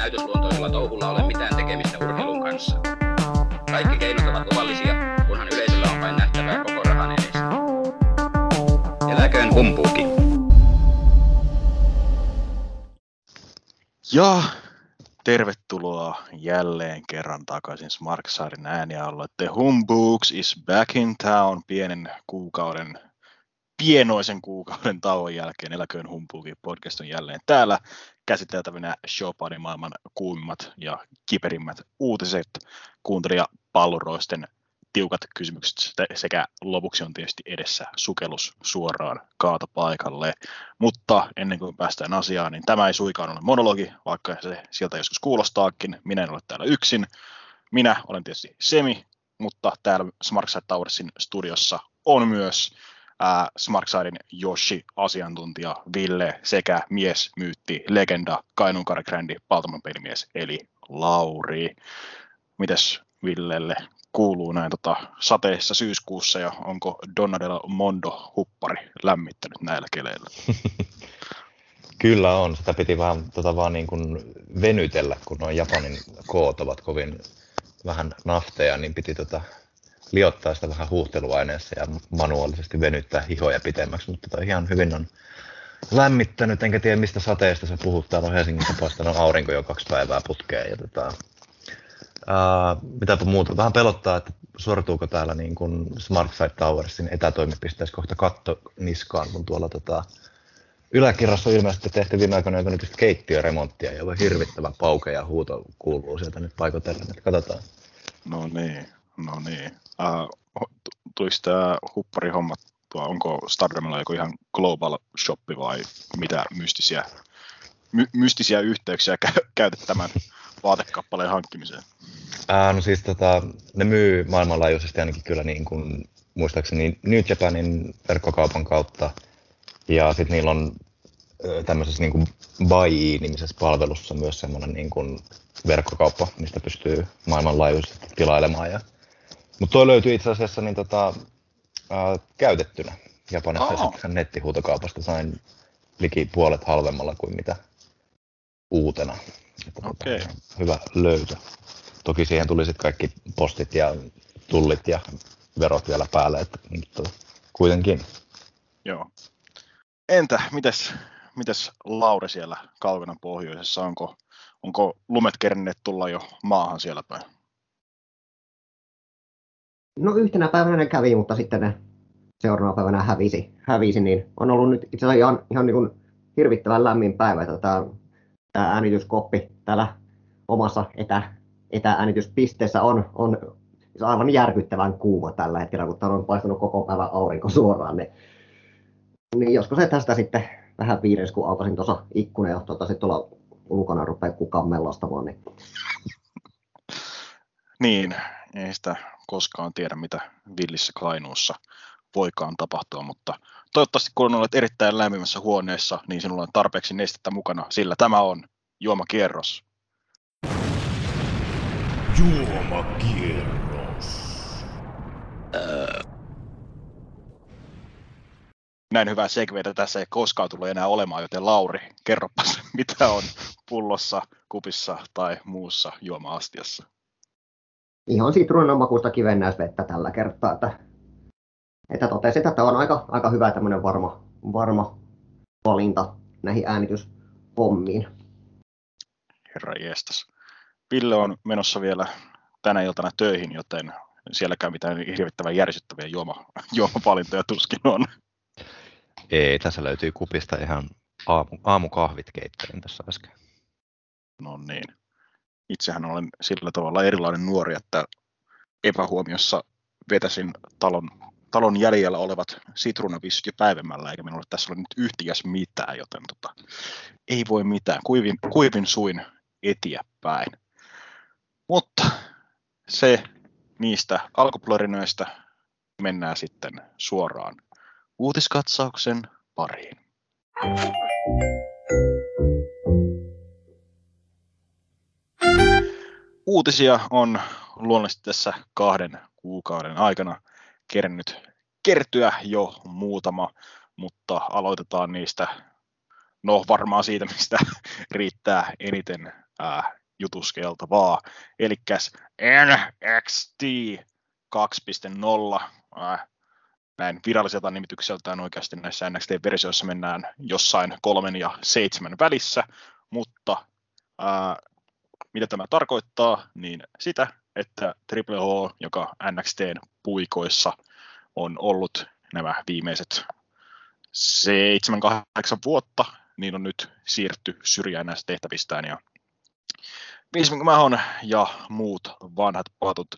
näytösluontoisella touhulla ole mitään tekemistä urheilun kanssa. Kaikki keinot ovat luvallisia, kunhan yleisöllä on vain nähtävää koko rahan edestä. Eläköön humpuuki. Ja tervetuloa jälleen kerran takaisin Smarksaarin äänialle. The Humbooks is back in town pienen kuukauden, pienoisen kuukauden tauon jälkeen. Eläköön Humbuukin podcast on jälleen täällä käsiteltävinä Showpadin maailman kuumimmat ja kiperimmät uutiset, kuuntelija palluroisten tiukat kysymykset sekä lopuksi on tietysti edessä sukellus suoraan kaatopaikalle. Mutta ennen kuin päästään asiaan, niin tämä ei suikaan ole monologi, vaikka se sieltä joskus kuulostaakin. Minä en ole täällä yksin. Minä olen tietysti Semi, mutta täällä Smartside Towersin studiossa on myös Smartsidein Joshi, asiantuntija Ville sekä mies, myytti, legenda, Kainuun Grandi, Paltaman pelimies, eli Lauri. Mites Villelle kuuluu näin tota, sateessa syyskuussa ja onko Donadella Mondo huppari lämmittänyt näillä keleillä? Kyllä on. Sitä piti vähän tota, vaan niin kuin venytellä, kun nuo Japanin koot ovat kovin vähän nafteja, niin piti tota, liottaa sitä vähän huuhteluaineessa ja manuaalisesti venyttää hihoja pitemmäksi, mutta tota, ihan hyvin on lämmittänyt, enkä tiedä mistä sateesta se puhut. Täällä on Helsingissä paistanut aurinko jo kaksi päivää putkeen ja tota, Uh, mitäpä muuta. Vähän pelottaa, että sortuuko täällä niin kuin Smartside Towersin etätoimipisteessä kohta katto niskaan, kun tuolla tota, yläkerrassa on ilmeisesti tehty viime aikoina jonkinlaista keittiöremonttia ja hirvittävän pauke ja huuto kuuluu sieltä nyt paikotellen. Että katsotaan. No niin, no niin. Tuliko tämä huppari hommattua? Onko Stardomilla joku ihan global shoppi vai mitä mystisiä, my, mystisiä yhteyksiä käytet tämän vaatekappaleen hankkimiseen? Ää, no siis tota, ne myy maailmanlaajuisesti ainakin kyllä niin kuin, muistaakseni New Japanin verkkokaupan kautta. Ja sitten niillä on tämmöisessä niin Buy-nimisessä palvelussa myös semmoinen niin verkkokauppa, mistä pystyy maailmanlaajuisesti tilailemaan. Ja... Mutta toi löytyy itse asiassa niin tota, ää, käytettynä Japanissa oh. nettihuutokaupasta. Sain liki puolet halvemmalla kuin mitä uutena. Että okay. tota, hyvä löytö. Toki siihen tuli sitten kaikki postit ja tullit ja verot vielä päälle, että, mutta kuitenkin. Joo. Entä, mites, mites Lauri siellä Kalvenan pohjoisessa, onko, onko lumet keränneet tulla jo maahan siellä päin? No yhtenä päivänä ne kävi, mutta sitten ne seuraavana päivänä hävisi, hävisi niin on ollut nyt itse asiassa ihan, ihan niin kuin hirvittävän lämmin päivä. Tota, tämä äänityskoppi täällä omassa etä, etääänityspisteessä on, on aivan järkyttävän kuuma tällä hetkellä, kun on paistanut koko päivän aurinko suoraan. Niin, niin joskus se tästä sitten vähän viides, kun aukaisin tuossa ikkunan ja tuota, tuolla ulkona rupeaa kukaan mellastamaan. Niin. niin, ei sitä koskaan tiedä, mitä villissä Kainuussa voikaan tapahtua, mutta toivottavasti kun olet erittäin lämpimässä huoneessa, niin sinulla on tarpeeksi nestettä mukana, sillä tämä on juomakierros. Juomakierros. Öö. Näin hyvää segveitä tässä ei koskaan tullut enää olemaan, joten Lauri, kerropas, mitä on pullossa, kupissa tai muussa juoma-astiassa? Ihan sitruunan makuista kivennäisvettä tällä kertaa, että, että totesin, että on aika, aika hyvä tämmöinen varma, varma valinta näihin äänityshommiin. Herra jestas. Ville on menossa vielä tänä iltana töihin, joten sielläkään mitään hirvittävän järsyttäviä juoma, juomavalintoja tuskin on. Ei, tässä löytyy kupista ihan aamu, aamukahvit keittelin tässä äsken. No niin. Itsehän olen sillä tavalla erilainen nuori, että epähuomiossa vetäsin talon, talon jäljellä olevat sitruunavissyt jo päivämällä, eikä minulla tässä ole nyt yhtikäs mitään, joten tota, ei voi mitään. Kuivin, kuivin suin eteenpäin. Mutta se niistä alkuplorinoista mennään sitten suoraan uutiskatsauksen pariin. Uutisia on luonnollisesti tässä kahden kuukauden aikana kerännyt kertyä jo muutama, mutta aloitetaan niistä, no varmaan siitä, mistä riittää eniten ää, jutuskeltavaa. Eli NXT 2.0, ää, näin viralliselta nimitykseltään oikeasti näissä NXT-versioissa mennään jossain kolmen ja seitsemän välissä, mutta ää, mitä tämä tarkoittaa, niin sitä, että Triple H, joka NXTn puikoissa on ollut nämä viimeiset 7-8 vuotta, niin on nyt siirretty syrjään näistä tehtävistään ja Vince McMahon ja muut vanhat patut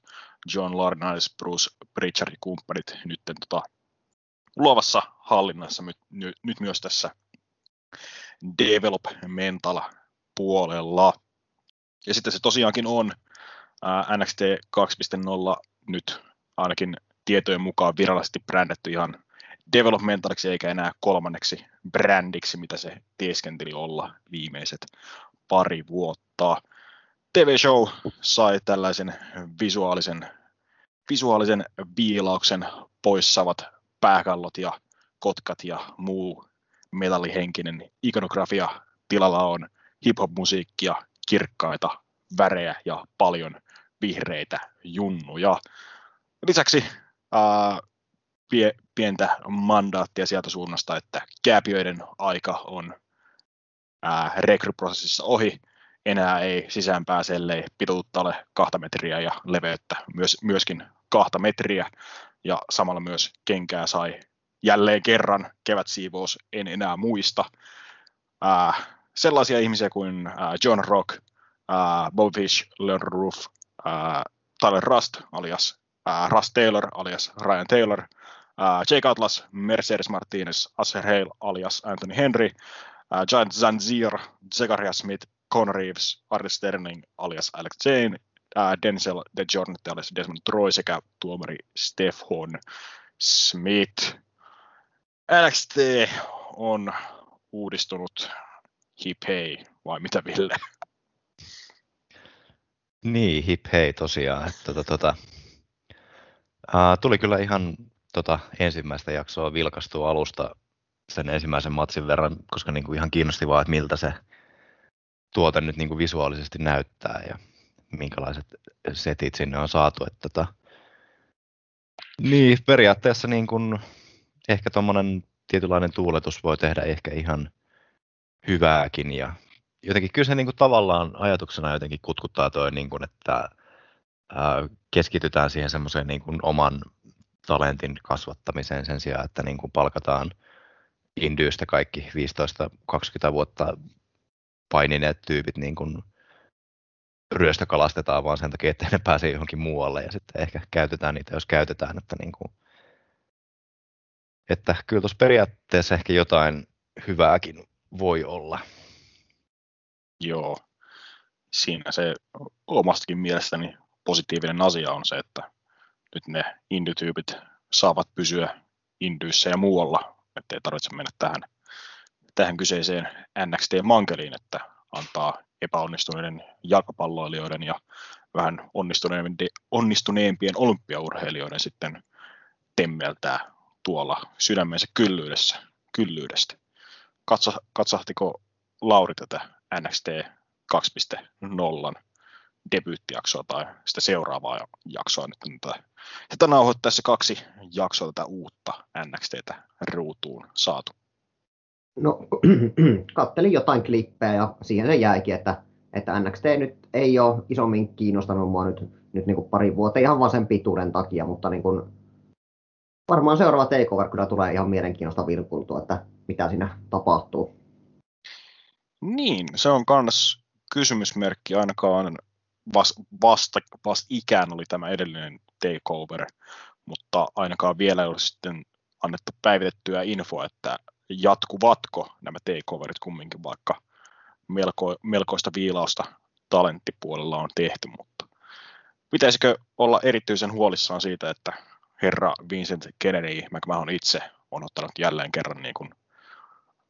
John Laurinaitis, Bruce Pritchard kumppanit nyt tota, luovassa hallinnassa nyt, nyt, nyt myös tässä developmental puolella. Ja sitten se tosiaankin on ää, NXT 2.0 nyt ainakin tietojen mukaan virallisesti brändätty ihan developmentaliksi eikä enää kolmanneksi brändiksi, mitä se tieskenteli olla viimeiset pari vuotta. TV-show sai tällaisen visuaalisen, visuaalisen viilauksen poissavat pääkallot ja kotkat ja muu metallihenkinen ikonografia. Tilalla on hip-hop-musiikkia, kirkkaita värejä ja paljon vihreitä junnuja. Lisäksi ää, pie, pientä mandaattia sieltä suunnasta, että kääpiöiden aika on ää, rekryprosessissa ohi. Enää ei sisään pääse, ellei pituutta ole kahta metriä ja leveyttä myös, myöskin kahta metriä. Ja samalla myös kenkää sai jälleen kerran kevätsiivous, en enää muista. Ää, sellaisia ihmisiä kuin ää, John Rock, ää, Bob Fish, Leon Roof, ää, Tyler Rust alias ää, Rust Taylor alias Ryan Taylor, ää, Jake Atlas, Mercedes Martinez, Asher Hale alias Anthony Henry, ää, Giant Zanzir, Zechariah Smith, Conor Reeves, Artie Sterling alias Alex Jane, ää, Denzel The Jornet alias Desmond Troy sekä tuomari Stefan Smith. NXT on uudistunut hip hei, vai mitä Ville? Niin, hip hei tosiaan. Että, tota, tota, ää, tuli kyllä ihan tota, ensimmäistä jaksoa vilkastua alusta sen ensimmäisen matsin verran, koska niin kuin ihan kiinnosti vaan, että miltä se tuote nyt niin kuin visuaalisesti näyttää ja minkälaiset setit sinne on saatu. Että, tota, niin, periaatteessa niin kuin, ehkä tuommoinen tietynlainen tuuletus voi tehdä ehkä ihan hyvääkin. Ja jotenkin kyllä se niin kuin tavallaan ajatuksena jotenkin kutkuttaa toi, niin kuin, että ää, keskitytään siihen semmoiseen niin kuin oman talentin kasvattamiseen sen sijaan, että niin kuin palkataan Indyystä kaikki 15-20 vuotta painineet tyypit niin kuin ryöstökalastetaan vaan sen takia, että ne pääsee johonkin muualle. Ja sitten ehkä käytetään niitä, jos käytetään, että, niin kuin, että kyllä tuossa periaatteessa ehkä jotain hyvääkin voi olla. Joo, siinä se omastakin mielestäni positiivinen asia on se, että nyt ne indytyypit saavat pysyä indyissä ja muualla, ettei tarvitse mennä tähän, tähän kyseiseen NXT-mankeliin, että antaa epäonnistuneiden jalkapalloilijoiden ja vähän onnistuneempien, onnistuneempien olympiaurheilijoiden sitten temmeltää tuolla sydämensä kyllyydessä, kyllyydestä. Katso, katsahtiko Lauri tätä NXT 2.0 debyyttijaksoa tai sitä seuraavaa jaksoa nyt tätä, tätä nauhoittaessa kaksi jaksoa tätä uutta NXTtä ruutuun saatu. No, kattelin jotain klippejä ja siihen se jäikin, että, että NXT nyt ei ole isommin kiinnostanut mua nyt, nyt niin kuin pari vuotta ihan vaan sen pituuden takia, mutta niin kuin, varmaan seuraava takeover kyllä tulee ihan mielenkiinnosta vilkultua, että mitä siinä tapahtuu. Niin, se on myös kysymysmerkki ainakaan vasta, vasta ikään oli tämä edellinen takeover, mutta ainakaan vielä ei ole sitten annettu päivitettyä infoa, että jatkuvatko nämä takeoverit kumminkin, vaikka melko, melkoista viilausta talenttipuolella on tehty, mutta pitäisikö olla erityisen huolissaan siitä, että herra Vincent Kennedy McMahon itse on ottanut jälleen kerran niin kuin,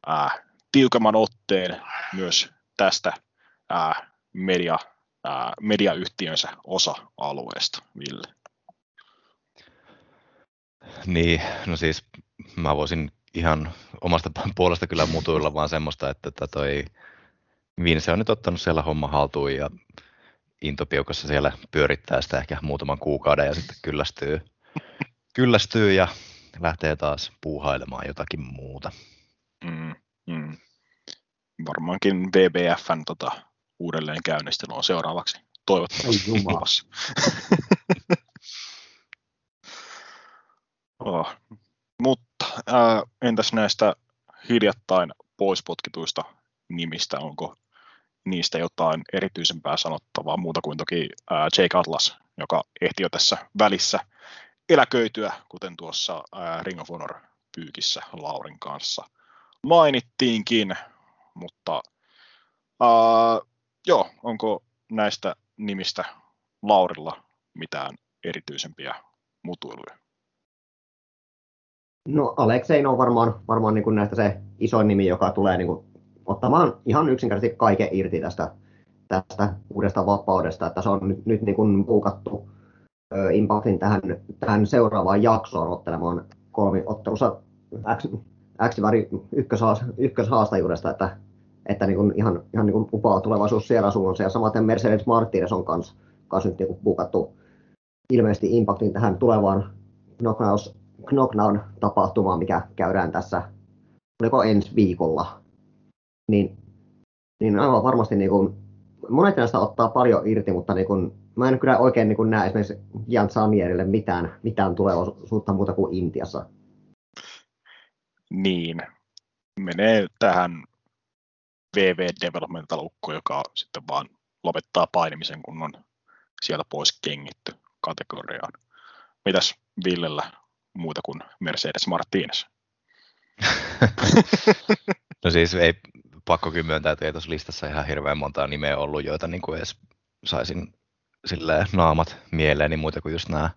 ää, tiukemman otteen myös tästä ää, media, ää, mediayhtiönsä osa-alueesta, Ville? Niin, no siis mä voisin ihan omasta puolesta kyllä mutuilla vaan semmoista, että tota toi Vince on nyt ottanut siellä homma haltuun ja intopiukassa siellä pyörittää sitä ehkä muutaman kuukauden ja sitten kyllästyy, kyllästyy ja lähtee taas puuhailemaan jotakin muuta. Mm, mm. Varmaankin VBFn tota, uudelleen käynnistely on seuraavaksi toivottavasti luvassa. oh. Mutta ää, entäs näistä hiljattain poispotkituista nimistä, onko niistä jotain erityisempää sanottavaa muuta kuin toki ää, Jake Atlas, joka ehti jo tässä välissä eläköityä, kuten tuossa ää, Ring of Honor pyykissä Laurin kanssa mainittiinkin, mutta ää, joo, onko näistä nimistä Laurilla mitään erityisempiä mutuiluja? No Aleksein on varmaan, varmaan niin kuin näistä se isoin nimi, joka tulee niin kuin ottamaan ihan yksinkertaisesti kaiken irti tästä, tästä uudesta vapaudesta, että se on nyt, nyt niin kuin Impactin tähän, tähän seuraavaan jaksoon ottelemaan kolmi ottelussa X ykköshaas, ykköshaastajuudesta, että, että niin kuin ihan, ihan niin kuin upaa tulevaisuus siellä suunnassa. Ja samaten Mercedes Martinez on kanssa, kanssa nyt niin puukattu ilmeisesti Impactin tähän tulevaan Knockdown-tapahtumaan, mikä käydään tässä, oliko ensi viikolla. Niin, niin aivan varmasti niin kuin, monet näistä ottaa paljon irti, mutta niin kuin, mä en kyllä oikein niin kuin näe esimerkiksi Jan Samierille mitään, mitään tulevaisuutta muuta kuin Intiassa. Niin, menee tähän VV Developmental joka sitten vaan lopettaa painimisen, kun on sieltä pois kengitty kategoriaan. Mitäs Villellä muuta kuin Mercedes Martinez? no siis ei pakko myöntää, että ei tuossa listassa ihan hirveän montaa nimeä ollut, joita niin kuin edes saisin silleen naamat mieleeni muuta kuin just nämä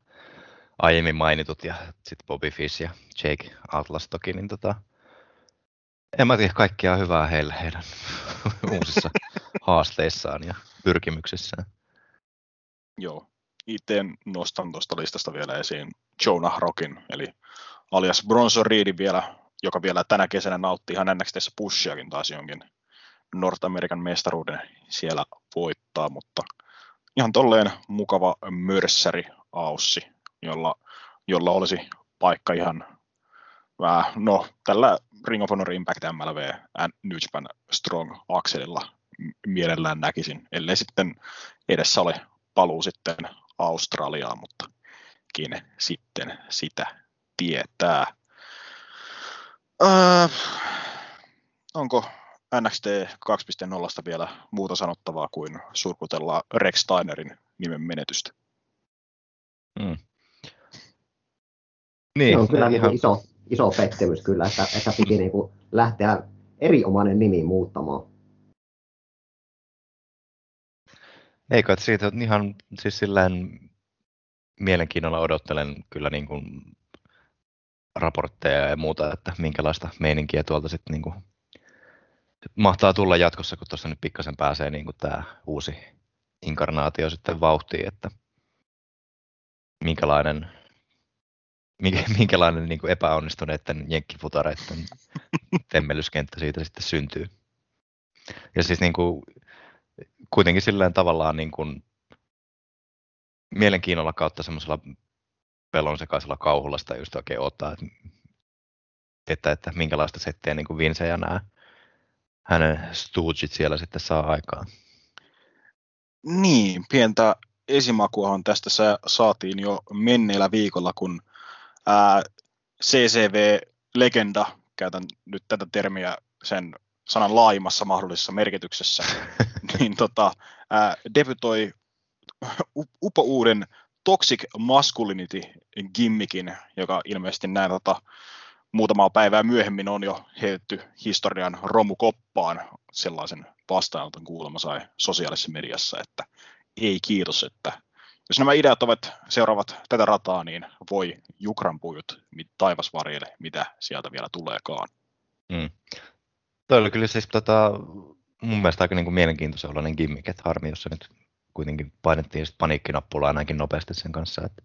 aiemmin mainitut ja sitten Bobby Fish ja Jake Atlas toki, niin tota, en mä tiedä kaikkia hyvää heille heidän uusissa haasteissaan ja pyrkimyksissään. Joo, itse nostan tuosta listasta vielä esiin Jonah Rockin, eli alias Bronson Reedin vielä, joka vielä tänä kesänä nautti ihan NXTssä pushiakin taas jonkin North American mestaruuden siellä voittaa, mutta ihan tolleen mukava mörssäri Aussi, jolla, jolla olisi paikka ihan vähän, no tällä Ring of Honor Impact MLV New Japan Strong Axelilla mielellään näkisin, ellei sitten edessä ole paluu sitten Australiaan, mutta kin sitten sitä tietää. Öö, onko NXT 2.0 vielä muuta sanottavaa kuin surkutellaan Rex Steinerin nimen menetystä? Mm. Niin, se on kyllä ihan... iso, iso pettymys kyllä, että, että piti niin kuin lähteä erinomainen nimi muuttamaan. Eikö, että siitä ihan siis silleen mielenkiinnolla odottelen kyllä niin kuin raportteja ja muuta, että minkälaista meininkiä tuolta sitten niin kuin mahtaa tulla jatkossa, kun tuossa nyt pikkasen pääsee niin kuin tämä uusi inkarnaatio sitten vauhtiin, että minkälainen, minkä, minkälainen niin kuin epäonnistuneiden jenkkifutareiden temmelyskenttä siitä sitten syntyy. Ja siis niin kuin, kuitenkin silleen tavallaan niin kuin, mielenkiinnolla kautta semmoisella pelon sekaisella kauhulla sitä just oikein ottaa, että, että, että minkälaista settiä niin kuin Vince ja nämä hänen Stoogit siellä sitten saa aikaan. Niin, pientä esimakuahan tästä saatiin jo menneellä viikolla, kun ää, CCV-legenda, käytän nyt tätä termiä sen sanan laajemmassa mahdollisessa merkityksessä, niin tota, ää, debytoi upo uuden Toxic Masculinity gimmikin, joka ilmeisesti näin tota, muutamaa päivää myöhemmin on jo heitetty historian romukoppaan. Sellaisen vastaanoton kuulemma sai sosiaalisessa mediassa, että ei kiitos, että jos nämä ideat ovat seuraavat tätä rataa, niin voi jukranpujut taivasvarjelle, mitä sieltä vielä tuleekaan. Mm. Toi oli kyllä siis tota, mun mielestä aika niin kuin mielenkiintoisen oloinen gimmick, että harmi, jos se nyt kuitenkin painettiin sit paniikkinappulaa näinkin nopeasti sen kanssa. Että...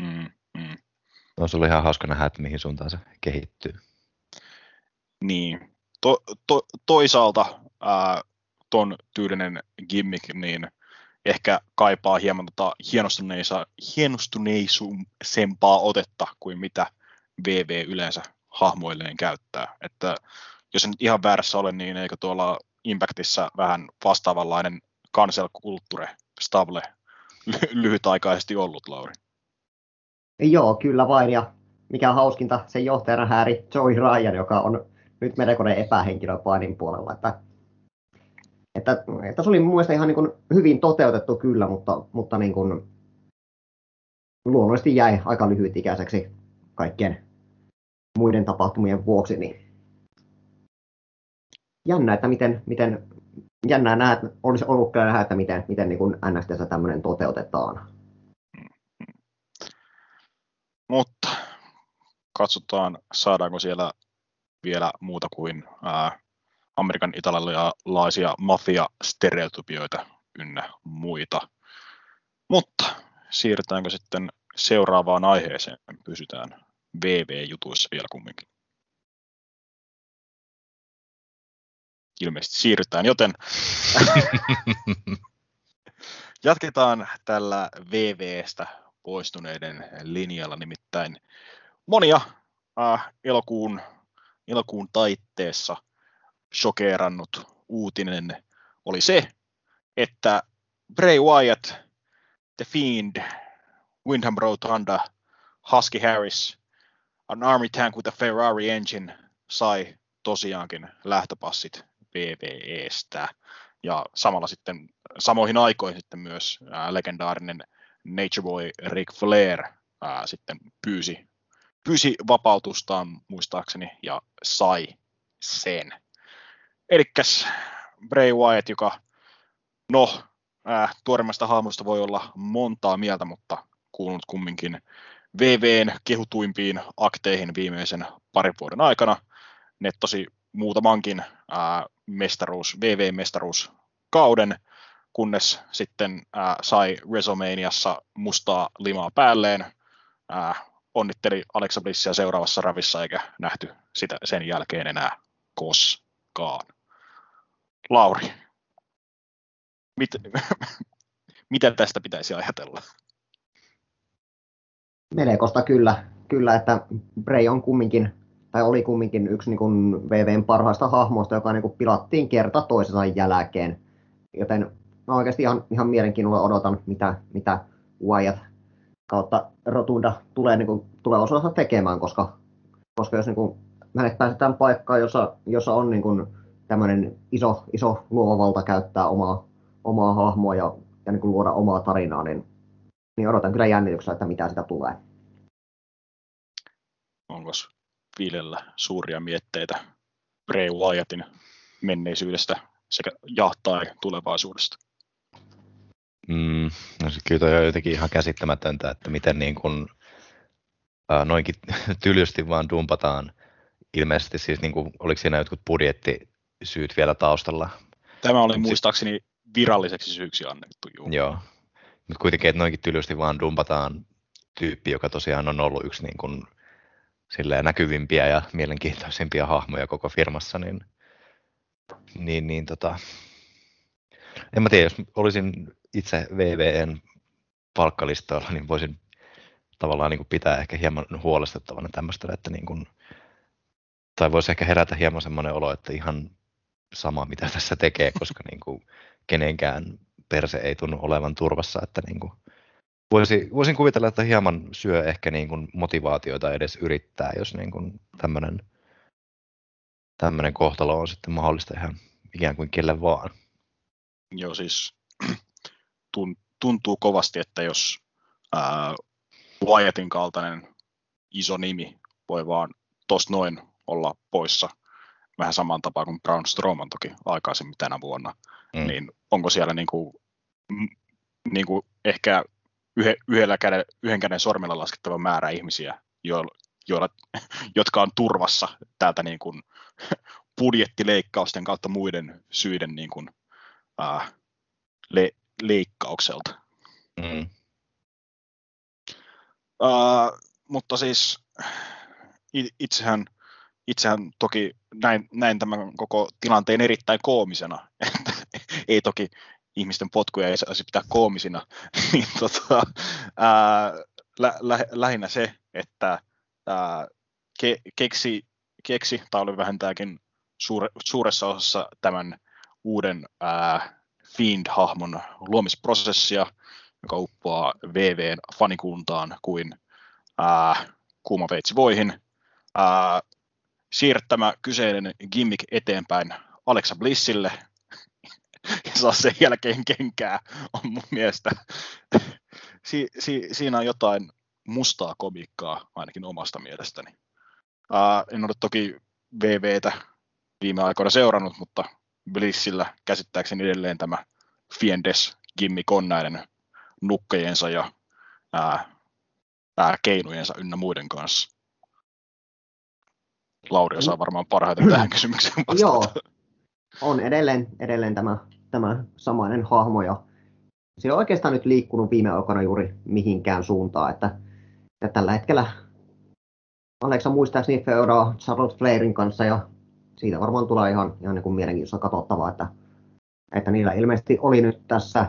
Mm, mm. Olisi ollut ihan hauska nähdä, että mihin suuntaan se kehittyy. Niin. To, to, toisaalta ää, ton tyylinen gimmick, niin ehkä kaipaa hieman tota hienostuneisa, hienostuneisuusempaa otetta kuin mitä VV yleensä hahmoilleen käyttää. Että jos en ihan väärässä ole, niin eikö tuolla Impactissa vähän vastaavanlainen cancel culture stable lyhytaikaisesti ollut, Lauri? Joo, kyllä vain. Ja mikä on hauskinta, sen johtajana häiri Joey Ryan, joka on nyt melkoinen epähenkilö painin puolella. Että, että, että se oli mun mielestä ihan niin kuin hyvin toteutettu kyllä, mutta, mutta niin kuin, luonnollisesti jäi aika lyhytikäiseksi kaikkien muiden tapahtumien vuoksi. Niin jännä, että miten, miten jännää nähdä, olisi ollut kyllä nähdä, että miten, miten niin kuin NXTssä tämmöinen toteutetaan. Mutta katsotaan, saadaanko siellä vielä muuta kuin ää, Amerikan italialaisia mafia-stereotypioita ynnä muita. Mutta siirrytäänkö sitten seuraavaan aiheeseen? Pysytään VV-jutuissa vielä kumminkin. Ilmeisesti siirrytään, joten jatketaan tällä VVstä poistuneiden linjalla, nimittäin monia äh, elokuun, elokuun taitteessa shokeerannut uutinen oli se, että Bray Wyatt, The Fiend, Windham Rotunda, Husky Harris, An Army Tank with a Ferrari Engine sai tosiaankin lähtöpassit VVEstä. Ja samalla sitten samoihin aikoihin sitten myös ää, legendaarinen Nature Boy Ric Flair ää, sitten pyysi, pyysi vapautustaan muistaakseni ja sai sen. Elikkäs Bray Wyatt, joka no, ää, tuoremmasta hahmosta voi olla montaa mieltä, mutta kuulunut kumminkin VVn kehutuimpiin akteihin viimeisen parin vuoden aikana. Nettosi muutamankin ää, mestaruus, VV-mestaruuskauden, kunnes sitten ää, sai WrestleManiassa mustaa limaa päälleen, ää, onnitteli Alexa Blissia seuraavassa ravissa eikä nähty sitä sen jälkeen enää koskaan. Lauri, mit, mitä tästä pitäisi ajatella? Melkoista kyllä, kyllä, että Bray on kumminkin, tai oli kumminkin yksi niin kuin VVn parhaista hahmoista, joka niin kuin pilattiin kerta toisensa jälkeen. Joten mä oikeasti ihan, ihan mielenkiinnolla odotan, mitä, mitä Wyatt kautta Rotunda tulee, niin kuin, tulee osata tekemään, koska, koska jos niin kuin, hänet pääsetään paikkaan, jossa, jossa on niin kuin, tämmöinen iso, iso luova valta käyttää omaa, omaa hahmoa ja, ja niin kuin luoda omaa tarinaa, niin, niin odotan kyllä jännityksellä, että mitä sitä tulee. Onko Vilellä suuria mietteitä Bray Wyattin menneisyydestä sekä jahtaa tulevaisuudesta? Mm, no se kyllä on jotenkin ihan käsittämätöntä, että miten niin kuin, ää, noinkin tylysti vaan dumpataan. Ilmeisesti siis niin kuin, oliko siinä jotkut budjettisyyt vielä taustalla? Tämä oli muistaakseni viralliseksi syyksi annettu. Juu. Joo, mutta kuitenkin, että noinkin tylysti vaan dumpataan tyyppi, joka tosiaan on ollut yksi niin kuin, näkyvimpiä ja mielenkiintoisimpia hahmoja koko firmassa, niin, niin, niin tota, en mä tiedä, jos olisin itse VVN palkkalistoilla, niin voisin tavallaan niin kuin pitää ehkä hieman huolestuttavana tämmöistä, että niin kuin, tai voisi ehkä herätä hieman semmoinen olo, että ihan sama mitä tässä tekee, koska niin kuin kenenkään perse ei tunnu olevan turvassa, että niin kuin voisin, voisin kuvitella, että hieman syö ehkä niin kuin motivaatioita edes yrittää, jos niin kuin tämmöinen, tämmöinen kohtalo on sitten mahdollista ihan ikään kuin kelle vaan. Joo, siis tuntuu kovasti, että jos ää, Wyattin kaltainen iso nimi voi vaan tos noin olla poissa vähän saman tapaan kuin Brown Strowman toki aikaisemmin tänä vuonna, mm. niin onko siellä niin kuin, niin kuin ehkä yhe, yhdellä käden, yhden käden sormella laskettava määrä ihmisiä, joilla, joilla, jotka on turvassa täältä niin kuin budjettileikkausten kautta muiden syiden niin kuin, ää, le, leikkaukselta. Mm. Uh, mutta siis itsehän, itsehän toki näin, näin tämän koko tilanteen erittäin koomisena, että ei toki ihmisten potkuja ei saisi pitää koomisina, niin tota, ää, lä, lä, lähinnä se, että ää, ke, keksi, keksi, tai oli vähintäänkin suure, suuressa osassa tämän uuden ää, Fiend-hahmon luomisprosessia, joka uppoaa VVn fanikuntaan kuin ää, kuuma veitsi voihin. Ää, siirtämä kyseinen gimmick eteenpäin Alexa Blissille ja saa sen jälkeen kenkää, on mun mielestä. Si, si, siinä on jotain mustaa komiikkaa ainakin omasta mielestäni. Ää, en ole toki VVtä viime aikoina seurannut, mutta Blissillä käsittääkseni edelleen tämä Fiendes gimmick on näiden nukkejensa ja ää, ää, keinujensa ynnä muiden kanssa. Lauri osaa varmaan parhaiten tähän kysymykseen vastata. Joo, on edelleen, edelleen tämä, tämä samainen hahmo ja se on oikeastaan nyt liikkunut viime aikoina juuri mihinkään suuntaan, että, että tällä hetkellä Alexa muistaakseni feuraa Charlotte Flairin kanssa ja siitä varmaan tulee ihan, ihan niin kuin mielenkiintoista katsottavaa, että, että niillä ilmeisesti oli nyt tässä,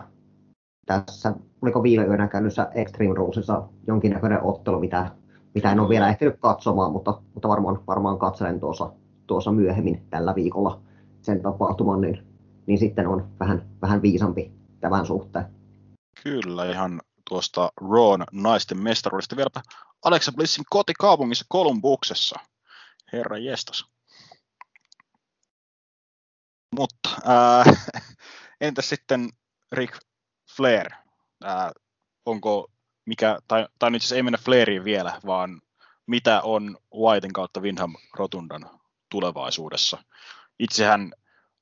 tässä oliko viime yönä käynyt Extreme Rulesissa jonkinnäköinen ottelu, mitä, mitä en ole vielä ehtinyt katsomaan, mutta, mutta varmaan, varmaan katselen tuossa, tuossa myöhemmin tällä viikolla sen tapahtuman, niin, niin sitten on vähän, vähän viisampi tämän suhteen. Kyllä, ihan tuosta Rawn naisten mestaruudesta vieläpä Alexa Blissin kotikaupungissa Kolumbuksessa. Herra jestas. Mutta ää, entäs sitten Rick Flair? Ää, onko mikä, tai, tai nyt siis ei mennä Flairiin vielä, vaan mitä on Whitein kautta Windham Rotundan tulevaisuudessa? Itsehän,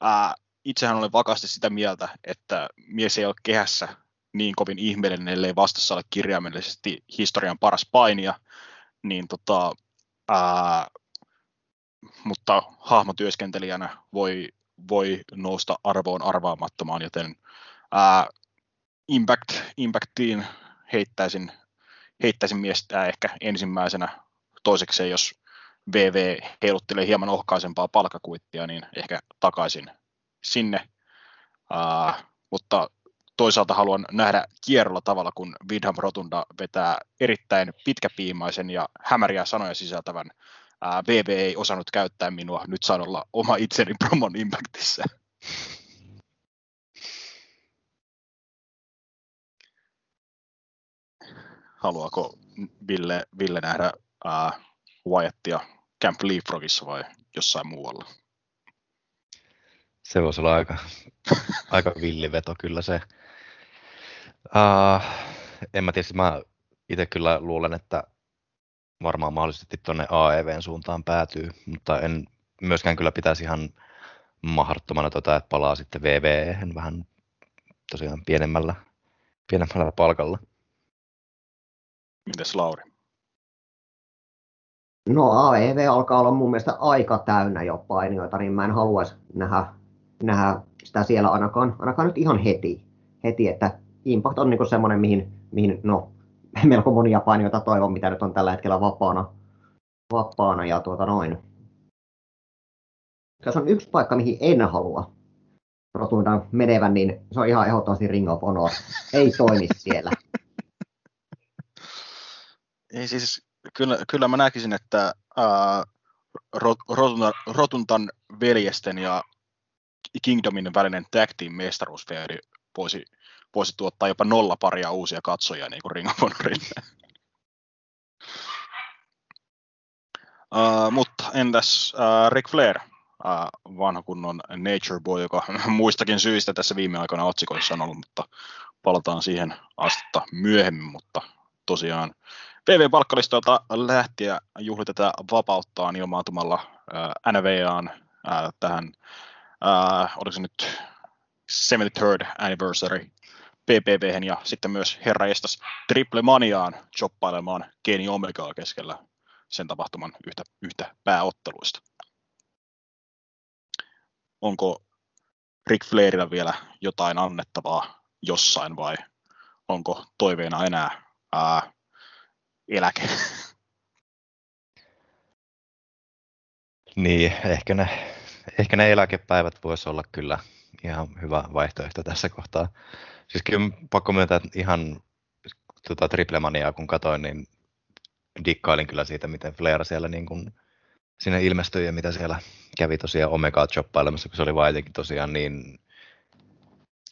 ää, itsehän olen vakaasti sitä mieltä, että mies ei ole kehässä niin kovin ihmeellinen, ellei vastassa ole kirjaimellisesti historian paras painija, niin tota, ää, mutta hahmotyöskentelijänä voi voi nousta arvoon arvaamattomaan, joten ää, Impact, Impactiin heittäisin, heittäisin miestä ehkä ensimmäisenä. Toisekseen, jos VV heiluttelee hieman ohkaisempaa palkakuittia, niin ehkä takaisin sinne. Ää, mutta toisaalta haluan nähdä kierrolla tavalla, kun Vidham Rotunda vetää erittäin pitkäpiimaisen ja hämäriä sanoja sisältävän VV ei osannut käyttää minua, nyt saan olla oma itseni promon impactissa. Haluaako Ville, Ville nähdä ää, Wyattia Camp Leapfrogissa vai jossain muualla? Se voisi olla aika, aika villiveto kyllä se. Uh, en mä tiedä, mä itse kyllä luulen, että varmaan mahdollisesti tuonne AEVn suuntaan päätyy, mutta en myöskään kyllä pitäisi ihan mahdottomana tota, että palaa sitten VVE vähän tosiaan pienemmällä, pienemmällä palkalla. Mites Lauri? No AEV alkaa olla mun mielestä aika täynnä jo painijoita, niin mä en haluaisi nähdä, nähdä sitä siellä ainakaan, ainakaan nyt ihan heti. heti että Impact on niin semmoinen, mihin, mihin no, melko monia painijoita toivon, mitä nyt on tällä hetkellä vapaana. vapaana ja tuota noin. Jos on yksi paikka, mihin en halua rotuundan menevän, niin se on ihan ehdottomasti Ring of Honor. Ei toimi siellä. Ei siis, kyllä, kyllä mä näkisin, että ää, Rotundan, Rotundan veljesten ja Kingdomin välinen tag team mestaruusfeudi voisi voisi tuottaa jopa nolla paria uusia katsojia niin kuin Ring of Honorille. Uh, mutta entäs uh, Ric Flair, uh, vanha kunnon Nature Boy, joka muistakin syistä tässä viime aikoina otsikoissa on ollut, mutta palataan siihen astetta myöhemmin, mutta tosiaan PV-palkkalistoilta lähtiä juhlitetaan vapauttaan ilmaantumalla uh, NVAan uh, tähän, uh, oliko se nyt 73rd anniversary PPV ja sitten myös herra Estas Triple Maniaan choppailemaan Kenny Omegaa keskellä sen tapahtuman yhtä, yhtä pääotteluista. Onko Rick Flairilla vielä jotain annettavaa jossain vai onko toiveena enää ää, eläke? Niin, ehkä ne, ehkä ne eläkepäivät voisi olla kyllä ihan hyvä vaihtoehto tässä kohtaa. Siis kyllä pakko myöntää, että ihan tota, triplemaniaa kun katoin, niin dikkailin kyllä siitä, miten Flair siellä niin kuin, sinne ilmestyi ja mitä siellä kävi tosiaan Omegaa choppailemassa, kun se oli vaan tosiaan niin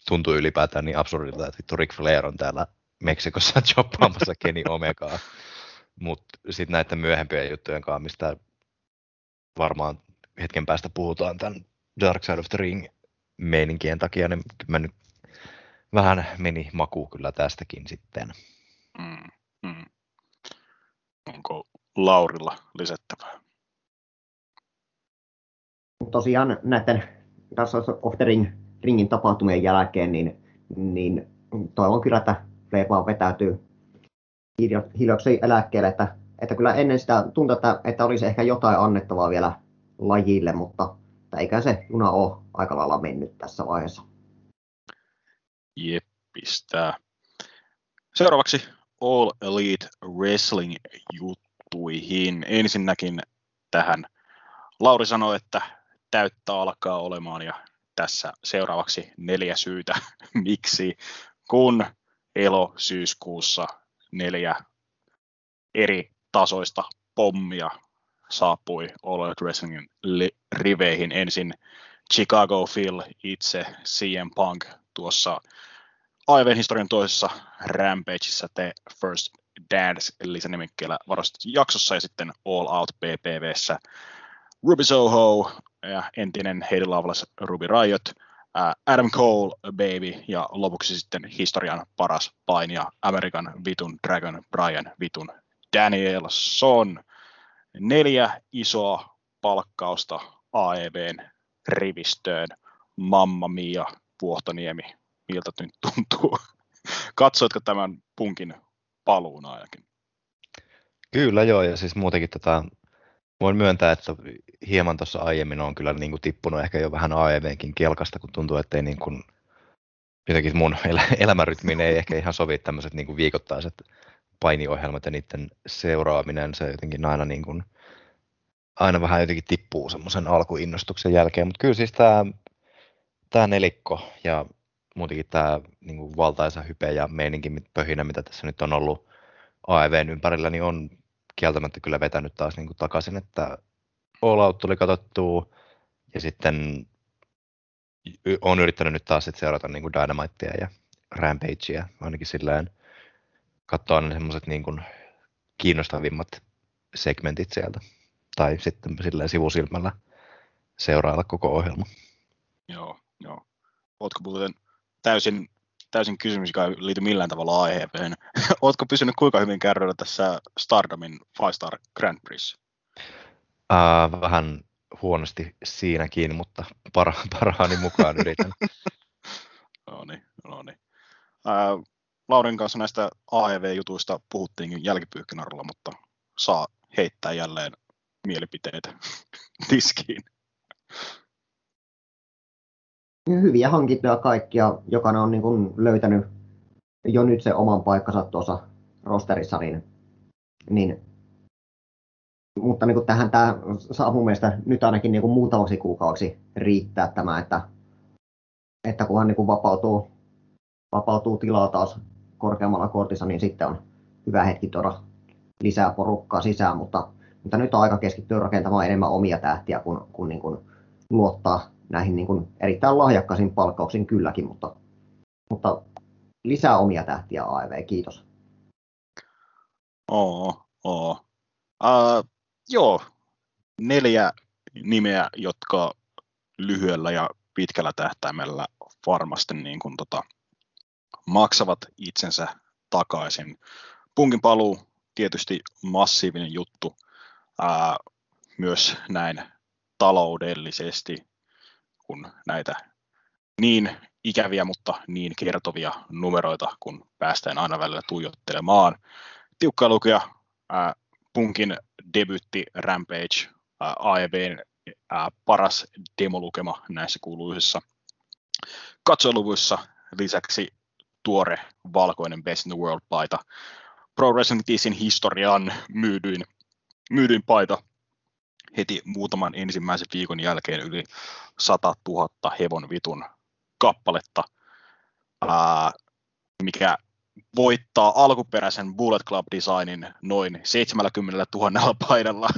tuntui ylipäätään niin absurdilta, että vittu Ric Flair on täällä Meksikossa choppaamassa Kenny Omegaa. Mutta sitten näiden myöhempien juttujen kanssa, mistä varmaan hetken päästä puhutaan tämän Dark Side of the Ring meininkien takia, niin mä nyt vähän meni maku kyllä tästäkin sitten. Mm, mm. Onko Laurilla lisättävää? Tosiaan näiden Dark Side of the Ring, Ringin tapahtumien jälkeen, niin, niin toivon kyllä, että Flair vaan vetäytyy hiljaksi eläkkeelle, että, että kyllä ennen sitä tuntui, että, että olisi ehkä jotain annettavaa vielä lajille, mutta eikä se juna ole aika lailla mennyt tässä vaiheessa. Jep, pistää. Seuraavaksi All Elite Wrestling juttuihin. Ensinnäkin tähän Lauri sanoi, että täyttä alkaa olemaan ja tässä seuraavaksi neljä syytä, miksi kun elo syyskuussa neljä eri tasoista pommia saapui All Elite Wrestlingin riveihin. Ensin Chicago Phil itse, CM Punk tuossa aivan historian toisessa Rampageissa The First Dance lisänimikkeellä varustettu jaksossa ja sitten All Out PPVssä Ruby Soho ja entinen Heidi Loveless Ruby Riot, Adam Cole Baby ja lopuksi sitten historian paras painija American Vitun Dragon Brian Vitun Danielson. Neljä isoa palkkausta AEBn rivistöön. Mamma Mia, Puohtoniemi, miltä nyt tuntuu? Katsoitko tämän punkin paluun ainakin? Kyllä joo, ja siis muutenkin tota, voin myöntää, että hieman tuossa aiemmin on kyllä niin kuin tippunut ehkä jo vähän AEVnkin kelkasta, kun tuntuu, että ei niin kuin, jotenkin mun el- elämänrytmiin ei ehkä ihan sovi tämmöiset niin kuin viikoittaiset painiohjelmat ja niiden seuraaminen, se jotenkin aina, niin kuin, aina vähän jotenkin tippuu semmoisen alkuinnostuksen jälkeen, mutta kyllä siis tämä, tämä nelikko ja muutenkin tämä niin kuin valtaisa hype ja meininki pöhinä, mitä tässä nyt on ollut AEVn ympärillä, niin on kieltämättä kyllä vetänyt taas niin kuin takaisin, että All Out tuli katsottua ja sitten on yrittänyt nyt taas sit seurata niin kuin Dynamitea ja Rampagea ainakin silleen katsoa ne semmoiset niin kiinnostavimmat segmentit sieltä tai sitten silleen sivusilmällä seurailla koko ohjelma. Joo, joo. Ootko muuten täysin, täysin kysymys, joka ei liity millään tavalla aiheeseen. Oletko pysynyt kuinka hyvin kärryillä tässä Stardomin Five Star Grand Prix? Uh, vähän huonosti siinäkin, mutta para, parhaani mukaan yritän. no niin, no niin. Uh, Laurin kanssa näistä AEV-jutuista puhuttiinkin jälkipyyhkinarilla, mutta saa heittää jälleen mielipiteitä tiskiin hyviä hankintoja kaikkia, jokainen on niin kuin löytänyt jo nyt se oman paikkansa tuossa rosterissa, niin, niin. Mutta niin kuin tähän tämä saa mun mielestä nyt ainakin niin kuin muutamaksi kuukausi riittää tämä, että, että kunhan niin kuin vapautuu, vapautuu tilaa taas korkeammalla kortissa, niin sitten on hyvä hetki tuoda lisää porukkaa sisään, mutta, mutta nyt on aika keskittyä rakentamaan enemmän omia tähtiä kuin, kuin, niin kuin luottaa näihin niin kuin erittäin lahjakkaisin palkkauksin kylläkin, mutta, mutta lisää omia tähtiä AEV, kiitos. Oo, oo. Uh, joo, neljä nimeä, jotka lyhyellä ja pitkällä tähtäimellä varmasti niin kuin tota, maksavat itsensä takaisin. Punkin paluu tietysti massiivinen juttu, ää, myös näin taloudellisesti kun näitä niin ikäviä, mutta niin kertovia numeroita, kun päästään aina välillä tuijottelemaan. Tiukkaa lukea äh, Punkin debytti Rampage, äh, äh, paras demolukema näissä kuuluisissa katsoluvuissa. Lisäksi tuore valkoinen Best in the World-paita. Pro Wrestling historian myydyin, myydyin paita heti muutaman ensimmäisen viikon jälkeen yli 100 000 hevon vitun kappaletta, ää, mikä voittaa alkuperäisen Bullet Club designin noin 70 000 painalla,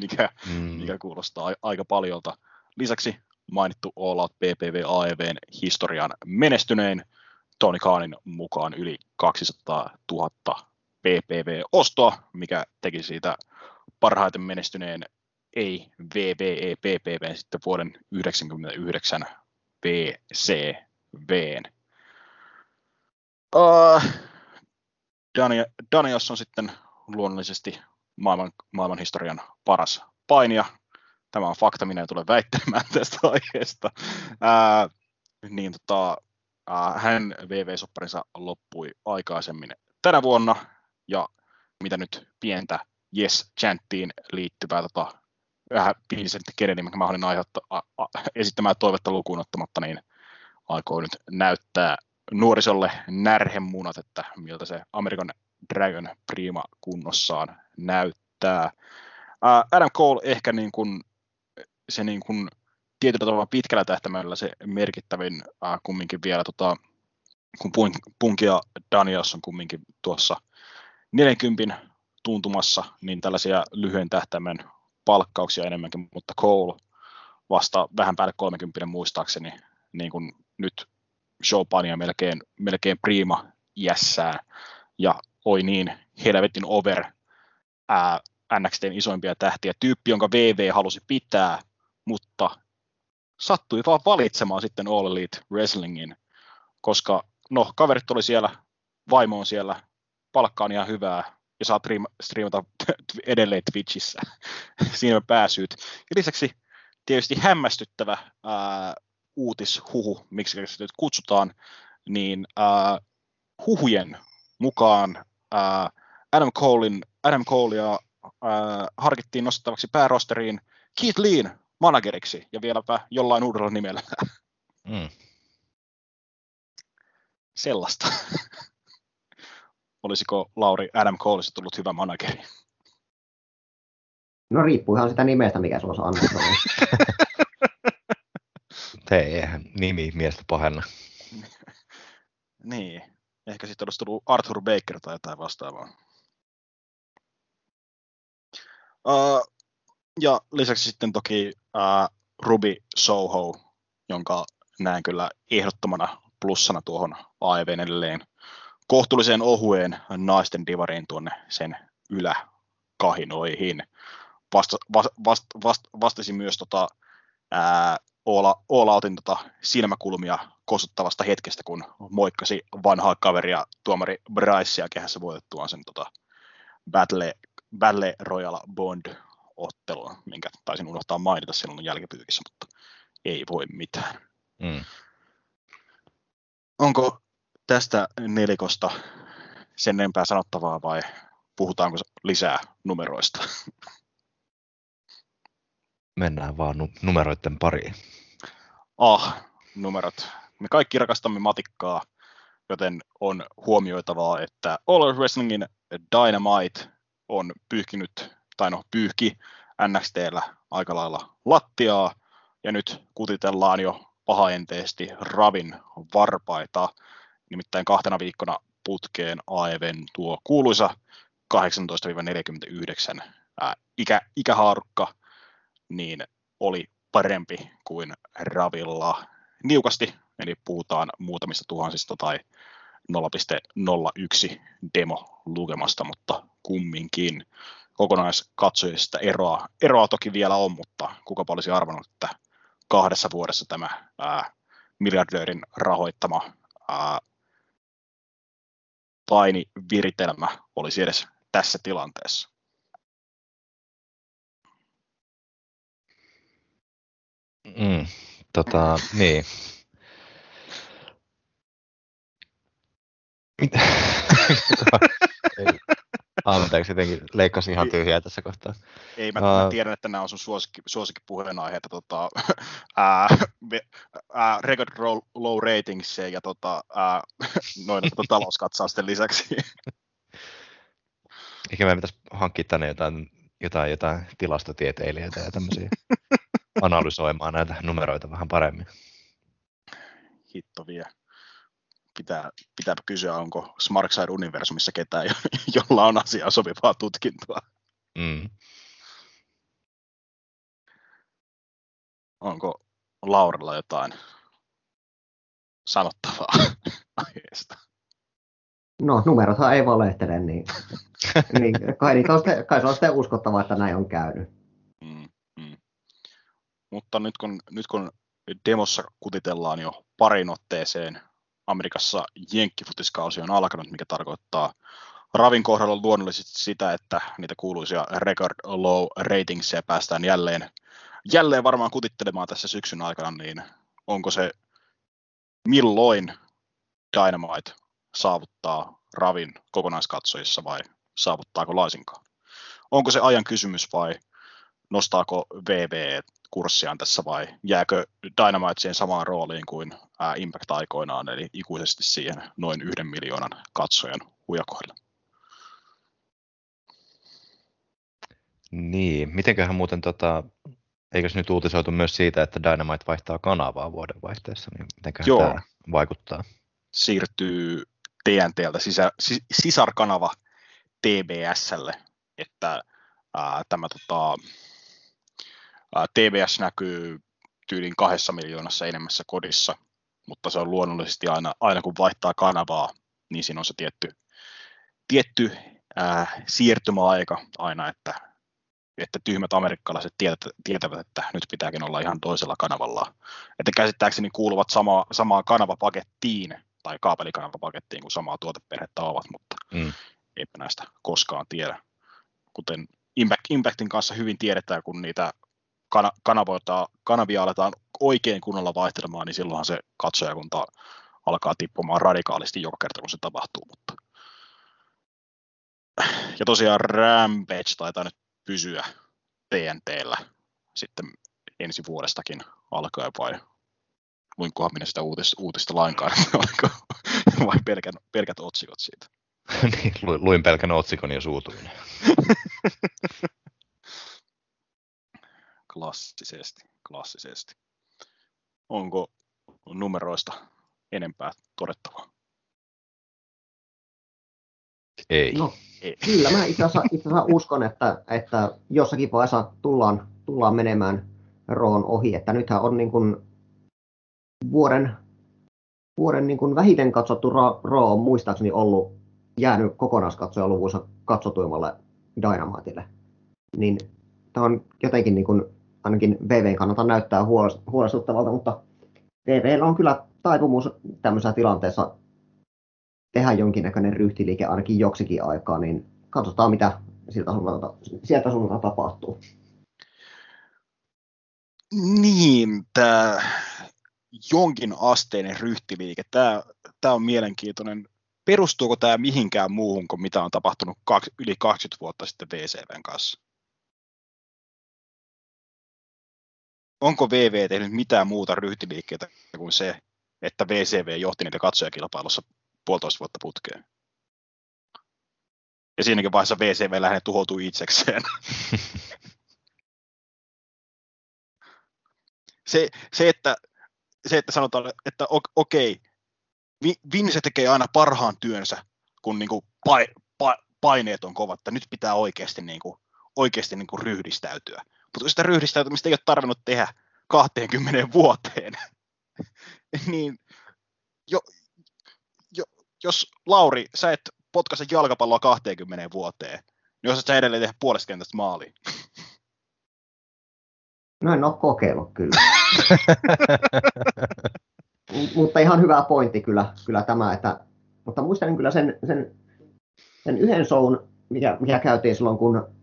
mikä, mm. mikä kuulostaa aika paljolta. Lisäksi mainittu All Out PPV AEVn historian menestynein Tony Khanin mukaan yli 200 000 PPV-ostoa, mikä teki siitä parhaiten menestyneen ei VVE PPV sitten vuoden 1999 VCVn. Uh, Daniels on sitten luonnollisesti maailman, maailman historian paras painija. Tämä on fakta, minä en tule väittämään tästä aiheesta. Uh, niin tota, uh, hänen VV-sopparinsa loppui aikaisemmin tänä vuonna, ja mitä nyt pientä Yes Chanttiin liittyvää tota, vähän Vincent Kennedy, mikä mä olin aiheuttaa, esittämään toivetta lukuun ottamatta, niin aikoo nyt näyttää nuorisolle närhemunat, että miltä se American Dragon prima kunnossaan näyttää. Adam Cole ehkä niin kuin, se niin kuin, tietyllä tavalla pitkällä tähtäimellä se merkittävin äh, kumminkin vielä, tota, kun Punk ja Daniels on kumminkin tuossa 40 tuntumassa, niin tällaisia lyhyen tähtäimen palkkauksia enemmänkin, mutta Cole vasta vähän päälle 30 muistaakseni, niin kuin nyt showpania melkein, melkein prima iässään, ja oi niin helvetin over ää, NXTn isoimpia tähtiä, tyyppi, jonka VV halusi pitää, mutta sattui vaan valitsemaan sitten All Elite Wrestlingin, koska no, kaverit oli siellä, vaimo on siellä, palkka on ihan hyvää, ja saa striimata edelleen Twitchissä. Siinä on pääsyyt. Ja lisäksi tietysti hämmästyttävä ää, uutishuhu, miksi sitä nyt kutsutaan, niin ää, huhujen mukaan ää, Adam, Colein, Adam Colea ää, harkittiin nostettavaksi päärosteriin Keith Leen manageriksi ja vieläpä jollain uudella nimellä. Mm. Sellaista. Olisiko Lauri Adam Coleista tullut hyvä manageri? No riippuu ihan sitä nimestä, mikä sulla on annettu. Hei, eihän nimi miestä pahenna. niin, ehkä sitten olisi tullut Arthur Baker tai jotain vastaavaa. Uh, ja lisäksi sitten toki uh, Ruby Soho, jonka näen kyllä ehdottomana plussana tuohon AEVn edelleen kohtuullisen ohueen naisten divariin tuonne sen yläkahinoihin. Vasta, vast, vast, vast, vastasi myös tota, ää, All, All Outin tota, silmäkulmia kosuttavasta hetkestä, kun moikkasi vanhaa kaveria tuomari Brycea kehässä voitettuaan sen tota, Battle, Battle Royal Bond-ottelun, minkä taisin unohtaa mainita silloin jälkipyykissä, mutta ei voi mitään. Mm. Onko tästä nelikosta sen enempää sanottavaa vai puhutaanko lisää numeroista? Mennään vaan nu- numeroiden pariin. Ah, numerot. Me kaikki rakastamme matikkaa, joten on huomioitavaa, että All Wrestlingin Dynamite on pyyhkinyt, tai no pyyhki NXTllä aika lailla lattiaa, ja nyt kutitellaan jo pahaenteesti Ravin varpaita nimittäin kahtena viikkona putkeen AEVn tuo kuuluisa 18-49 ää, ikä, ikähaarukka, niin oli parempi kuin Ravilla niukasti, eli puhutaan muutamista tuhansista tai 0,01 demo lukemasta, mutta kumminkin kokonaiskatsojista eroa, eroa toki vielä on, mutta kuka olisi arvannut, että kahdessa vuodessa tämä ää, miljardöörin rahoittama ää, painiviritelmä olisi edes tässä tilanteessa. Mm, tota, niin. Mitä? Anteeksi, jotenkin leikkasin ihan tyhjää tässä kohtaa. Ei, mä, uh, mä tiedän, että nämä on sun suosikki, suosikkipuheenaiheita. Tota, ää, ää, record roll, low ratings ja tota, ää, noin tota, talouskatsausten lisäksi. Eikä meidän pitäisi hankkia tänne jotain, jotain, jotain tilastotieteilijöitä ja tämmöisiä analysoimaan näitä numeroita vähän paremmin. hitto vie. Pitää, pitää kysyä, onko Smarkside Universumissa ketään, jolla on asiaa sopivaa tutkintoa. Mm. Onko Laurella jotain sanottavaa aiheesta? No, numerothan ei valehtele, niin, niin kai, niitä on sitten, kai se on sitten uskottavaa, että näin on käynyt. Mm, mm. Mutta nyt kun, nyt kun demossa kutitellaan jo parin otteeseen, Amerikassa jenkkifutiskausi on alkanut, mikä tarkoittaa Ravin kohdalla luonnollisesti sitä, että niitä kuuluisia record low ratingsia päästään jälleen, jälleen varmaan kutittelemaan tässä syksyn aikana, niin onko se milloin Dynamite saavuttaa Ravin kokonaiskatsojissa vai saavuttaako laisinkaan? Onko se ajan kysymys vai nostaako VV kurssiaan tässä vai jääkö Dynamite siihen samaan rooliin kuin Impact aikoinaan, eli ikuisesti siihen noin yhden miljoonan katsojan hujakoille? Niin, mitenköhän muuten tota, eikös nyt uutisoitu myös siitä, että Dynamite vaihtaa kanavaa vuoden vaihteessa, niin mitenköhän Joo. tämä vaikuttaa? Siirtyy TNTltä sisä, sis, sisarkanava TBSlle, että ää, tämä tota, TBS näkyy tyylin kahdessa miljoonassa enemmässä kodissa, mutta se on luonnollisesti aina, aina kun vaihtaa kanavaa, niin siinä on se tietty, tietty ää, siirtymäaika aina, että, että tyhmät amerikkalaiset tietävät, tietävät, että nyt pitääkin olla ihan toisella kanavalla. Että käsittääkseni kuuluvat sama, samaan kanavapakettiin tai kaapelikanavapakettiin kuin samaa tuoteperhettä ovat, mutta Mm. eipä näistä koskaan tiedä. Kuten Impact, Impactin kanssa hyvin tiedetään, kun niitä kana, kanavoita, kanavia aletaan oikein kunnolla vaihtelemaan, niin silloinhan se katsojakunta alkaa tippumaan radikaalisti joka kerta, kun se tapahtuu. Mutta... Ja tosiaan Rampage taitaa nyt pysyä TNTllä sitten ensi vuodestakin alkaen vai luinkohan minä sitä uutista, uutista lainkaan, vai pelkän, pelkät otsikot siitä. niin, lu- luin pelkän otsikon ja suutuin. Klassisesti, klassisesti. Onko numeroista enempää todettavaa? Ei. No, Ei. kyllä mä itse asiassa, itse asiassa uskon, että, että jossakin vaiheessa tullaan, tullaan menemään Roon ohi, että nythän on niin kuin vuoden, vuoden niin kuin vähiten katsottu Ro, Ro on muistaakseni ollut jäänyt kokonaiskatsojaluvuissa katsotuimmalle Dynamiteille. Niin tämä on jotenkin niin kuin, ainakin VVn kannalta näyttää huolest- huolestuttavalta, mutta VVllä on kyllä taipumus tämmöisessä tilanteessa tehdä jonkinnäköinen ryhtiliike ainakin joksikin aikaa, niin katsotaan mitä siltä suunnalta, sieltä suunnalta tapahtuu. Niin, tämä jonkin asteinen ryhtiliike, tämä, tämä on mielenkiintoinen. Perustuuko tämä mihinkään muuhun kuin mitä on tapahtunut kaksi, yli 20 vuotta sitten VCVn kanssa? Onko VV tehnyt mitään muuta ryhtiliikkeitä kuin se, että VCV johti niitä katsojakilpailussa puolitoista vuotta putkeen? Ja siinäkin vaiheessa VCV lähinnä tuhoutui itsekseen. se, se, että, se, että sanotaan, että okei, Vi- Vince tekee aina parhaan työnsä, kun niinku pa- pa- paineet on kovat, että nyt pitää oikeasti, niinku, oikeasti niinku ryhdistäytyä. Mutta sitä ryhdistäytymistä ei ole tarvinnut tehdä 20 vuoteen. niin jo, jo, jos Lauri, sä et potkaise jalkapalloa 20 vuoteen, niin osaat sä edelleen tehdä puolesta kentästä maaliin. No en ole kokeillut kyllä. Mutta ihan hyvä pointti kyllä, kyllä tämä, että, mutta muistan kyllä sen, sen, sen yhden shown, mikä, mikä käytiin silloin, kun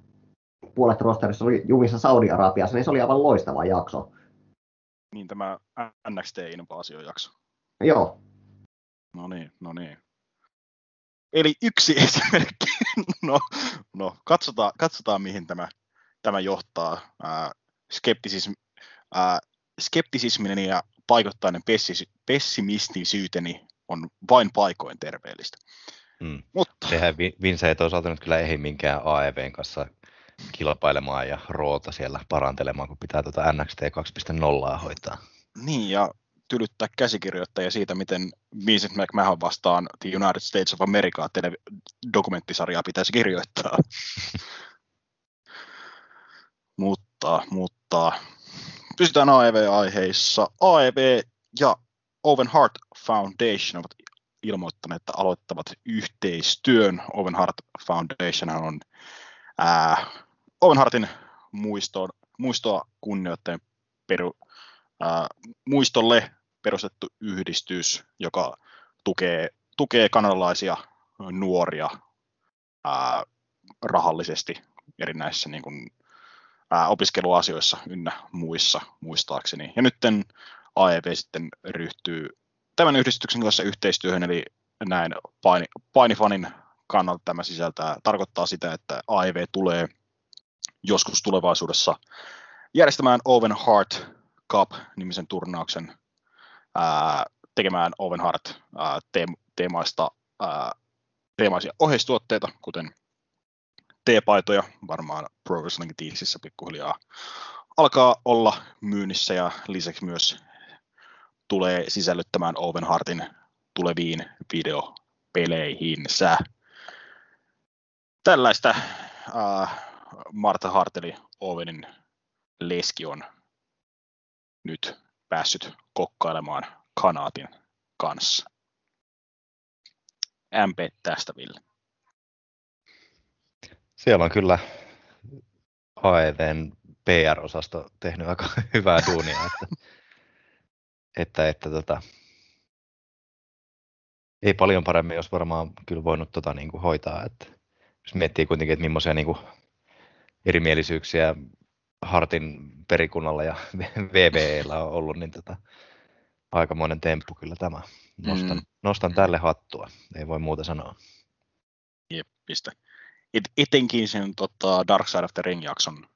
puolet rosterissa oli jumissa Saudi-Arabiassa, niin se oli aivan loistava jakso. Niin tämä NXT Invasion jakso. Joo, No niin, no niin. Eli yksi esimerkki. No, no katsotaan, katsotaan mihin tämä, tämä johtaa. Ää, skeptisism, ää, skeptisisminen ja paikoittainen pessis, pessimistisyyteni on vain paikoin terveellistä. Mm. Mutta Sehän Vi- Vince ei toisaalta nyt kyllä ehdi minkään AEVn kanssa kilpailemaan ja roota siellä parantelemaan, kun pitää tuota NXT 2.0 hoitaa. niin, ja tylyttää käsikirjoittajia siitä, miten Vincent McMahon vastaan The United States of America dokumenttisarjaa pitäisi kirjoittaa. mutta, mutta pysytään AEV-aiheissa. AEV ja Owen Hart Foundation ovat ilmoittaneet, että aloittavat yhteistyön. Owen Hart Foundation on ää, Owen Hartin muistoon, muistoa kunnioittajien peru, ää, muistolle perustettu yhdistys, joka tukee, tukee kanadalaisia nuoria ää, rahallisesti erinäisissä niin kuin, ää, opiskeluasioissa ynnä muissa muistaakseni. Ja nyt AEV sitten ryhtyy tämän yhdistyksen kanssa yhteistyöhön, eli näin paini, painifanin kannalta tämä sisältää, tarkoittaa sitä, että AEV tulee joskus tulevaisuudessa järjestämään Owen Hart Cup-nimisen turnauksen, ää, tekemään Owen Hart ää, teemaista, ää, teemaisia oheistuotteita, kuten T-paitoja, varmaan Pro Wrestling Teesissä pikkuhiljaa alkaa olla myynnissä ja lisäksi myös tulee sisällyttämään Owen Hartin tuleviin videopeleihinsä. Tällaista äh, Marta Harteli Owenin leski on nyt päässyt kokkailemaan kanaatin kanssa. MP tästä, Ville. Siellä on kyllä AEVn PR-osasto tehnyt aika hyvää duunia, että, että, että tota, ei paljon paremmin jos varmaan kyllä voinut tota, niin kuin hoitaa. Että, jos miettii kuitenkin, että millaisia niin kuin, erimielisyyksiä Hartin perikunnalla ja VVEllä on ollut, niin tota, aikamoinen temppu kyllä tämä. Nostan, mm. nostan tälle hattua, ei voi muuta sanoa. Jep, pistä. Et, etenkin sen tota, Dark Side of the Ring-jakson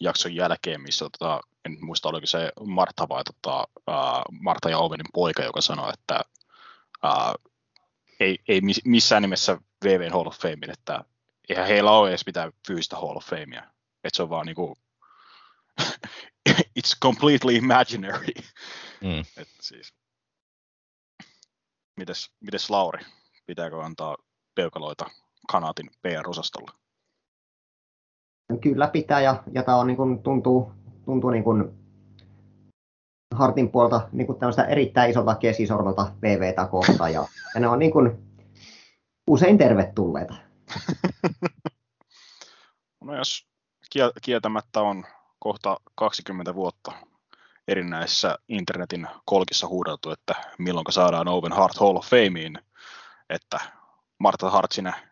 jakson jälkeen, missä tota, en muista oliko se Marta vai tota, uh, Marta ja Ovenin poika, joka sanoi, että uh, ei, ei missään nimessä VVn Hall of Fame, että eihän heillä ole edes mitään fyysistä Hall of Famea. Että se on vaan niinku, it's completely imaginary. Mm. Et siis, mites, mites Lauri, pitääkö antaa peukaloita kanaatin PR-osastolle? Kyllä pitää ja, ja tämä on niin kuin, tuntuu, tuntuu niin kuin Hartin puolta niin kuin erittäin isolta kesisorvalta VVtä kohta ja, ja ne on niin kuin, usein tervetulleita. no jos kieltämättä on kohta 20 vuotta erinäisissä internetin kolkissa huudeltu, että milloin saadaan Owen Hart Hall of Fameen, että Marta Hart sinä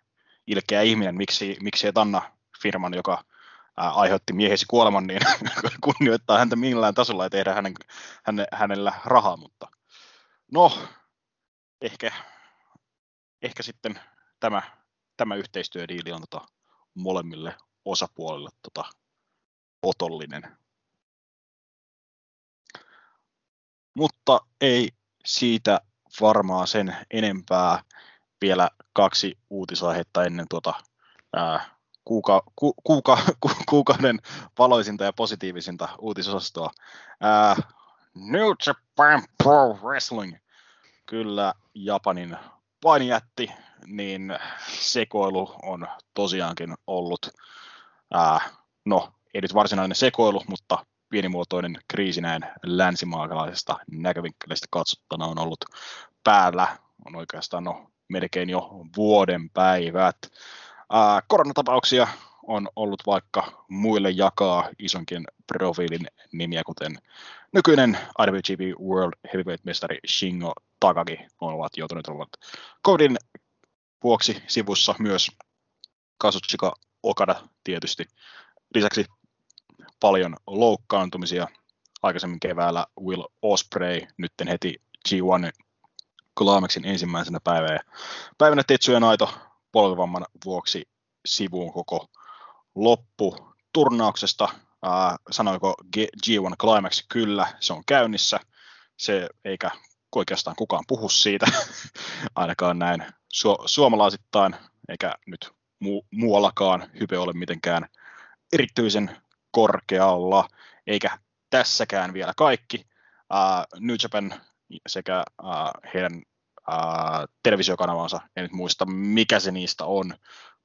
ilkeä ihminen, miksi, miksi et anna firman, joka ää, aiheutti miehesi kuoleman, niin kunnioittaa häntä millään tasolla ja tehdä hänen, häne, hänellä rahaa, mutta no, ehkä, ehkä sitten tämä, tämä yhteistyödiili on tota molemmille osapuolille tota otollinen. Mutta ei siitä varmaan sen enempää. Vielä kaksi uutisaihetta ennen tuota ää, kuuka, ku, kuuka, ku, kuukauden valoisinta ja positiivisinta uutisosastoa. Ää, New Japan Pro Wrestling. Kyllä Japanin painijätti, niin sekoilu on tosiaankin ollut, ää, no ei nyt varsinainen sekoilu, mutta pienimuotoinen kriisi näin länsimaalaisesta näkövinkkelistä katsottuna on ollut päällä, on oikeastaan no, melkein jo vuoden päivät. Ää, koronatapauksia on ollut vaikka muille jakaa isonkin profiilin nimiä, kuten nykyinen IWGP World Heavyweight-mestari Shingo Takagi on ovat joutuneet olevat Covidin vuoksi sivussa myös Kazuchika Okada tietysti. Lisäksi paljon loukkaantumisia. Aikaisemmin keväällä Will Osprey, nyt heti G1 Climaxin ensimmäisenä päivänä. Päivänä Tetsuya Naito polvivamman vuoksi sivuun koko loppu turnauksesta. Ää, sanoiko G1 Climax? Kyllä, se on käynnissä. Se eikä oikeastaan kukaan puhu siitä, ainakaan näin su- suomalaisittain, eikä nyt mu- muuallakaan hype ole mitenkään erityisen korkealla, eikä tässäkään vielä kaikki. Uh, New Japan sekä äh, heidän äh, televisiokanavansa, en nyt muista mikä se niistä on,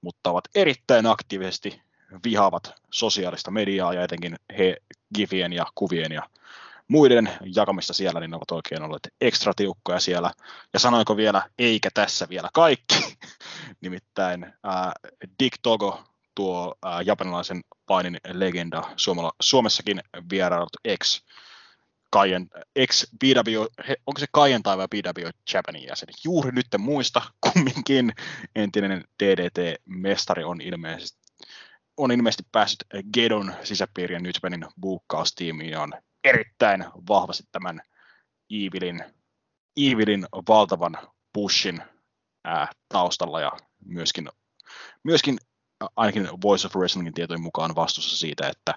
mutta ovat erittäin aktiivisesti vihaavat sosiaalista mediaa ja etenkin he gifien ja kuvien ja muiden jakamista siellä, niin ne ovat oikein olleet ekstra tiukkoja siellä. Ja sanoiko vielä, eikä tässä vielä kaikki, nimittäin äh, Dick Togo, tuo äh, japanilaisen painin legenda, Suomella, Suomessakin vierailut ex Kaien, ex BW, onko se Kaien tai BW Japanin jäsen? Juuri nyt en muista, kumminkin entinen DDT-mestari on ilmeisesti on ilmeisesti päässyt Gedon sisäpiirien Japanin buukkaustiimiin ja on erittäin vahvasti tämän Evilin, Evilin valtavan pushin ää, taustalla ja myöskin, myöskin ainakin Voice of Wrestlingin tietojen mukaan vastuussa siitä, että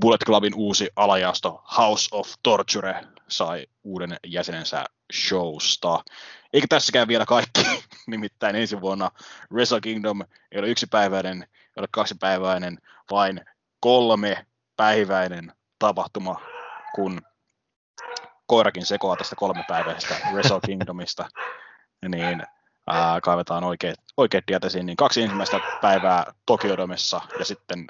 Bullet Clubin uusi alajaosto House of Torture sai uuden jäsenensä showsta. Eikä tässäkään vielä kaikki, nimittäin ensi vuonna Wrestle Kingdom ei ole yksipäiväinen, ei ole kaksipäiväinen, vain kolme päiväinen tapahtuma, kun koirakin sekoaa tästä kolmepäiväisestä Wrestle Kingdomista, niin ää, kaivetaan oikeat, oikeat tietäisiin, niin kaksi ensimmäistä päivää Tokiodomessa ja sitten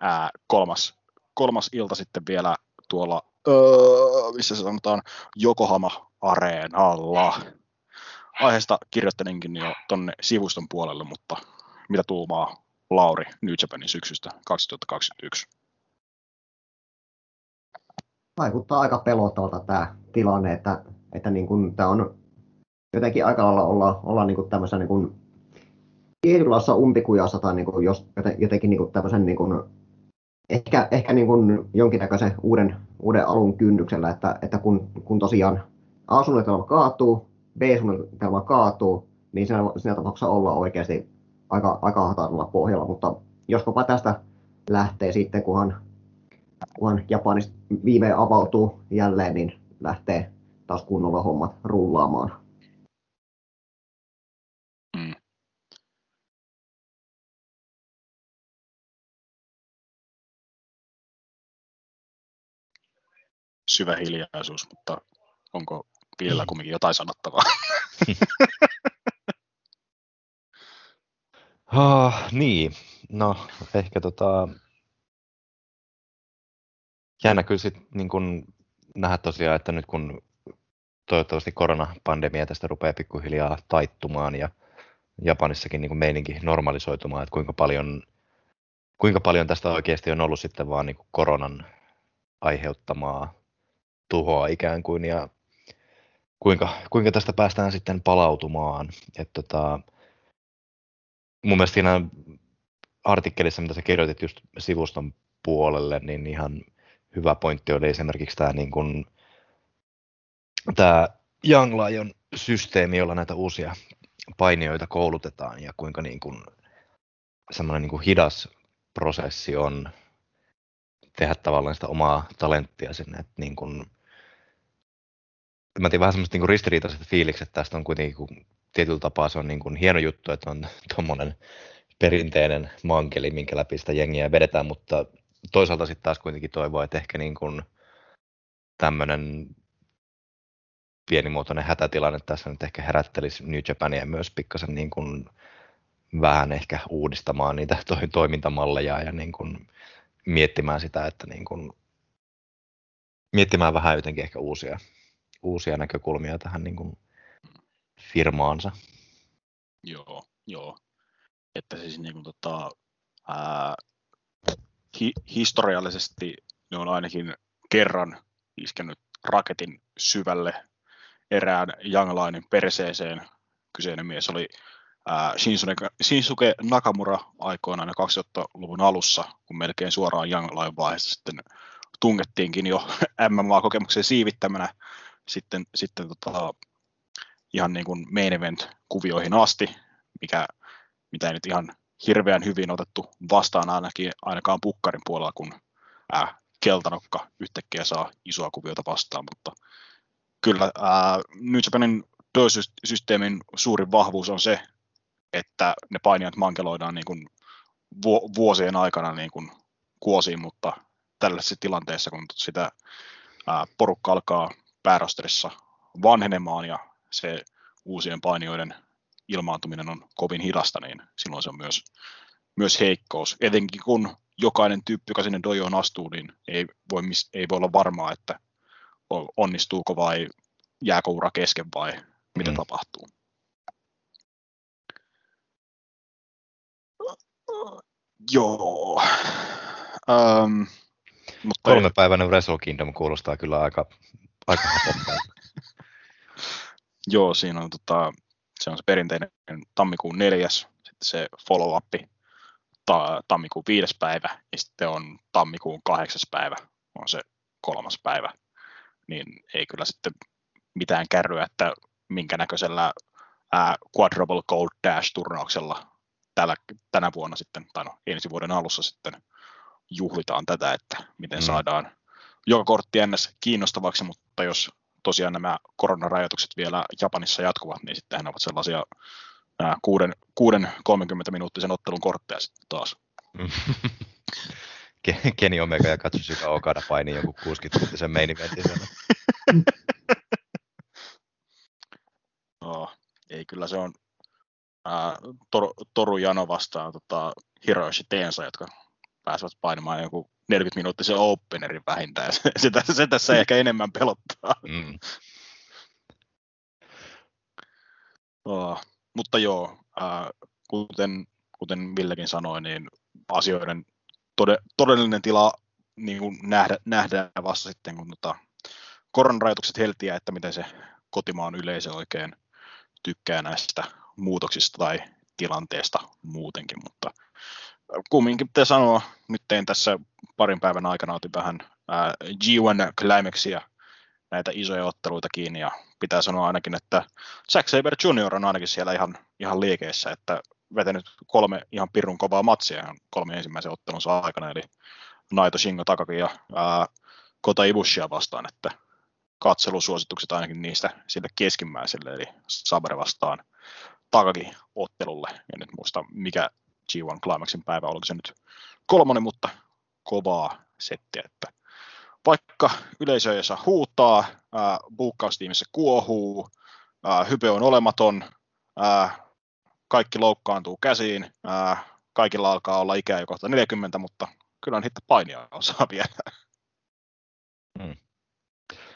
ää, kolmas, kolmas ilta sitten vielä tuolla, öö, missä se sanotaan, Yokohama Areenalla. Aiheesta kirjoittelinkin jo tonne sivuston puolelle, mutta mitä tuumaa Lauri New Japanin syksystä 2021? Vaikuttaa aika pelottavalta tämä tilanne, että, että niin kuin tämä on jotenkin aika lailla olla, olla niin kuin tämmöisessä niin kuin tietynlaisessa umpikujassa tai niin kuin jos, jotenkin niin kuin tämmöisen niin kuin, ehkä, ehkä niin kuin jonkinnäköisen uuden, uuden alun kynnyksellä, että, että kun, kun tosiaan A-suunnitelma kaatuu, B-suunnitelma kaatuu, niin siinä, siinä tapauksessa ollaan oikeasti aika, aika hataralla pohjalla, mutta joskopa tästä lähtee sitten, kunhan, kunhan Japanista viimein avautuu jälleen, niin lähtee taas kunnolla hommat rullaamaan. Mm. Syvä hiljaisuus, mutta onko Piilellä kumminkin jotain sanottavaa? oh, niin, no ehkä tota... Jännä kyllä sit, niin kun nähdä tosiaan, että nyt kun toivottavasti koronapandemia tästä rupeaa pikkuhiljaa taittumaan ja Japanissakin niin meininki normalisoitumaan, että kuinka paljon, kuinka paljon tästä oikeasti on ollut sitten vaan niin koronan aiheuttamaa tuhoa ikään kuin ja kuinka, kuinka tästä päästään sitten palautumaan. Et tota, mun mielestä siinä artikkelissa, mitä sä kirjoitit just sivuston puolelle, niin ihan hyvä pointti oli esimerkiksi tämä niin kuin, tämä Young Lion systeemi, jolla näitä uusia painijoita koulutetaan ja kuinka niin kuin, semmoinen niin kuin hidas prosessi on tehdä tavallaan sitä omaa talenttia sinne. Että niin kuin, mä tein vähän semmoista niin ristiriitaiset fiilikset tästä on kuitenkin, kun tietyllä tapaa se on niin kuin hieno juttu, että on tuommoinen perinteinen mankeli, minkä läpi sitä jengiä vedetään, mutta toisaalta sitten taas kuitenkin toivoa, että ehkä niin kuin tämmöinen pienimuotoinen hätätilanne tässä nyt ehkä herättelisi New Japania myös pikkasen niin kuin vähän ehkä uudistamaan niitä toimintamalleja ja niin kuin miettimään sitä, että niin kuin miettimään vähän jotenkin ehkä uusia uusia näkökulmia tähän niin kuin firmaansa. Joo, joo. Että siis niin kuin, tota, ää, hi, historiallisesti ne on ainakin kerran iskenyt raketin syvälle erään Younglainin perseeseen. Kyseinen mies oli ää, Shinsuke, Nakamura aikoinaan 2000-luvun alussa, kun melkein suoraan Younglain vaiheessa sitten tungettiinkin jo MMA-kokemuksen siivittämänä sitten, sitten tota, ihan niin kuin main event-kuvioihin asti, mikä, mitä ei nyt ihan hirveän hyvin otettu vastaan ainakin, ainakaan pukkarin puolella, kun ää, keltanokka yhtäkkiä saa isoa kuviota vastaan, mutta kyllä ää, New Japanin systeemin suurin vahvuus on se, että ne painijat mankeloidaan niin kuin vuosien aikana niin kuin kuosiin, mutta tällaisessa tilanteessa, kun sitä ää, porukka alkaa päärosterissa vanhenemaan ja se uusien painijoiden ilmaantuminen on kovin hidasta, niin silloin se on myös, myös heikkous. Etenkin kun jokainen tyyppi, joka sinne dojoon astuu, niin ei voi, ei voi olla varmaa, että onnistuuko vai jääkö ura kesken vai mitä mm. tapahtuu. Joo. Um, mutta Kolmepäiväinen Wrestle Kingdom kuulostaa kyllä aika, aika Joo, siinä on, tota, se on se perinteinen tammikuun neljäs, sitten se follow-up ta, tammikuun viides päivä, ja sitten on tammikuun kahdeksas päivä, on se kolmas päivä. Niin ei kyllä sitten mitään kärryä, että minkä näköisellä ää, Quadruple Gold Dash-turnauksella tällä, tänä vuonna sitten, tai no, ensi vuoden alussa sitten juhlitaan tätä, että miten mm. saadaan joka kortti ns. kiinnostavaksi, mutta jos tosiaan nämä koronarajoitukset vielä Japanissa jatkuvat, niin sitten ne ovat sellaisia ää, kuuden, kuuden 30 minuuttisen ottelun kortteja sitten taas. Kenny Omega ja Katsushika Okada paini joku 60 minuuttisen main eventin no, ei kyllä se on ää, Tor, Toru Jano vastaan tota, Hiroshi Tensa, jotka pääsevät painamaan joku 40 minuuttisen openerin vähintään. Se, se, se tässä ehkä enemmän pelottaa. Mm. Oh, mutta joo, ää, kuten, kuten Villekin sanoi, niin asioiden tode, todellinen tila niin kuin nähdä, nähdään vasta sitten, kun tota, koronarajoitukset heltiää, että miten se kotimaan yleisö oikein tykkää näistä muutoksista tai tilanteesta muutenkin, mutta kumminkin pitää sanoa, nyt tein tässä parin päivän aikana, otin vähän ää, G1 Climaxia, näitä isoja otteluita kiinni, ja pitää sanoa ainakin, että Zack Saber Jr. on ainakin siellä ihan, ihan liikeessä, että vetänyt kolme ihan pirun kovaa matsia ihan kolme ensimmäisen ottelunsa aikana, eli Naito Shingo Takaki ja ää, Kota Ibushia vastaan, että katselusuositukset ainakin niistä sille keskimmäiselle, eli Sabre vastaan Takaki ottelulle. En nyt muista, mikä G1 Climaxin päivä, oliko se nyt kolmonen, mutta kovaa settiä, että vaikka yleisö ei saa huutaa, buukkaustiimissä kuohuu, ää, hype on olematon, ää, kaikki loukkaantuu käsiin, ää, kaikilla alkaa olla ikää jo kohta 40, mutta kyllä on hitto painia osaa vielä. Hmm.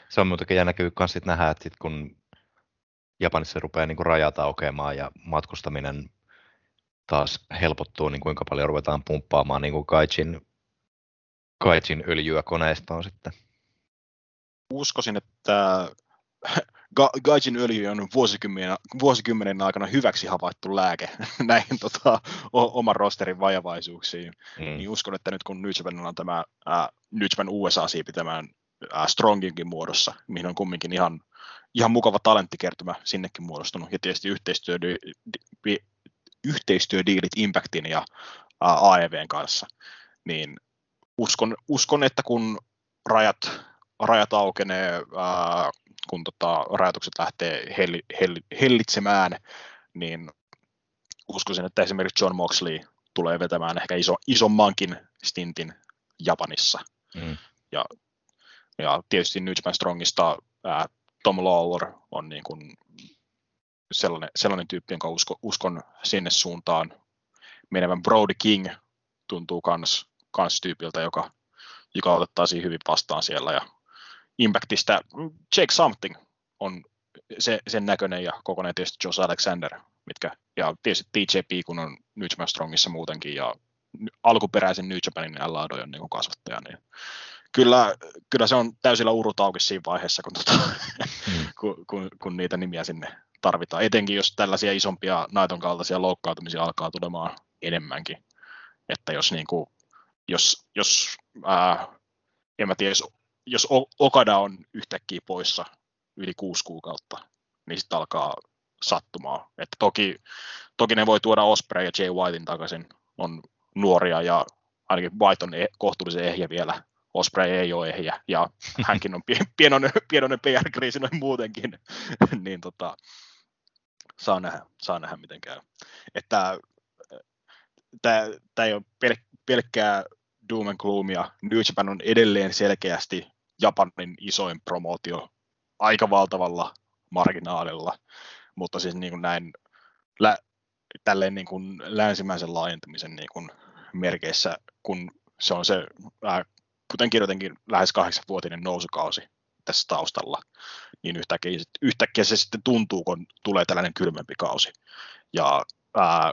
Se on muutenkin jännä myös nähdä, että sit kun Japanissa rupeaa niin kuin rajat aukeamaan ja matkustaminen taas helpottuu, niin kuinka paljon ruvetaan pumppaamaan niin kuin Kaijin, Kaijin öljyä koneistoon sitten? Uskoisin, että Gaijin öljy on vuosikymmenen, vuosikymmenen aikana hyväksi havaittu lääke näihin tota, oman rosterin vajavaisuuksiin. Mm. Niin uskon, että nyt kun New on tämä äh, New Japan USA-siipi tämän äh, Stronginkin muodossa, mihin on kumminkin ihan, ihan mukava talenttikertymä sinnekin muodostunut, ja tietysti yhteistyö, yhteistyödiilit Impactin ja AEVn kanssa, niin uskon, uskon että kun rajat, rajat aukenee, ää, kun tota, rajoitukset lähtee helli, helli, hellitsemään, niin uskoisin, että esimerkiksi John Moxley tulee vetämään ehkä iso, isommankin stintin Japanissa. Mm. Ja, ja tietysti New Japan Strongista ää, Tom Lawler on niin kuin sellainen, sellainen tyyppi, jonka usko, uskon sinne suuntaan menevän Brody King tuntuu kans, kans tyypiltä, joka, joka otettaisiin hyvin vastaan siellä. Ja Impactista Jake Something on se, sen näköinen ja kokonaan tietysti Josh Alexander, mitkä, ja tietysti TJP, kun on New Japan Strongissa muutenkin, ja alkuperäisen New Japanin on niin kasvattaja, niin kyllä, kyllä se on täysillä urut auki siinä vaiheessa, kun, tota, mm. kun, kun, kun, niitä nimiä sinne tarvitaan, etenkin jos tällaisia isompia naiton kaltaisia loukkaantumisia alkaa tulemaan enemmänkin. Että jos, niin kuin, jos, jos ää, en mä tiedä, jos, jos Okada on yhtäkkiä poissa yli kuusi kuukautta, niin sitten alkaa sattumaan. Että toki, toki ne voi tuoda Osprey ja Jay Whitein takaisin, on nuoria ja ainakin White on e- kohtuullisen ehjä vielä, Osprey ei ole ehjä, ja hänkin on pienoinen, pienoinen PR-kriisi noin muutenkin, niin tota, saa nähdä, saa nähdä miten käy. Että tämä ei ole pel- pelkkää doom and gloomia. New Japan on edelleen selkeästi Japanin isoin promootio aika valtavalla marginaalilla, mutta siis niin kuin näin lä, tälleen niin kuin länsimäisen laajentumisen niin kuin merkeissä, kun se on se, ää, kuten kirjoitinkin, lähes kahdeksanvuotinen nousukausi tässä taustalla, niin yhtäkkiä, yhtäkkiä se sitten tuntuu, kun tulee tällainen kylmempi kausi. Ja ää,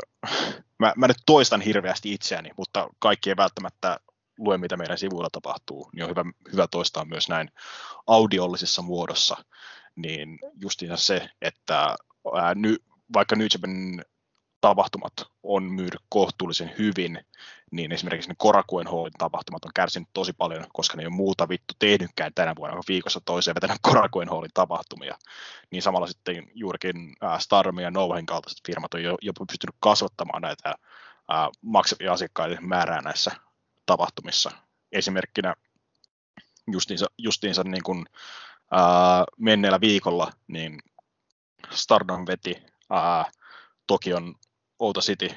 mä, mä nyt toistan hirveästi itseäni, mutta kaikki ei välttämättä lue, mitä meidän sivuilla tapahtuu, niin on hyvä, hyvä toistaa myös näin audiollisessa muodossa. Niin justiinsa se, että ää, ny, vaikka Japan tapahtumat on myydy kohtuullisen hyvin, niin esimerkiksi ne Korakuen Hallin tapahtumat on kärsinyt tosi paljon, koska ne ei ole muuta vittu tehnytkään tänä vuonna viikossa toiseen vetänyt Korakuen Hallin tapahtumia. Niin samalla sitten juurikin Starmin ja Novahin kaltaiset firmat on jo, jopa pystynyt kasvattamaan näitä maksavia asiakkaiden määrää näissä tapahtumissa. Esimerkkinä justiinsa, justiinsa niin kuin, menneellä viikolla niin Stardom veti äh, Tokion Outa City,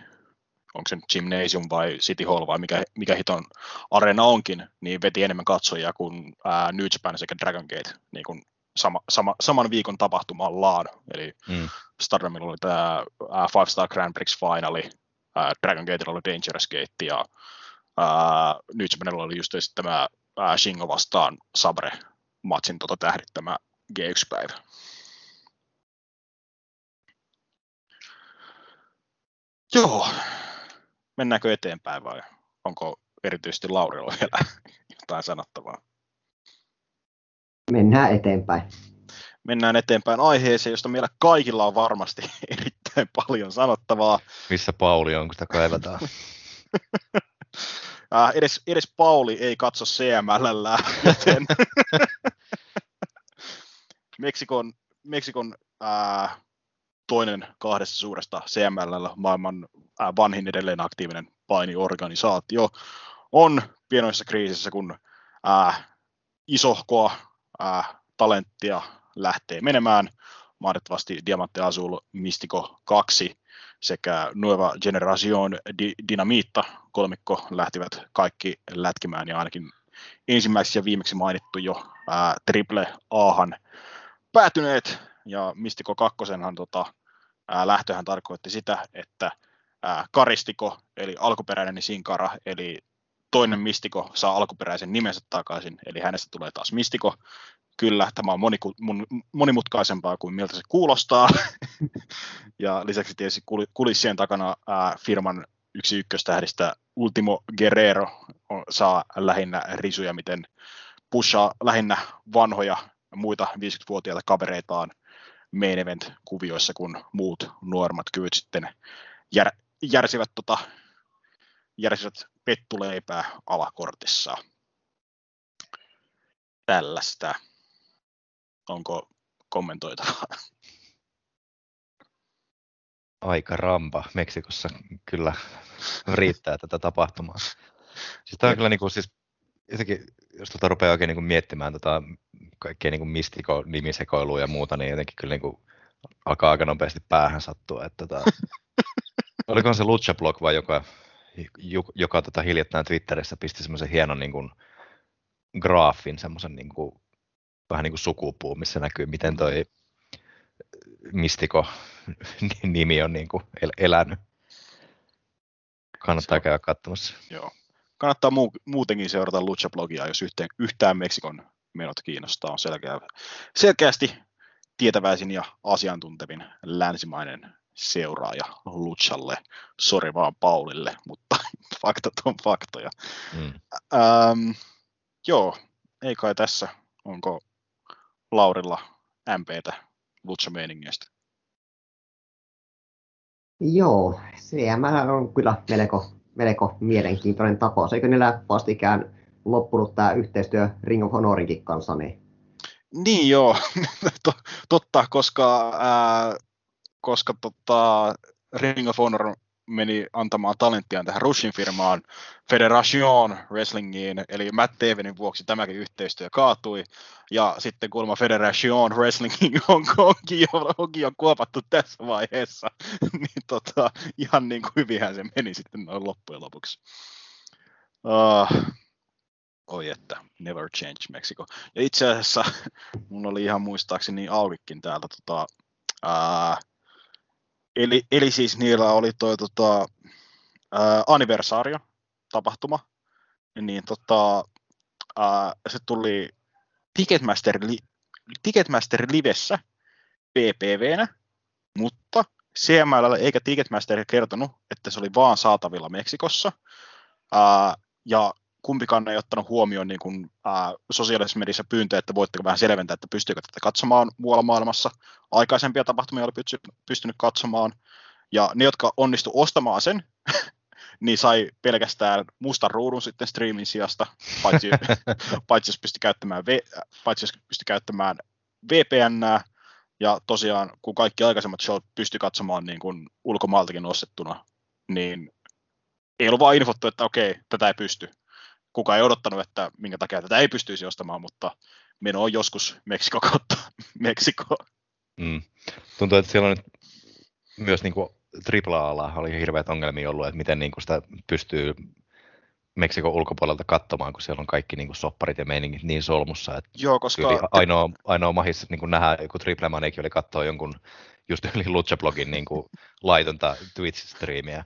onko se Gymnasium vai City Hall vai mikä, mikä hiton areena onkin, niin veti enemmän katsojia kuin ää, New Japan sekä Dragon Gate niin kuin sama, sama, saman viikon tapahtumallaan. Eli mm. Stardomilla oli tämä Five Star Grand Prix Finali, ää, Dragon Gateilla oli Dangerous Gate ja ää, New Japanilla oli just tämä ää, Shingo vastaan Sabre matsin tota tähdittämä G1-päivä. Joo, mennäänkö eteenpäin vai onko erityisesti Laurilla vielä jotain sanottavaa? Mennään eteenpäin. Mennään eteenpäin aiheeseen, josta meillä kaikilla on varmasti erittäin paljon sanottavaa. Missä Pauli on, kun sitä kaivataan? äh, edes, edes Pauli ei katso CML, joten Meksikon, Meksikon äh, toinen kahdesta suuresta CML, maailman vanhin edelleen aktiivinen painiorganisaatio, on pienoissa kriisissä, kun ää, isohkoa ää, talenttia lähtee menemään. Mahdollisesti Diamante Azul Mystico 2 sekä Nueva Generación Di- Dynamita kolmikko lähtivät kaikki lätkimään ja ainakin ensimmäiseksi ja viimeksi mainittu jo ää, Triple Ahan päätyneet ja Mystico 2 tota, ää, lähtöhän tarkoitti sitä, että ää, Karistiko, eli alkuperäinen Sinkara, eli toinen Mistiko saa alkuperäisen nimensä takaisin, eli hänestä tulee taas Mistiko. Kyllä, tämä on moniku, monimutkaisempaa kuin miltä se kuulostaa. ja lisäksi tietysti kulissien takana ää, firman yksi ykköstähdistä Ultimo Guerrero on, saa lähinnä risuja, miten pushaa lähinnä vanhoja muita 50-vuotiaita kavereitaan main event-kuvioissa, kun muut nuormat kyvyt sitten jär, järsivät, tota, järsivät pettuleipää alakortissa. Tällaista. Onko kommentoitavaa? Aika rampa. Meksikossa kyllä riittää tätä tapahtumaa. Siis tämä on kyllä niin kuin, siis, jotenkin, jos tuota rupeaa oikein niin kuin miettimään tota kaikkea niin mistiko nimisekoilua ja muuta, niin jotenkin kyllä niin kuin alkaa aika nopeasti päähän sattua. Että tota, olikohan se Lucha Blog vai joka, joka tota hiljattain Twitterissä pisti semmoisen hienon niin kuin, graafin, semmoisen niin kuin, vähän niin kuin sukupuu, missä näkyy, miten toi Mistiko nimi on niin kuin el- elänyt. Kannattaa käydä katsomassa. Joo. Kannattaa muu, muutenkin seurata Lucha-blogia, jos yhteen, yhtään Meksikon menot kiinnostaa. On selkeä, selkeästi tietäväisin ja asiantuntevin länsimainen seuraaja Luchalle. Sori vaan Paulille, mutta faktat on faktoja. Mm. Ähm, joo, ei kai tässä. Onko Laurilla MPtä Lucha-meiningistä? Joo, CML on kyllä melko, melko mielenkiintoinen tapaus. Eikö niillä vastikään loppunut tämä yhteistyö Ring of Honorinkin kanssa? Niin, niin joo, totta, koska, ää, koska tota, Ring of Honor meni antamaan talenttiaan tähän Rushin firmaan Federation Wrestlingiin, eli Matt Davenin vuoksi tämäkin yhteistyö kaatui, ja sitten kuulemma Federation Wrestlingin on, onkin, jo, onkin jo kuopattu tässä vaiheessa, niin tota, ihan niin kuin hyvinhän se meni sitten noin loppujen lopuksi. Uh, Oi että, never change Mexico. Ja itse asiassa mun oli ihan muistaakseni aukikin täältä tota, ää, eli, eli siis niillä oli toi tota, ää, anniversaario tapahtuma, niin tota, ää, se tuli Ticketmaster, li, Ticketmaster Livessä PPVnä, mutta CML eikä Ticketmaster kertonut, että se oli vaan saatavilla Meksikossa. Ää, ja kumpikaan ei ottanut huomioon niin kuin, ää, sosiaalisessa mediassa pyyntöjä, että voitteko vähän selventää, että pystyykö tätä katsomaan muualla maailmassa. Aikaisempia tapahtumia oli pystynyt katsomaan, ja ne, jotka onnistu ostamaan sen, niin sai pelkästään mustan ruudun sitten streamin sijasta, paitsi, paitsi jos pystyi käyttämään, paitsi jos pystyi käyttämään VPN, ja tosiaan, kun kaikki aikaisemmat showt pystyi katsomaan niin kuin ulkomaaltakin ostettuna, niin ei ollut vaan infottu, että okei, tätä ei pysty. Kuka ei odottanut, että minkä takia tätä ei pystyisi ostamaan, mutta meno on joskus Meksiko kautta Meksiko. Mm. Tuntuu, että siellä on nyt myös niin kuin AAA oli hirveät ongelmia ollut, että miten niin kuin sitä pystyy Meksikon ulkopuolelta katsomaan, kun siellä on kaikki niin kuin sopparit ja meiningit niin solmussa. Että Joo, koska... Ainoa, ainoa mahis niin kuin nähdä, joku Triple Manikin oli katsoa jonkun just yli Lucha-blogin niin kuin laitonta Twitch-striimiä.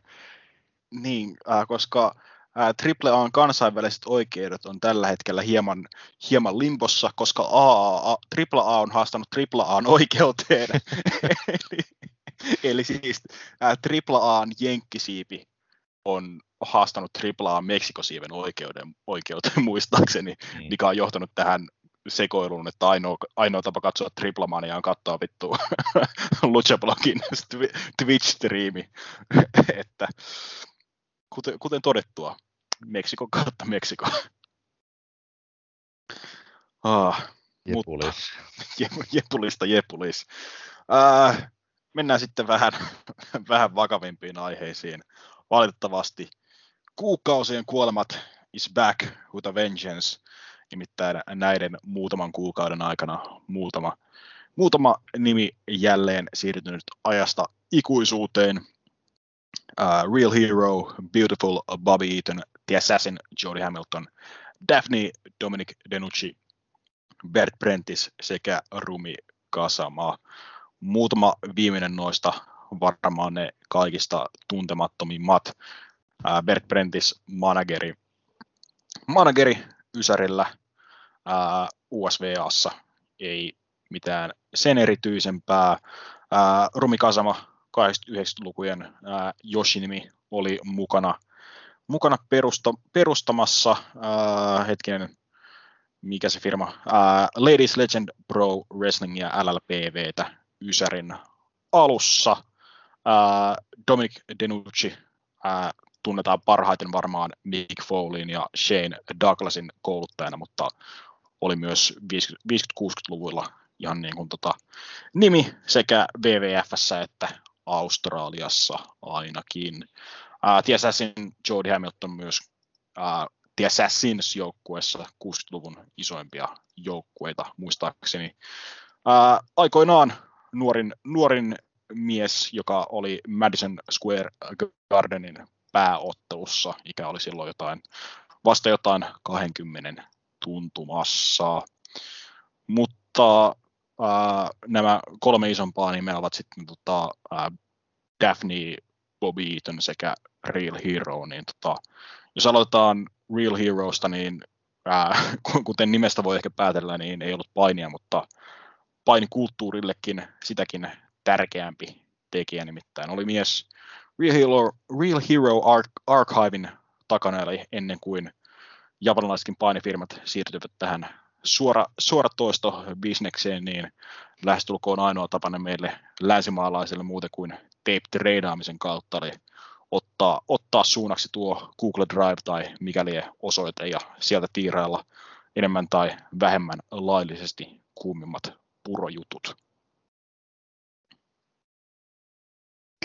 Niin, äh, koska äh, Triple A:n kansainväliset oikeudet on tällä hetkellä hieman, hieman limbossa, koska AAA, Triple A on haastanut Triple A:n oikeuteen. eli, eli siis äh, Triple A:n jenkkisiipi on haastanut AAA Meksikosiiven oikeuden, oikeuteen muistaakseni, mm. mikä on johtanut tähän sekoiluun, että ainoa, ainoa tapa katsoa Triplamania on katsoa vittu Luchablogin Twitch-striimi. että kuten, kuten todettua, Meksikon kautta Meksiko. Ah, jepulis. Mutta, jepulista jepulis. Äh, mennään sitten vähän, vähän vakavimpiin aiheisiin. Valitettavasti kuukausien kuolemat is back with a vengeance. Nimittäin näiden muutaman kuukauden aikana muutama, muutama nimi jälleen siirtynyt ajasta ikuisuuteen. Uh, Real Hero, Beautiful Bobby Eaton, The Assassin Jody Hamilton, Daphne Dominic Denucci, Bert Prentice sekä Rumi Kasama. Muutama viimeinen noista varmaan ne kaikista tuntemattomimmat. Bert Prentis manageri, manageri Ysärillä USVAssa, ei mitään sen erityisempää. Ää, Rumi Kasama 89-lukujen ää, Yoshinimi oli mukana, mukana perusta, perustamassa, ää, hetkinen, mikä se firma, ää, Ladies Legend Pro Wrestling ja LLPVtä Ysärin alussa. Ää, Dominic Denucci ää, tunnetaan parhaiten varmaan Mick Foleyn ja Shane Douglasin kouluttajana, mutta oli myös 50-60-luvuilla ihan niin kuin tota, nimi sekä WWFssä että Australiassa ainakin. Uh, The Assassin Jody Hamilton myös uh, The Assassins joukkueessa 60-luvun isoimpia joukkueita muistaakseni. Uh, aikoinaan nuorin, nuorin mies, joka oli Madison Square Gardenin pääottelussa, ikä oli silloin jotain, vasta jotain 20 tuntumassa. Mutta nämä kolme isompaa nimeä ovat sitten tota, ää, Daphne, Bobby Eaton sekä Real Hero. Niin tota, jos aloitetaan Real Heroista, niin ää, kuten nimestä voi ehkä päätellä, niin ei ollut painia, mutta painikulttuurillekin sitäkin tärkeämpi tekijä nimittäin oli mies, Real Hero, Real Hero Archivein takana, eli ennen kuin japanilaisetkin painifirmat siirtyivät tähän suora, suoratoisto-bisnekseen, niin lähestulkoon ainoa tapana meille länsimaalaisille muuten kuin tape-treidaamisen kautta, eli ottaa, ottaa suunnaksi tuo Google Drive tai mikäli osoite ja sieltä tiirailla enemmän tai vähemmän laillisesti kuumimmat purojutut.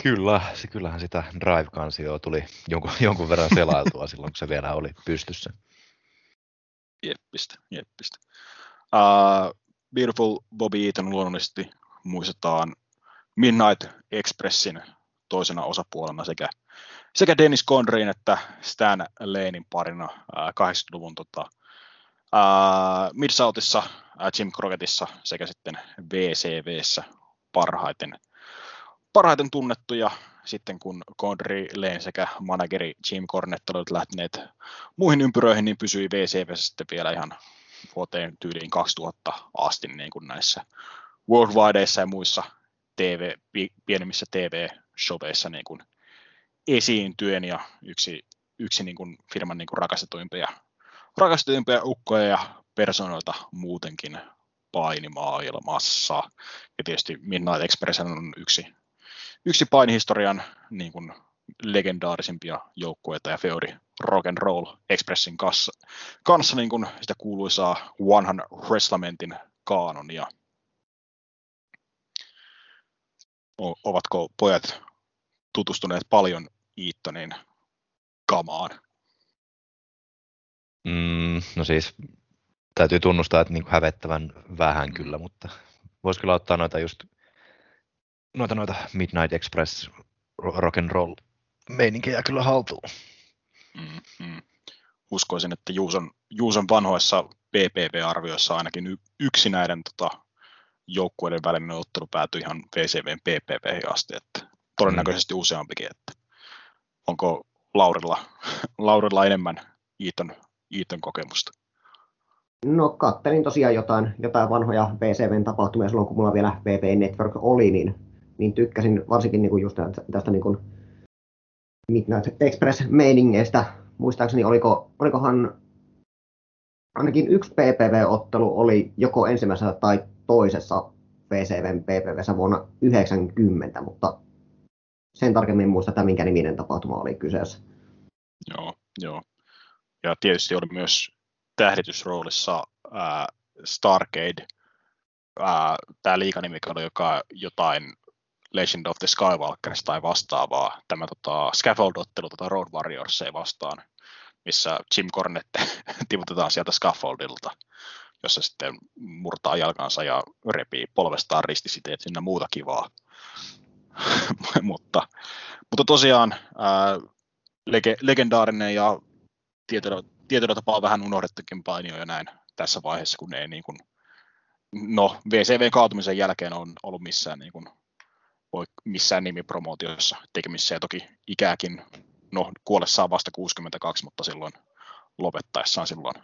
Kyllä, kyllähän sitä Drive-kansioa tuli jonkun, jonkun verran selailtua silloin, kun se vielä oli pystyssä. Jeppistä, jeppistä. Uh, Beautiful Bobby Eaton luonnollisesti muistetaan Midnight Expressin toisena osapuolena sekä, sekä Dennis Conrayn että Stan Lanein parina uh, 80-luvun tota, Ää, Mid-Southissa, ää, Jim Crockettissa sekä sitten VCVssä parhaiten, parhaiten tunnettuja sitten kun Condry Lane sekä manageri Jim Cornette olivat lähteneet muihin ympyröihin, niin pysyi VCV sitten vielä ihan vuoteen tyyliin 2000 asti niin kuin näissä worldwideissa ja muissa TV, pienemmissä TV-showeissa niin kuin esiintyen ja yksi, yksi niin kuin firman niin kuin rakastetuimpia, rakastetuimpia ukkoja ja persoonoilta muutenkin painimaailmassa. Ja tietysti Midnight Express on yksi, yksi painihistorian niin kuin legendaarisimpia joukkueita ja Feori Rock and Roll Expressin kanssa, kanssa niin kuin sitä kuuluisaa One Wrestlamentin kaanonia. Ovatko pojat tutustuneet paljon Eatonin kamaan? Mm, no siis täytyy tunnustaa, että niin kuin hävettävän vähän kyllä, mutta voisi kyllä ottaa noita just noita, noita Midnight Express rock and roll meininkejä kyllä haltuun. Mm-hmm. Uskoisin, että Juuson, Juuson vanhoissa PPV-arvioissa ainakin y- yksi näiden tota, joukkueiden välinen ottelu päätyi ihan VCVn PPV asti, että todennäköisesti mm. useampikin, että onko Laurilla, Laurilla enemmän Iiton, Iiton kokemusta? No kattelin tosiaan jotain, jotain vanhoja VCVn tapahtumia silloin, kun mulla vielä VP Network oli, niin, niin tykkäsin varsinkin niin kuin just tästä niin kuin Midnight Express-meiningeistä. Muistaakseni oliko, olikohan ainakin yksi PPV-ottelu oli joko ensimmäisessä tai toisessa VCVn PPVssä vuonna 90, mutta sen tarkemmin muista, että minkä niminen tapahtuma oli kyseessä. Joo, joo. Ja tietysti oli myös tähditysroolissa ää, Starcade, tämä liikanimi oli joka jotain Legend of the Skywalkerista tai vastaavaa, tämä tota, scaffold-ottelu tota Road Warriorsia vastaan, missä Jim Cornette tiputetaan sieltä scaffoldilta, jossa sitten murtaa jalkansa ja repii polvestaan ristisiteet sinne muuta kivaa. mutta, mutta tosiaan ää, lege, legendaarinen ja tietyllä, tietyllä tapaa vähän unohdettukin painio jo näin tässä vaiheessa, kun ei niin kuin, no VCV kaatumisen jälkeen on ollut missään niin kuin, voi missään nimipromootiossa tekemissä ja toki ikääkin, no kuollessaan vasta 62, mutta silloin lopettaessaan silloin,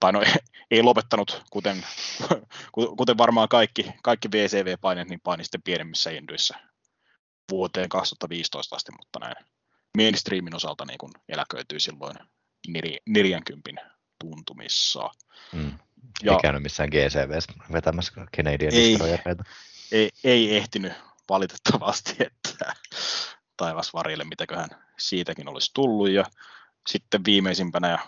tai no ei lopettanut, kuten, kuten varmaan kaikki, kaikki VCV-paineet, niin paini sitten pienemmissä indyissä vuoteen 2015 asti, mutta näin mainstreamin osalta niin kun eläköityi silloin 40 tuntumissa. Mm. Ja, ei käynyt missään GCV vetämässä Canadian ei, ei, ei ehtinyt valitettavasti, että taivas varille, mitäköhän siitäkin olisi tullut. Ja sitten viimeisimpänä ja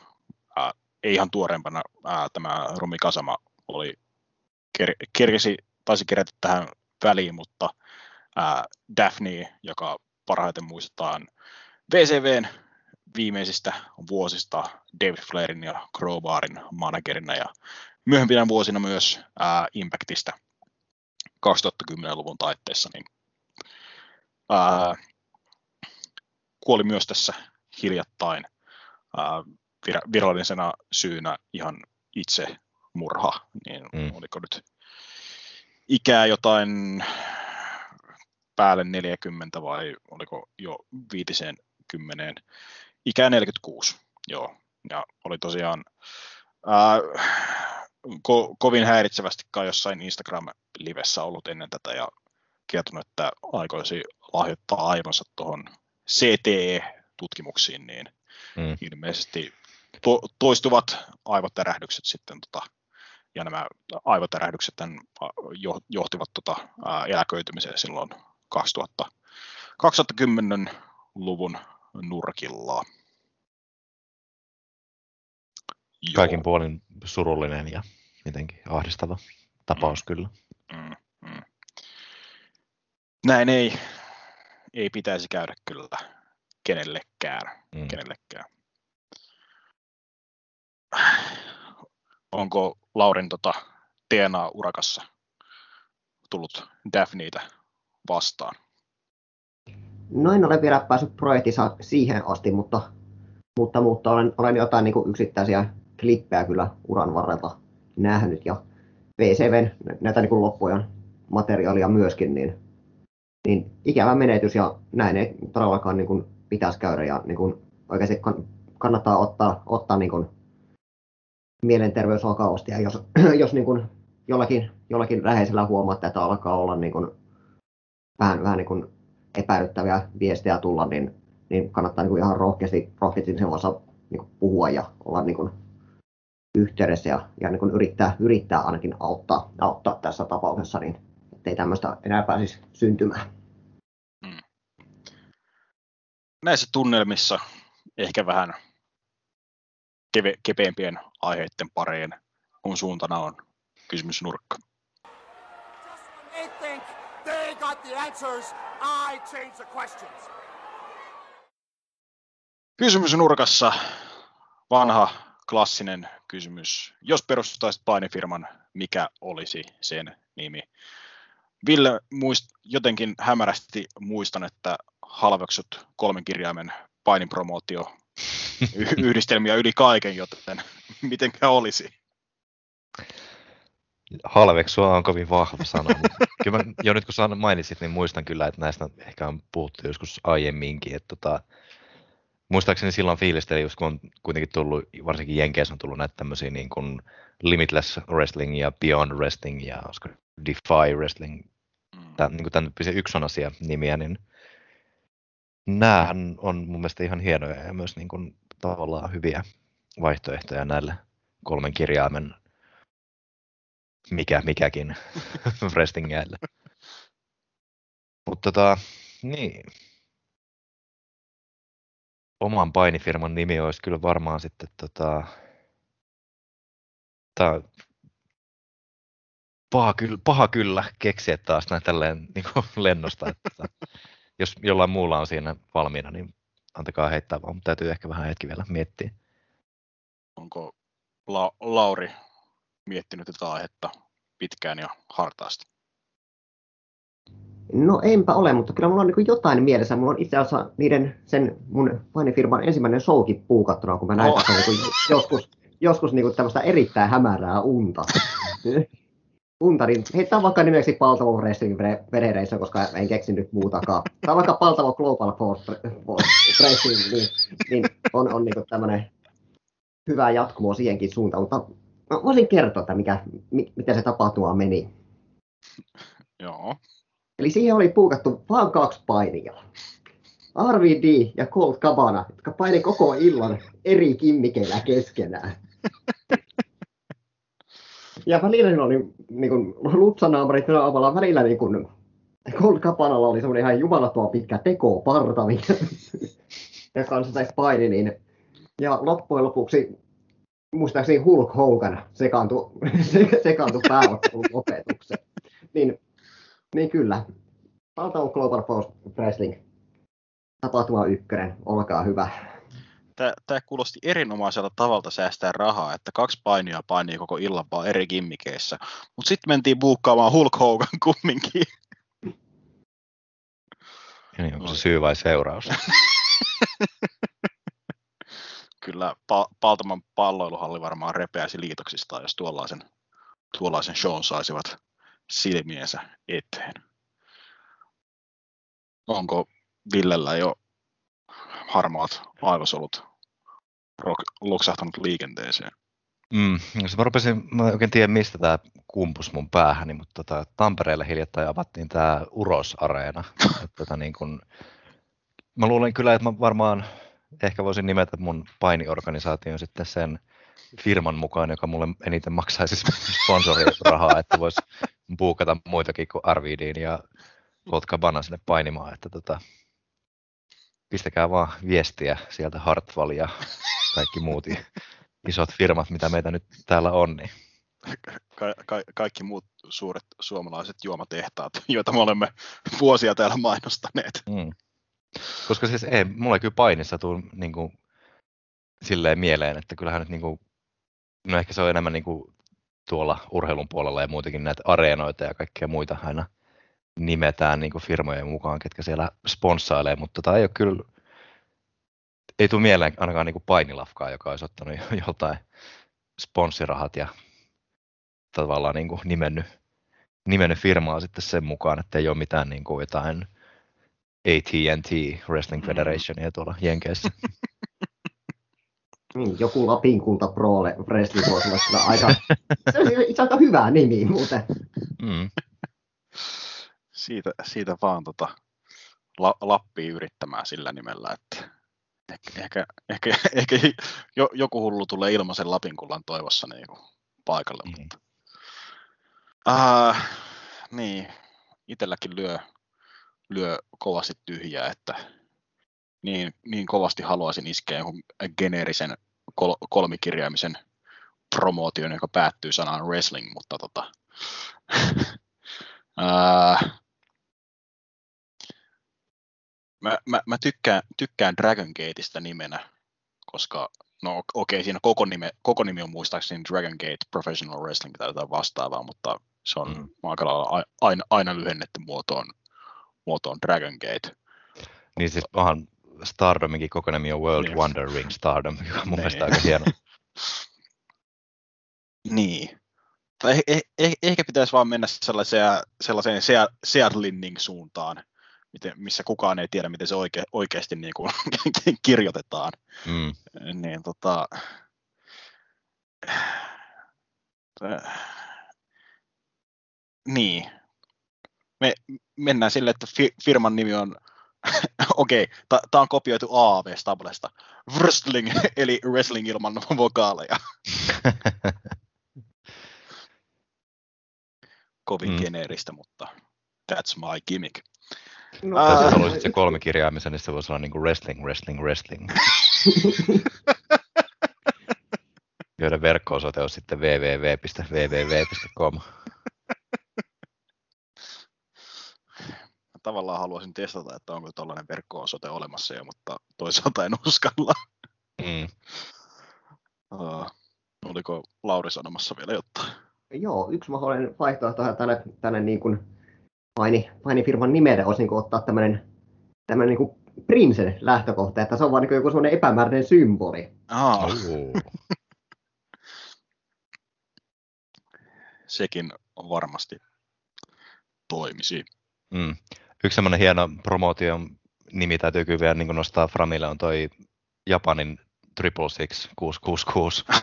ei ihan tuoreempana ää, tämä Rumi Kasama oli, ker, kerkesi, taisi kerätä tähän väliin, mutta ää, Daphne, joka parhaiten muistetaan VCVn viimeisistä vuosista David Flairin ja Crowbarin managerina ja myöhempinä vuosina myös ää, Impactista 2010-luvun taitteessa, niin ää, kuoli myös tässä hiljattain. Ää, vir- virallisena syynä ihan itse murha, niin mm. oliko nyt ikää jotain päälle 40 vai oliko jo 50, ikää 46, joo, ja oli tosiaan ää, ko- kovin häiritsevästi kai jossain Instagram-livessä ollut ennen tätä ja kertonut, että aikoisi lahjoittaa aivansa tuohon CTE-tutkimuksiin, niin mm. ilmeisesti to- toistuvat aivotärähdykset sitten tota, ja nämä aivotärähdykset johtivat tota, ää, eläköitymiseen silloin 2000, 2010-luvun nurkilla. Kaikin puolin surullinen ja mitenkin ahdistava tapaus mm. kyllä. Mm, mm. Näin ei, ei pitäisi käydä kyllä kenellekään. Mm. kenellekään. Onko Laurin tota, DNA-urakassa tullut Daphneitä vastaan? No en ole vielä päässyt projektissa siihen asti, mutta, mutta, mutta olen, olen jotain niin kuin yksittäisiä klippejä kyllä uran varrelta nähnyt ja VCVn näitä niin kuin loppujen materiaalia myöskin, niin, niin ikävä menetys ja näin ei todellakaan niin kuin pitäisi käydä ja niin kuin oikeasti kannattaa ottaa, ottaa niin kuin mielenterveysvakavasti ja jos, jos niin kuin jollakin, jollakin läheisellä huomaa, että alkaa olla niin kuin vähän, vähän niin kuin epäilyttäviä viestejä tulla, niin, niin kannattaa niin kuin ihan rohkeasti, rohkeasti sen kanssa niin kuin puhua ja olla niin kuin yhteydessä ja, ja niin kuin yrittää, yrittää ainakin auttaa, auttaa tässä tapauksessa, niin ettei tämmöistä enää pääsisi syntymään. Hmm. Näissä tunnelmissa ehkä vähän keve, kepeämpien aiheiden pareen, kun suuntana on kysymysnurkka. Kysymysnurkassa vanha klassinen kysymys. Jos perustaisit painifirman, mikä olisi sen nimi? Ville, muist, jotenkin hämärästi muistan, että halveksut kolmen kirjaimen painipromootio yhdistelmiä yli kaiken, joten mitenkä olisi? Halveksua on kovin vahva sana. kyllä mä, jo nyt kun mainitsit, niin muistan kyllä, että näistä ehkä on puhuttu joskus aiemminkin. Että tota, muistaakseni silloin fiilisteli, just kun on kuitenkin tullut, varsinkin Jenkeissä on tullut näitä tämmöisiä niin kuin Limitless Wrestling ja Beyond Wrestling ja olisiko Defy Wrestling. Tämän, niin kuin tämän yksi on asia nimiä, niin näähän on mun mielestä ihan hienoja ja myös niin kuin tavallaan hyviä vaihtoehtoja näille kolmen kirjaimen mikä mikäkin wrestlingeille. Mutta tota, niin. Oman painifirman nimi olisi kyllä varmaan sitten tota, tää, paha, kyllä, paha kyllä keksiä taas näin tälleen niin kuin lennosta. Että, tota, jos jollain muulla on siinä valmiina, niin antakaa heittää vaan, mutta täytyy ehkä vähän hetki vielä miettiä. Onko La- Lauri miettinyt tätä aihetta pitkään ja hartaasti? No enpä ole, mutta kyllä mulla on niin jotain mielessä. Mulla on itse asiassa niiden, sen mun painifirman ensimmäinen showkin puukattuna, kun mä näin oh. niin joskus, joskus niin tämmöistä erittäin hämärää unta. unta, niin heittää vaikka nimeksi Paltavo Wrestling Federation, koska en keksinyt muutakaan. Tai vaikka Paltavo Global Force, Wrestling, niin, niin on, on niin tämmöinen hyvä jatkumo siihenkin suuntaan, mutta mä voisin kertoa, että mikä, mi, miten se tapahtuma meni. Joo. Eli siihen oli puukattu vain kaksi painia. RVD ja Colt Cabana, jotka paini koko illan eri kimmikeillä keskenään. Ja välillä siinä oli niin kuin, lutsanaamarit naamalla, välillä niin kuin, Colt Cabanalla oli semmoinen ihan jumalatua pitkä tekoparta, mikä ja kanssa se paini, niin ja loppujen lopuksi muistaakseni Hulk Hogan sekaantui, sekaantui pääottelun opetukseen. Niin, niin kyllä, Valtava Global Force Wrestling tapahtuma ykkönen, olkaa hyvä. Tämä kuulosti erinomaiselta tavalta säästää rahaa, että kaksi painia painii koko illan vaan eri gimmikeissä. Mutta sitten mentiin buukkaamaan Hulk Hogan kumminkin. Niin, onko se syy vai seuraus? kyllä pa- Paltaman palloiluhalli varmaan repeäisi liitoksistaan, jos tuollaisen, tuollaisen shown saisivat silmiensä eteen. Onko Villellä jo harmaat aivosolut loksahtanut liikenteeseen? Mm, mä rupesin, mä oikein tiedä mistä tämä kumpus mun päähäni, mutta tota, Tampereelle hiljattain avattiin tämä Uros-areena. tota, niin kun, mä luulen kyllä, että mä varmaan ehkä voisin nimetä mun painiorganisaation sitten sen firman mukaan, joka mulle eniten maksaisi sponsorirahaa, että voisi buukata muitakin kuin Arvidin ja Kotka Bana sinne painimaan, että tota, pistäkää vaan viestiä sieltä Hartwall ja kaikki muut isot firmat, mitä meitä nyt täällä on. Niin. Ka- ka- kaikki muut suuret suomalaiset juomatehtaat, joita me olemme vuosia täällä mainostaneet. Mm. Koska siis ei, mulla ei kyllä painissa tuu niin kuin, silleen mieleen, että kyllähän nyt niin kuin, no ehkä se on enemmän niin kuin, tuolla urheilun puolella ja muutenkin näitä areenoita ja kaikkea muita aina nimetään niin kuin firmojen mukaan, ketkä siellä sponssailee, mutta tota ei ole kyllä, ei tule mieleen ainakaan niin kuin painilafkaa, joka olisi ottanut joltain sponssirahat ja tavallaan niin kuin nimennyt, nimennyt firmaa sitten sen mukaan, että ei ole mitään niin kuin jotain AT&T Wrestling Mm. Federationia tuolla Jenkeissä. Niin, joku Lapin kulta Pro Wrestling voisi olla kyllä aika, se on itse asiassa aika hyvä nimi muuten. Mm. Siitä, siitä vaan tota, la, Lappiin yrittämään sillä nimellä, että ehkä, ehkä, ehkä, ehkä jo, joku hullu tulee ilmaisen Lapinkullan toivossa niin kuin paikalle. Mm. Mutta. Uh, niin, itselläkin lyö, lyö kovasti tyhjää, että niin, niin kovasti haluaisin iskeä jonkun geneerisen kol, kolmikirjaimisen promootion, joka päättyy sanaan wrestling, mutta tota, uh, mä, mä, mä tykkään, tykkään Dragon Gateista nimenä, koska no okei, okay, siinä koko, nime, koko nimi on muistaakseni Dragon Gate Professional Wrestling tai jotain vastaavaa, mutta se on Mm. aika lailla aina, aina lyhennetty muotoon, muotoon Dragon Gate. Niin siis onhan Stardominkin koko nimi on World Niin. Wonder Ring Stardom, joka on mun Niin. mielestä aika hieno. Niin. Eh, eh, eh, ehkä pitäisi vaan mennä sellaiseen, sellaiseen Sea- Seattlinning suuntaan, miten, missä kukaan ei tiedä, miten se oike, oikeasti niin kuin kirjoitetaan. Mm. Niin tota... Niin. Me mennään sille, että fi- firman nimi on, okei, okay, tämä on kopioitu AAV Stablesta. Wrestling, eli wrestling ilman vokaaleja. Kovin mm. geneeristä, mutta that's my gimmick. No, Aa. Ah. jos haluaisit se kolme kirjaimisen, niin se voisi olla niin kuin wrestling, wrestling, wrestling. Joiden verkko-osoite on sitten www.www.com. Tavallaan haluaisin testata, että onko tällainen verkko-osoite olemassa jo, mutta toisaalta en uskalla. Mm. Uh, oliko Lauri sanomassa vielä jotain? Joo, yksi mahdollinen vaihtoehto tälle, tälle niin kuin paini, painifirman nimelle olisi niin kuin ottaa tämmöinen, tämmöinen niin kuin Primsen lähtökohta, että se on vaan niin joku semmoinen epämääräinen symboli. Ah, Oh. sekin varmasti toimisi. Mm. Yksi semmoinen hieno promootion nimi täytyy kyllä vielä niin nostaa Framille on toi Japanin Triple Six 666.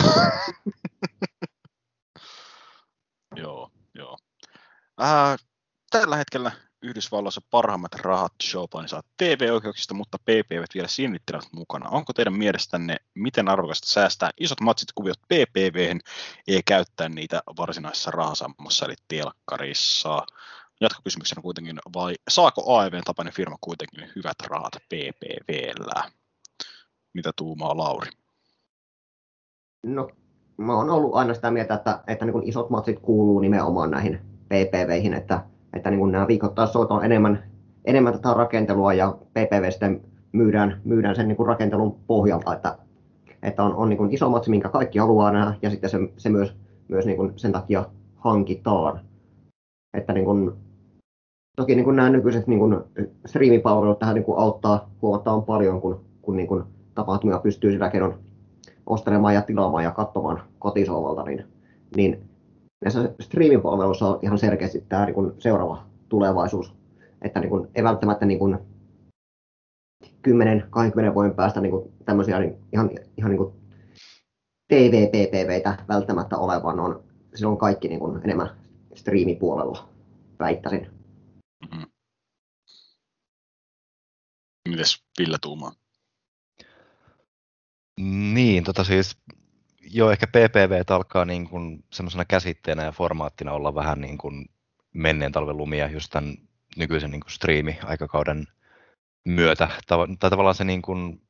Joo, joo. Äh, tällä hetkellä Yhdysvalloissa parhaimmat rahat showpaini saa TV-oikeuksista, mutta PPV vielä sinnittelevät mukana. Onko teidän mielestänne miten arvokasta säästää isot matsit kuviot PPV ja käyttää niitä varsinaisessa rahasammossa eli telkkarissa? Jatkokysymyksenä kuitenkin, vai saako AEVn tapainen firma kuitenkin hyvät rahat PPVllä? Mitä tuumaa Lauri? No, mä oon ollut aina sitä mieltä, että, että niin kuin isot matsit kuuluu nimenomaan näihin PPVihin, että, että niin nämä viikoittaissoit on enemmän, enemmän tätä rakentelua ja PPV sitten myydään, myydään sen niin rakentelun pohjalta, että, että on, on niin kuin iso matsi, minkä kaikki haluaa nähdä ja sitten se, se myös, myös niin sen takia hankitaan. Että niin kuin, toki niin nämä nykyiset niin kuin striimipalvelut tähän niin auttaa huomattavan paljon, kun, kun niin tapahtumia pystyy sillä keinoin ostelemaan ja tilaamaan ja katsomaan kotisovalta, niin, niin näissä striimipalveluissa on ihan selkeästi tämä niin kuin seuraava tulevaisuus. Että niin kuin, ei välttämättä niin kuin 10-20 vuoden päästä niin kuin tämmöisiä niin ihan, ihan niin kuin TV-PPVitä välttämättä ole, vaan on silloin kaikki niin kuin enemmän striimipuolella, väittäisin. Mm-hmm. Mites Ville tuumaa? Niin, tota siis, joo, ehkä PPV alkaa niin kuin semmoisena käsitteenä ja formaattina olla vähän niin kuin menneen talven lumia just tämän nykyisen niin kuin striimi-aikakauden myötä. Tava- Tai tavallaan se niin kuin,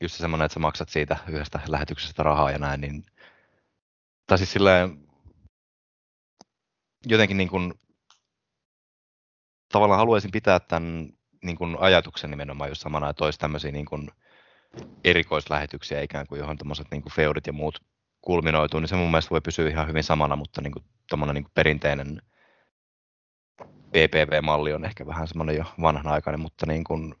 just se semmoinen, että sä maksat siitä yhdestä lähetyksestä rahaa ja näin, niin tai siis silleen, jotenkin niin kuin, tavallaan haluaisin pitää tämän niin kuin ajatuksen nimenomaan just samana, että olisi tämmöisiä niin kuin erikoislähetyksiä ikään kuin, johon tämmöiset niin feudit ja muut kulminoituu, niin se mun mielestä voi pysyä ihan hyvin samana, mutta niin kuin, niin kuin perinteinen PPV-malli on ehkä vähän semmoinen jo vanhanaikainen, mutta niin kuin,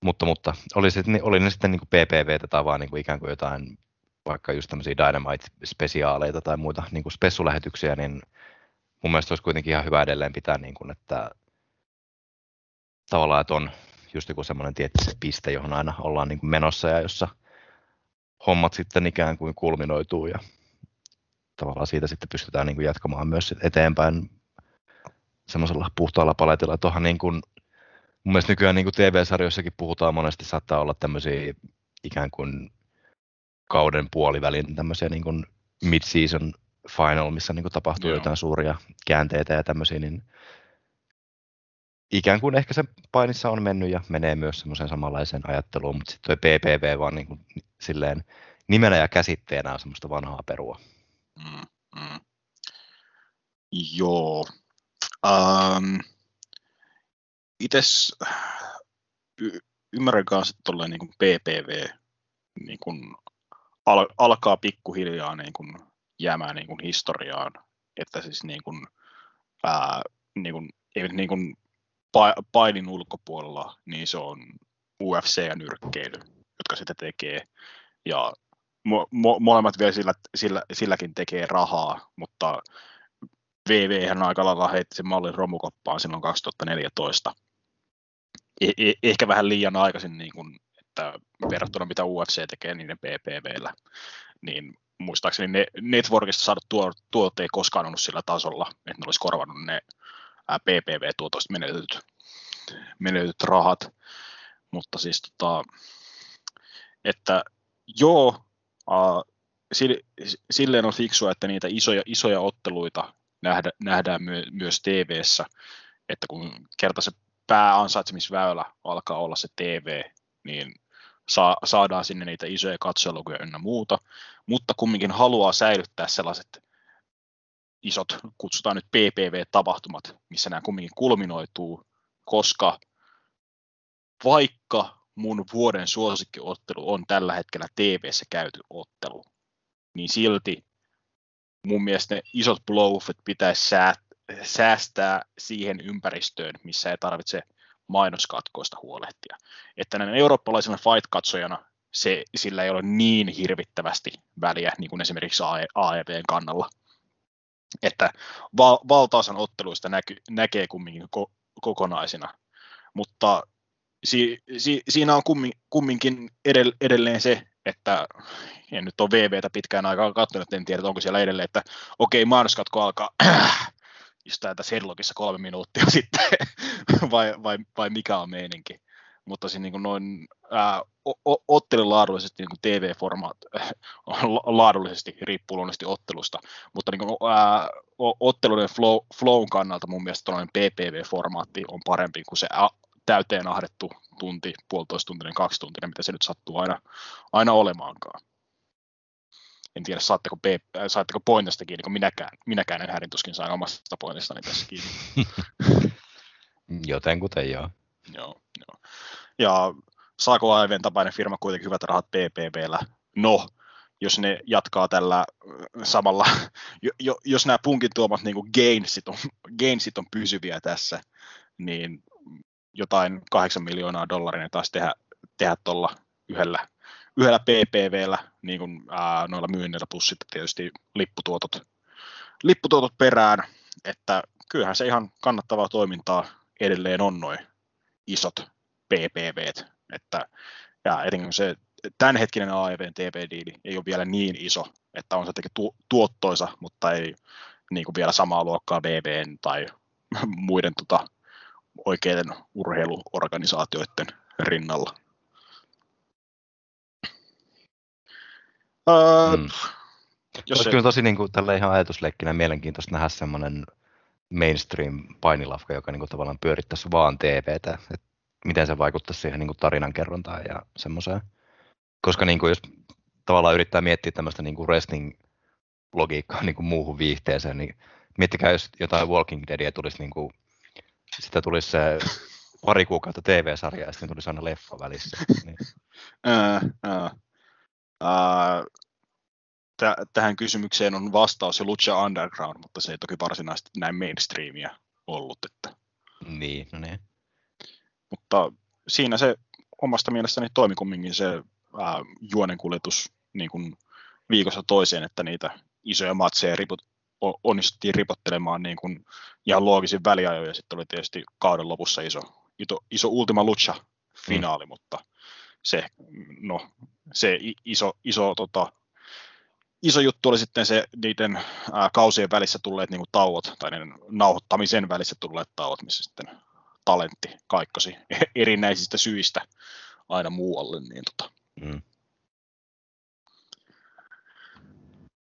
mutta, mutta oli, se, oli ne sitten niin kuin PPV tai vaan niin kuin ikään kuin jotain vaikka just tämmöisiä Dynamite-spesiaaleita tai muita niin kuin spessulähetyksiä, niin mun mielestä olisi kuitenkin ihan hyvä edelleen pitää, niin kuin, että tavallaan, että on just joku semmoinen tietty piste, johon aina ollaan niin kuin menossa ja jossa hommat sitten ikään kuin kulminoituu ja tavallaan siitä sitten pystytään niin kuin jatkamaan myös eteenpäin semmoisella puhtaalla paletilla. Että niin kuin, mun mielestä nykyään niin kuin TV-sarjoissakin puhutaan monesti, saattaa olla tämmöisiä ikään kuin kauden puolivälin tämmöisiä niin kuin mid-season final, missä niin kuin tapahtuu Joo. jotain suuria käänteitä ja tämmöisiä, niin ikään kuin ehkä se painissa on mennyt ja menee myös semmoiseen samanlaiseen ajatteluun, mutta sitten tuo PPV vaan niin kuin silleen nimenä ja käsitteenä on semmoista vanhaa perua. Mm, mm. Joo. Um, Ites y- ymmärrän kanssa, että niin PPV niin kuin al- alkaa pikkuhiljaa niin kuin jäämään niin kuin historiaan, että siis niin kuin, ää, niin kuin, ei niin kuin painin ulkopuolella, niin se on UFC ja nyrkkeily, jotka sitä tekee. Ja mo- mo- molemmat vielä sillä, sillä, silläkin tekee rahaa, mutta VV hän aika lailla heitti sen mallin romukoppaan silloin 2014. Eh- eh- ehkä vähän liian aikaisin, niin kuin, että verrattuna mitä UFC tekee niiden PPVllä, niin muistaakseni ne Networkista saadut tuo, tuot ei koskaan ollut sillä tasolla, että ne olisi korvannut ne PPV-tuotoista menetetyt, menetetyt rahat. Mutta siis tota, että joo, uh, silleen on fiksua, että niitä isoja, isoja otteluita nähdä, nähdään my, myös TV-ssä, että kun kerta se pääansaitsemisväylä alkaa olla se TV, niin saa, saadaan sinne niitä isoja katselukuja ynnä muuta, mutta kumminkin haluaa säilyttää sellaiset isot, kutsutaan nyt PPV-tapahtumat, missä nämä kumminkin kulminoituu, koska vaikka mun vuoden suosikkiottelu on tällä hetkellä TV-ssä käyty ottelu, niin silti mun mielestä ne isot blowoffit pitäisi säästää siihen ympäristöön, missä ei tarvitse mainoskatkoista huolehtia. Että näin eurooppalaisena fight-katsojana se, sillä ei ole niin hirvittävästi väliä, niin kuin esimerkiksi AEVn kannalla. Että val- valtaosan otteluista näky- näkee kumminkin ko- kokonaisina, mutta si- si- siinä on kummin, kumminkin edell- edelleen se, että en nyt ole VVtä pitkään aikaa katsonut, en tiedä, onko siellä edelleen, että okei, mainoskatko alkaa, istuu tässä headlockissa kolme minuuttia sitten, vai, vai, vai mikä on meininki. Mutta siis niin noin ää, ottelun laadullisesti niin TV-formaat laadullisesti riippuu luonnollisesti ottelusta, mutta niin kuin, ää, otteluiden flow, flown kannalta mun mielestä tuollainen PPV-formaatti on parempi kuin se täyteen ahdettu tunti, puolitoista tuntinen, kaksi tuntinen, mitä se nyt sattuu aina, aina olemaankaan en tiedä saatteko, P, äh, saatteko pointista kiinni, kun minäkään, minäkään en härin tuskin saan omasta pointistani tässä kiinni. Jotenkuten joo. Joo, joo. Ja saako AIVn tapainen firma kuitenkin hyvät rahat PPVllä? No, jos ne jatkaa tällä äh, samalla, jo, jos nämä punkin tuomat niin kuin gainsit, on, gainsit on pysyviä tässä, niin jotain 8 miljoonaa dollaria ne taas tehdä, tehdä tuolla yhdellä yhdellä PPVllä, niin kuin, ää, noilla myynneillä, plus sitten tietysti lipputuotot, lipputuotot perään, että kyllähän se ihan kannattavaa toimintaa edelleen on noin isot PPVt, että ja etenkin se tämänhetkinen AEVn TV-diili ei ole vielä niin iso, että on se tu- tuottoisa, mutta ei niin kuin vielä samaa luokkaa BBN tai muiden tota, oikeiden urheiluorganisaatioiden rinnalla. Uh, mm. jos se... kyllä tosi niin kuin, tällä ihan ajatusleikkinä mielenkiintoista nähdä semmoinen mainstream painilafka, joka niin kuin, tavallaan pyörittäisi vaan TVtä, että miten se vaikuttaisi siihen niin kuin, tarinankerrontaan ja semmoiseen. Koska niin kuin, jos tavallaan yrittää miettiä tämmöistä niin kuin wrestling-logiikkaa niin kuin muuhun viihteeseen, niin miettikää, jos jotain Walking Deadia tulisi, niin kuin, sitä tulisi se pari kuukautta TV-sarjaa ja sitten tulisi aina leffa välissä. Niin. Uh. Uh, tähän kysymykseen on vastaus jo Lucha Underground, mutta se ei toki varsinaisesti näin mainstreamia ollut. Että. Niin, no niin. Mutta siinä se omasta mielestäni toimi kumminkin se ää, juonenkuljetus niin kuin viikossa toiseen, että niitä isoja matseja riput, onnistuttiin ripottelemaan niin kuin ihan loogisin väliajoin, ja sitten oli tietysti kauden lopussa iso, iso, iso Ultima Lucha finaali, mm. mutta se, no, se iso, iso, tota, iso juttu oli sitten se niiden ää, kausien välissä tulleet niin kuin tauot, tai niiden nauhoittamisen välissä tulleet tauot, missä sitten talentti kaikkosi erinäisistä syistä aina muualle. Niin tota. mm.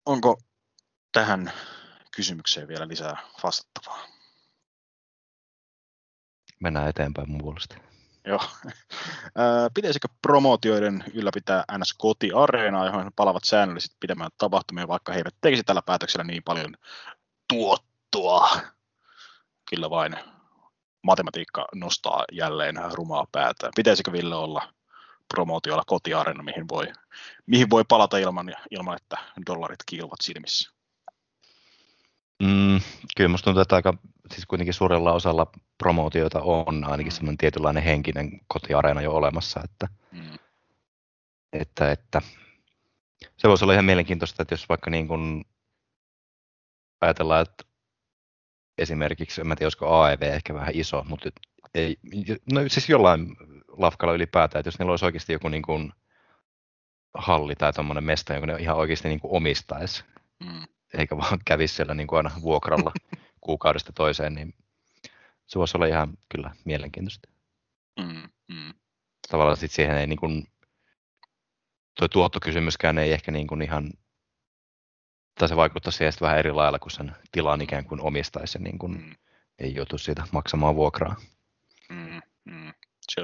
Onko tähän kysymykseen vielä lisää vastattavaa? Mennään eteenpäin mun puolesta. Joo. Pitäisikö promootioiden ylläpitää NS Koti-areenaa, johon palavat säännöllisesti pidemmän tapahtumia, vaikka he eivät tekisi tällä päätöksellä niin paljon tuottoa? Kyllä vain matematiikka nostaa jälleen rumaa päätä. Pitäisikö Ville olla promootiolla kotiareena, mihin voi, mihin voi palata ilman, ilman, että dollarit kiilovat silmissä? Mm, kyllä minusta tuntuu, että aika, siis kuitenkin suurella osalla promootioita on ainakin mm. semmoinen tietynlainen henkinen kotiareena jo olemassa, että, mm. että, että se voisi olla ihan mielenkiintoista, että jos vaikka niin kuin ajatellaan, että esimerkiksi, en tiedä, olisiko AEV ehkä vähän iso, mutta ei, no siis jollain lafkalla ylipäätään, että jos niillä olisi oikeasti joku niin kuin halli tai tuommoinen mesta, jonka ne ihan oikeasti niin kuin omistaisi, mm. eikä vaan kävisi siellä niin kuin aina vuokralla kuukaudesta toiseen, niin se voisi olla ihan kyllä mielenkiintoista. Mm, mm. Tavallaan sit siihen ei niin kuin, tuo tuottokysymyskään ei ehkä niin kuin ihan, tai se vaikuttaa siihen vähän eri lailla, kun sen tilan ikään kuin omistaisi niin kuin mm. ei joutu siitä maksamaan vuokraa. Mm, mm. Se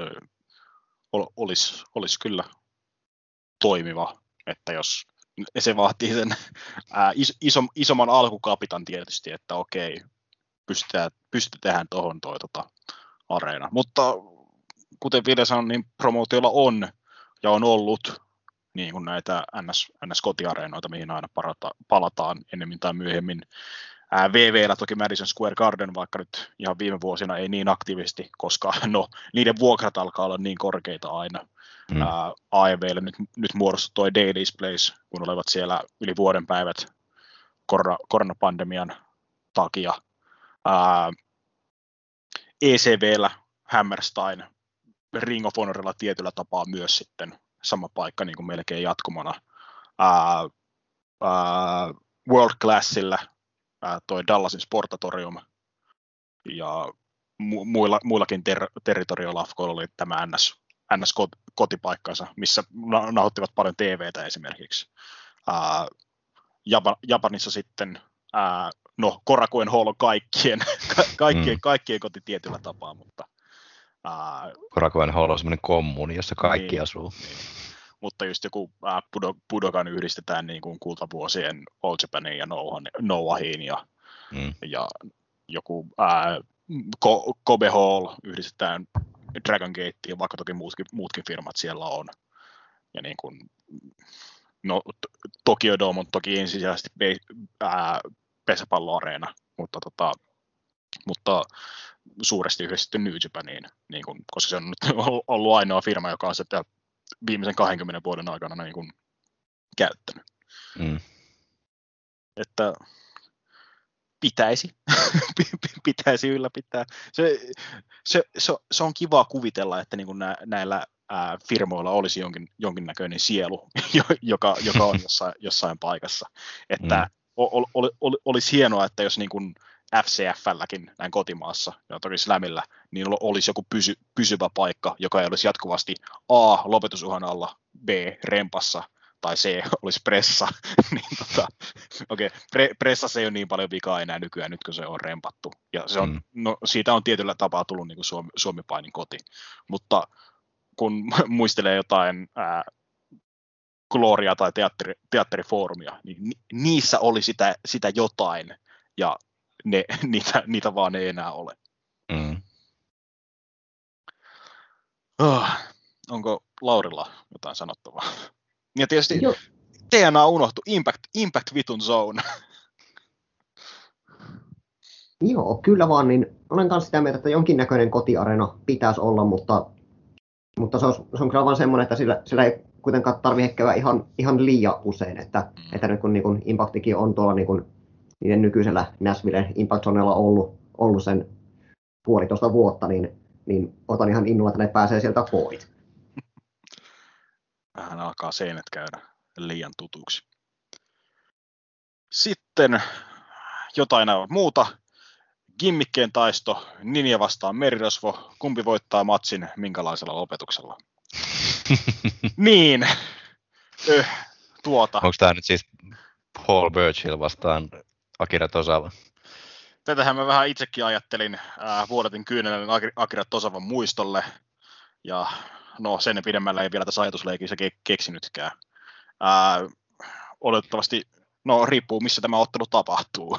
olisi, olisi kyllä toimiva, että jos se vaatii sen ää, iso, isomman alkukapitan tietysti, että okei, pystytään, pystytään tuohon toi tota, areena. Mutta kuten Ville sanoi, niin promootiolla on ja on ollut niin kuin näitä NS, NS-kotiareenoita, mihin aina parata, palataan ennemmin tai myöhemmin. Ää, VVllä toki Madison Square Garden, vaikka nyt ihan viime vuosina ei niin aktiivisesti, koska no, niiden vuokrat alkaa olla niin korkeita aina. Mm. Ää, AEVlle nyt, nyt muodostui toi Daily's Place, kun olivat siellä yli vuoden päivät korona, koronapandemian takia ää, ECVllä Hammerstein, Ring of Honorilla tietyllä tapaa myös sitten sama paikka niin kuin melkein jatkumana. Ää, ää, World Classilla ää, toi Dallasin Sportatorium ja mu- muilla, muillakin ter- territoriolafkoilla oli tämä NS, NS kotipaikkansa, missä nauhoittivat paljon TVtä esimerkiksi. Ää, Japan, Japanissa sitten ää, no Korakuen Hall on kaikkien, kaikkien, mm. kaikkien koti tietyllä tapaa, mutta... Korakuen Hall on semmoinen kommuni, jossa kaikki niin, asuu. Niin. Mutta just joku ää, Budokan yhdistetään niin kuin kultavuosien All Japanin ja Noahiin ja, mm. ja joku ää, Ko, Kobe Hall yhdistetään Dragon Gateen, vaikka toki muutkin, muutkin firmat siellä on. Ja niin kuin, no, Tokyo Dome on toki ensisijaisesti ää, pesäpalloareena, mutta, tota, mutta suuresti yhdistetty New Japaniin, niin kun, koska se on nyt ollut ainoa firma, joka on sitä viimeisen 20 vuoden aikana niin kun, käyttänyt. Mm. Että pitäisi, pitäisi ylläpitää. Se, se, se, se on kiva kuvitella, että niin nä, näillä ää, firmoilla olisi jonkin, jonkinnäköinen sielu, joka, joka on jossain, jossain paikassa. Että mm ol, ol, ol, olisi hienoa, että jos niin kuin FCFlläkin näin kotimaassa ja toki Slamillä, niin olisi joku pysy, pysyvä paikka, joka ei olisi jatkuvasti A, lopetusuhan alla, B, rempassa, tai C, olisi pressa. niin tota, okei, okay, pre, pressassa ei ole niin paljon vikaa enää nykyään, nyt kun se on rempattu. Ja se on, mm. no, siitä on tietyllä tapaa tullut niin kuin Suomi, Suomi-painin koti. Mutta kun muistelee jotain ää, Gloria tai teatteri, teatterifoorumia, niin ni, niissä oli sitä, sitä jotain, ja ne, niitä, niitä vaan ei enää ole. Mm. Oh, onko Laurilla jotain sanottavaa? Ja tietysti Joo. TNA unohtu, Impact, Impact Vitun Zone. Joo, kyllä vaan, niin olen kanssa sitä mieltä, että jonkinnäköinen kotiarena pitäisi olla, mutta, mutta se, on, se on kyllä vaan semmoinen, että sillä, sillä ei kuitenkaan tarvitse käydä ihan, ihan liian usein, että, Mm. että nyt kun niin kuin Impactikin on tuolla niin kuin, niiden nykyisellä Nashville Impact Zonella ollut, ollut sen puolitoista vuotta, niin, niin otan ihan innolla, että ne pääsee sieltä pois. Vähän alkaa seinät käydä liian tutuksi. Sitten jotain muuta. Gimmikkeen taisto, Ninja vastaan Merirosvo. Kumpi voittaa matsin, minkälaisella lopetuksella? niin, öh, tuota. Onko tämä nyt siis Paul Burchill vastaan Akira Tosawa? Tätähän mä vähän itsekin ajattelin. Äh, vuodatin kyynelen Akira- Tosavan muistolle. Ja no sen pidemmällä ei vielä tässä ajatusleikissä ke- keksinytkään. Äh, oletettavasti, no riippuu missä tämä ottelu tapahtuu.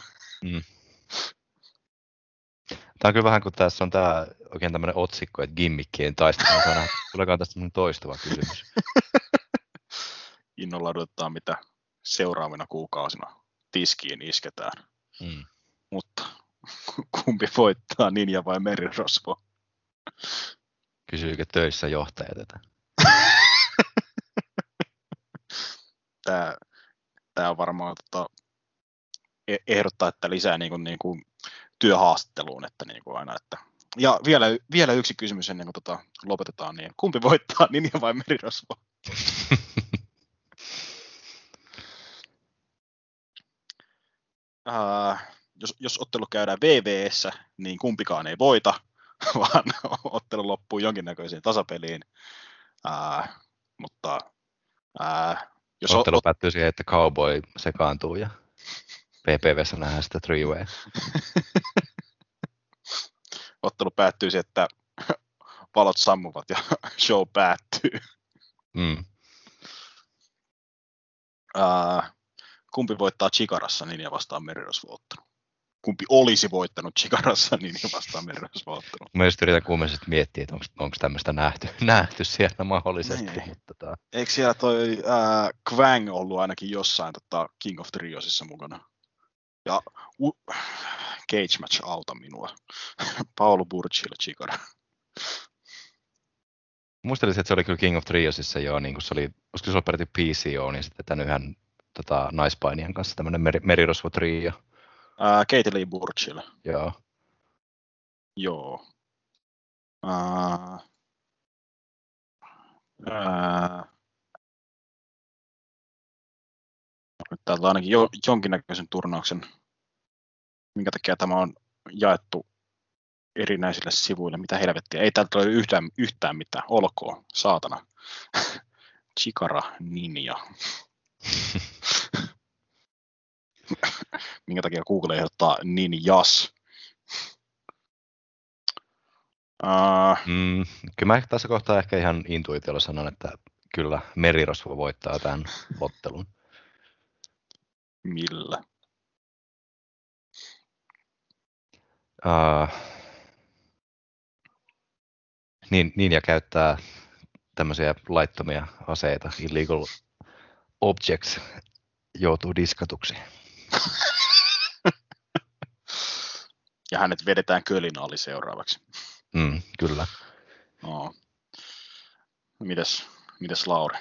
Tämä on kyllä vähän kuin tässä on tämä oikein tämmöinen otsikko, että gimmikkien taistelu. Tuleekaan tästä semmoinen toistuva kysymys. Innolla odotetaan, mitä seuraavina kuukausina tiskiin isketään. Mm. Mutta kumpi voittaa, Ninja vai Merirosvo? Kysyykö töissä johtaja tätä? Tämä, tämä on varmaan tota, e- ehdottaa, että lisää niin kuin, niin kuin työhaastatteluun, että niin kuin aina, että ja vielä, vielä yksi kysymys ennen kuin tota lopetetaan, niin kumpi voittaa, Ninja vai Merirosvo? Ää, jos, jos ottelu käydään VVssä, niin kumpikaan ei voita, vaan ottelu loppuu jonkinnäköiseen tasapeliin. Ää, mutta ää, jos Ottelu ot- päättyy siihen, että Cowboy sekaantuu ja PPVssä nähdään sitä three way. ottelu päättyy siihen, että valot sammuvat ja show päättyy. Mm. Ää, kumpi voittaa Chikarassa Ninja vastaan merirosvoottelu? Kumpi olisi voittanut Chikarassa Ninja vastaan merirosvoottelu? Mä just yritän kummallisesti miettiä, että onko tämmöistä nähty, nähty siellä mahdollisesti. Niin. Mutta tota, Eikö siellä toi ää, Quang ollut ainakin jossain tota, King of Triosissa mukana? Ja u- Cage Match auta minua. Paolo Burchilla Chikara. muistelisin, että se oli kyllä King of Triosissa jo, niin kuin se oli, olisiko se ollut peräti PCO, niin sitten tämän yhden tota, naispainijan kanssa tämmöinen meri, merirosvo trio. Ää, Katie Lee Burchill. Joo. Joo. Ää, ää, nyt täältä ainakin jo, jonkinnäköisen turnauksen, minkä takia tämä on jaettu erinäisille sivuille. Mitä helvettiä. Ei täältä ole yhtään, yhtään mitään. Olkoon, saatana. Chikara Ninja. minkä takia Google ehdottaa Ninjas. Uh, Mm, kyllä mä tässä kohtaa ehkä ihan intuitiolla sanon, että kyllä merirosvo voittaa tämän ottelun. millä? Uh, niin, niin, ja käyttää tämmöisiä laittomia aseita, illegal objects, joutuu diskatuksi. Ja hänet vedetään kölin ali seuraavaksi. Mm, kyllä. No. Mites, mites Lauri?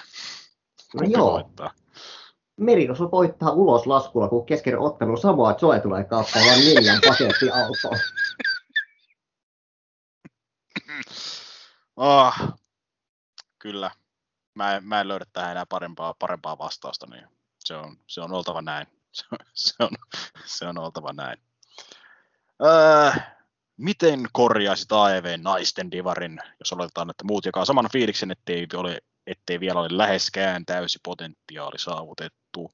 No joo, voittaa? Merinos voittaa ulos laskulla, kun kesken ottelun Samoa Joe tulee kauppaamaan Ninjan pakettiautoon. Ah, kyllä. Mä mä en löydä tähän enää parempaa, parempaa vastausta, niin se on, se on oltava näin. Se on, se on, oltava näin. Öö, miten korjaisit AEV naisten divarin, jos oletetaan, että muut jakaa saman fiiliksen, ettei, ole, ettei vielä ole läheskään täysi potentiaali saavutettu?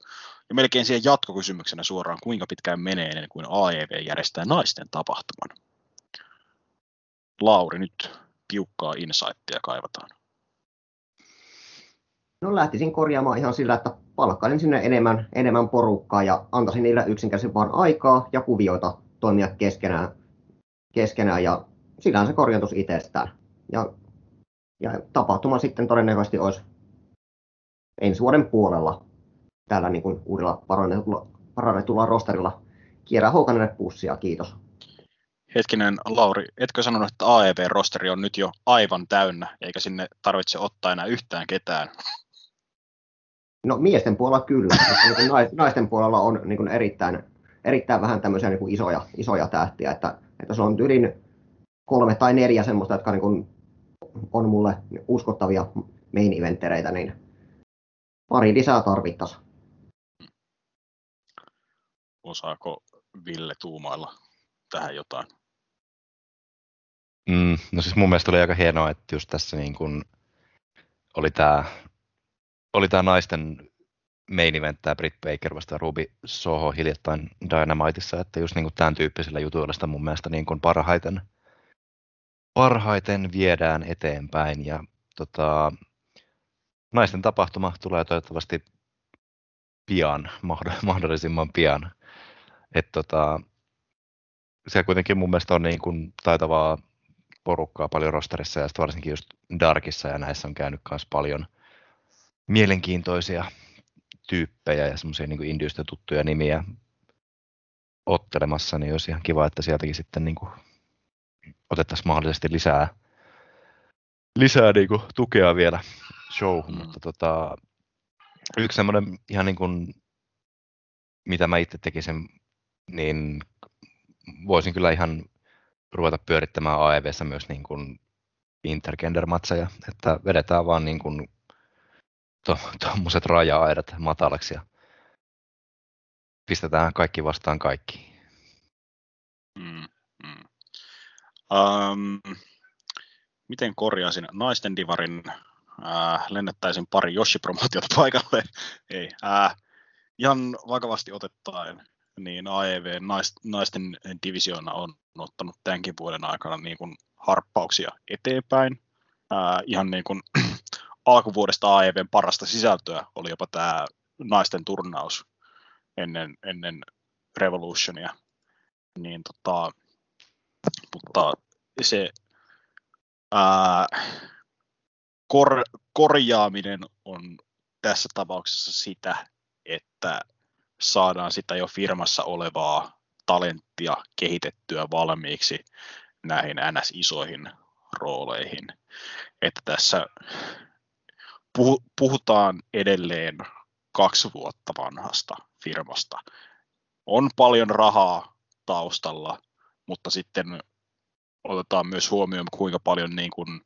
Ja melkein siihen jatkokysymyksenä suoraan, kuinka pitkään menee ennen kuin AEV järjestää naisten tapahtuman? Lauri, nyt tiukkaa insightia kaivataan. No lähtisin korjaamaan ihan sillä, että palkkaisin sinne enemmän, enemmän porukkaa ja antaisin niille yksinkertaisesti vaan aikaa ja kuvioita toimia keskenään, keskenään ja sillähän se korjatus itsestään. Ja, ja tapahtuma sitten todennäköisesti olisi ensi vuoden puolella tällä niin kuin uudella parannetulla, parannetulla rosterilla. Kierrä Houkanelle pussia, kiitos. Hetkinen, Lauri, etkö sanonut, että AEV-rosteri on nyt jo aivan täynnä, eikä sinne tarvitse ottaa enää yhtään ketään? No miesten puolella kyllä, mutta niin naisten puolella on niin kuin erittäin, erittäin vähän tämmöisiä niin kuin isoja, isoja tähtiä, että, että se on yli kolme tai neljä semmoista, jotka niin kuin on mulle uskottavia main eventtereitä, niin pari lisää tarvittaisiin. Osaako Ville tuumailla tähän jotain? Mm, no siis mun mielestä oli aika hienoa, että just tässä niin kun oli tämä oli tää naisten main event, tämä Britt Baker vasta Ruby Soho hiljattain Dynamiteissa, että just niin tämän tyyppisellä jutuilla sitä mun mielestä niin kuin parhaiten, parhaiten viedään eteenpäin. Ja tota, naisten tapahtuma tulee toivottavasti pian, mahdollisimman pian. Et tota, se kuitenkin mun mielestä on niin kuin taitavaa porukkaa paljon rosterissa ja varsinkin just Darkissa ja näissä on käynyt myös paljon mielenkiintoisia tyyppejä ja semmoisia niin Indiöstä tuttuja nimiä ottelemassa, niin olisi ihan kiva, että sieltäkin sitten niin kuin otettaisiin mahdollisesti lisää, lisää niin kuin tukea vielä showhun, mm. mutta tota, yksi semmoinen ihan niin kuin, mitä mä itse tekisin, niin voisin kyllä ihan ruveta pyörittämään AEVssä myös niin kuin intergender-matseja, että vedetään vaan niin kuin tuommoiset to, raja-aidat matalaksi ja pistetään kaikki vastaan kaikki. Mm, mm. Um, miten korjaisin naisten divarin? Äh, lennettäisin pari Yoshi-promootiota paikalle. Ei. Äh, ihan vakavasti otettaen, niin AEV naisten divisioona on ottanut tämänkin vuoden aikana niin kuin harppauksia eteenpäin. Äh, ihan niin kuin alkuvuodesta AEVn parasta sisältöä oli jopa tämä naisten turnaus ennen, ennen Revolutionia. Niin tota, mutta se ää, kor, korjaaminen on tässä tapauksessa sitä, että saadaan sitä jo firmassa olevaa talenttia kehitettyä valmiiksi näihin NS-isoihin rooleihin. Että tässä puhutaan edelleen kaksi vuotta vanhasta firmasta. On paljon rahaa taustalla, mutta sitten otetaan myös huomioon, kuinka paljon niin kuin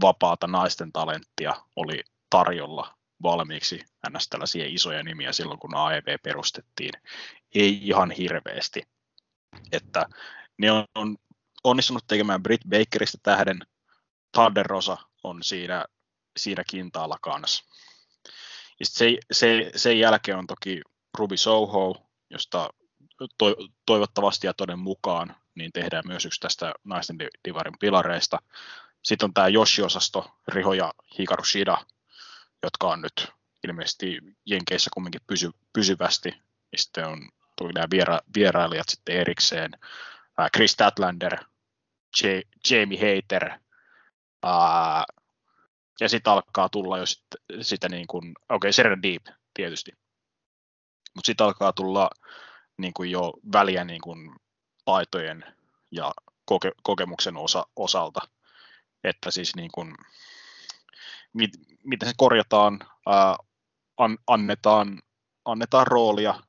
vapaata naisten talenttia oli tarjolla valmiiksi ns. tällaisia isoja nimiä silloin, kun AEV perustettiin. Ei ihan hirveästi. Että ne on onnistunut tekemään Britt Bakerista tähden. Rosa on siinä siinä kintaalla kanssa. Ja se, se, sen jälkeen on toki Ruby Soho, josta to, toivottavasti ja toden mukaan niin tehdään myös yksi tästä naisten divarin pilareista. Sitten on tämä Yoshi-osasto, Riho ja Hikaru Shida, jotka on nyt ilmeisesti Jenkeissä kumminkin pysy, pysyvästi. Sitten on tuli nämä viera, vierailijat sitten erikseen. Chris Statlander, J, Jamie Hater, ja sitten alkaa tulla jo sit, sitä niin kuin, okei, okay, Deep tietysti, mutta sitten alkaa tulla niin kuin jo väliä niin kuin taitojen ja koke, kokemuksen osa, osalta, että siis niin kuin, mit, miten se korjataan, ää, an, annetaan, annetaan roolia,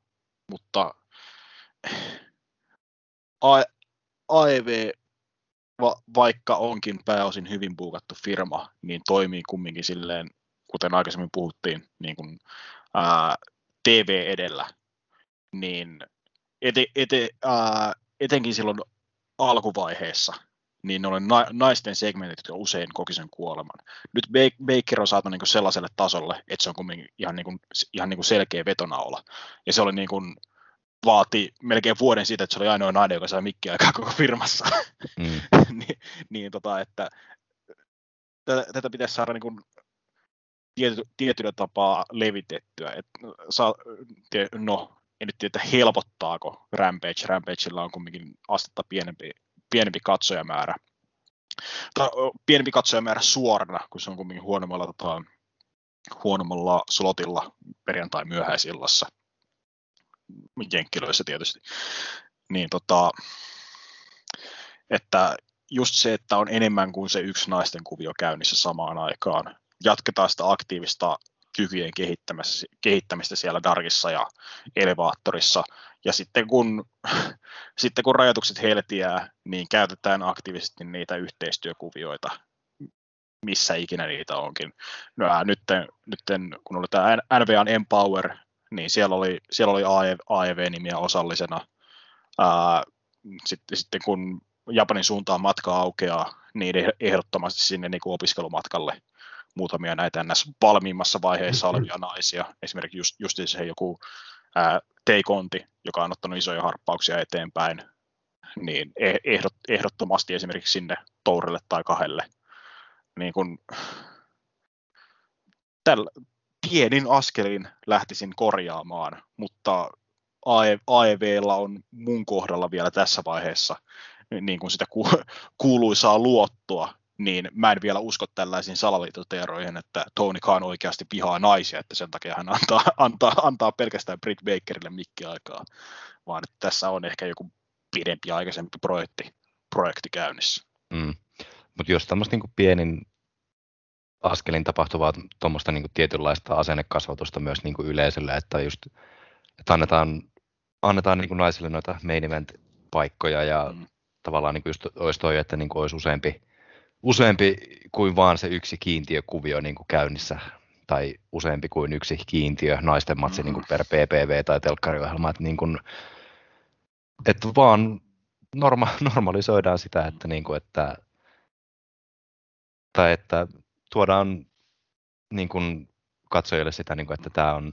mutta AEV va, vaikka onkin pääosin hyvin buukattu firma, niin toimii kumminkin silleen, kuten aikaisemmin puhuttiin, niin kuin, ää, TV edellä, niin ete, ete, ää, etenkin silloin alkuvaiheessa, niin ne na, naisten segmentit, jotka usein koki sen kuoleman. Nyt Baker on saatu niin sellaiselle tasolle, että se on kumminkin ihan, niin kuin, ihan niin kuin selkeä vetonaula. Ja se oli niin kuin, vaati melkein vuoden siitä, että se oli ainoa nainen, joka sai mikkiä aikaa koko firmassa. Mm. niin, niin tota, että tätä, tätä pitäisi saada niin kuin tiety, tietyllä tapaa levitettyä. Et, saa, no, en nyt tiedä, helpottaako Rampage. Rampageilla on kuitenkin astetta pienempi, pienempi katsojamäärä. Tai, pienempi katsojamäärä suorana, kun se on kuitenkin huonommalla, tota, huonommalla slotilla perjantai myöhäisillassa jenkkilöissä tietysti, niin tota, että just se, että on enemmän kuin se yksi naisten kuvio käynnissä samaan aikaan. Jatketaan sitä aktiivista kykyjen kehittämistä siellä Darkissa ja Elevaattorissa. Ja sitten kun, sitten kun rajoitukset heltiää, niin käytetään aktiivisesti niitä yhteistyökuvioita, missä ikinä niitä onkin. No, nyt, nyt, kun oli tämä NVAn Empower, niin siellä oli, siellä oli AEV-nimiä osallisena. Ää, sitten, sitten kun Japanin suuntaan matka aukeaa, niin ehdottomasti sinne niin kuin opiskelumatkalle muutamia näitä ns. valmiimmassa vaiheessa olevia naisia. Esimerkiksi just, just se joku ää, Teikonti, joka on ottanut isoja harppauksia eteenpäin, niin e, ehdot, ehdottomasti esimerkiksi sinne Tourelle tai kahdelle. Niin kun, tällä, pienin askelin lähtisin korjaamaan, mutta AEVllä on mun kohdalla vielä tässä vaiheessa niin kuin sitä kuuluisaa luottoa, niin mä en vielä usko tällaisiin salaliittoteoroihin, että Tony Khan oikeasti vihaa naisia, että sen takia hän antaa, antaa, antaa pelkästään Britt Bakerille mikkiaikaa, vaan että tässä on ehkä joku pidempi aikaisempi projekti, projekti käynnissä. Mm. Mutta jos tämmöistä niin pienin askelin tapahtuvaa tuommoista niin tietynlaista asennekasvatusta myös niin kuin yleisölle, että just että annetaan, annetaan niin kuin naisille noita main event paikkoja ja mm. tavallaan niin kuin just olisi toi, että niin kuin olisi useampi, useampi kuin vaan se yksi kiintiökuvio niin kuin käynnissä tai useampi kuin yksi kiintiö naisten matsi mm. niin kuin per PPV tai telkkariohjelma, että, niin kuin, että vaan norma, normalisoidaan sitä, että, niin kuin, että, tai että tuodaan niin kuin katsojille sitä, niin kuin, että tämä on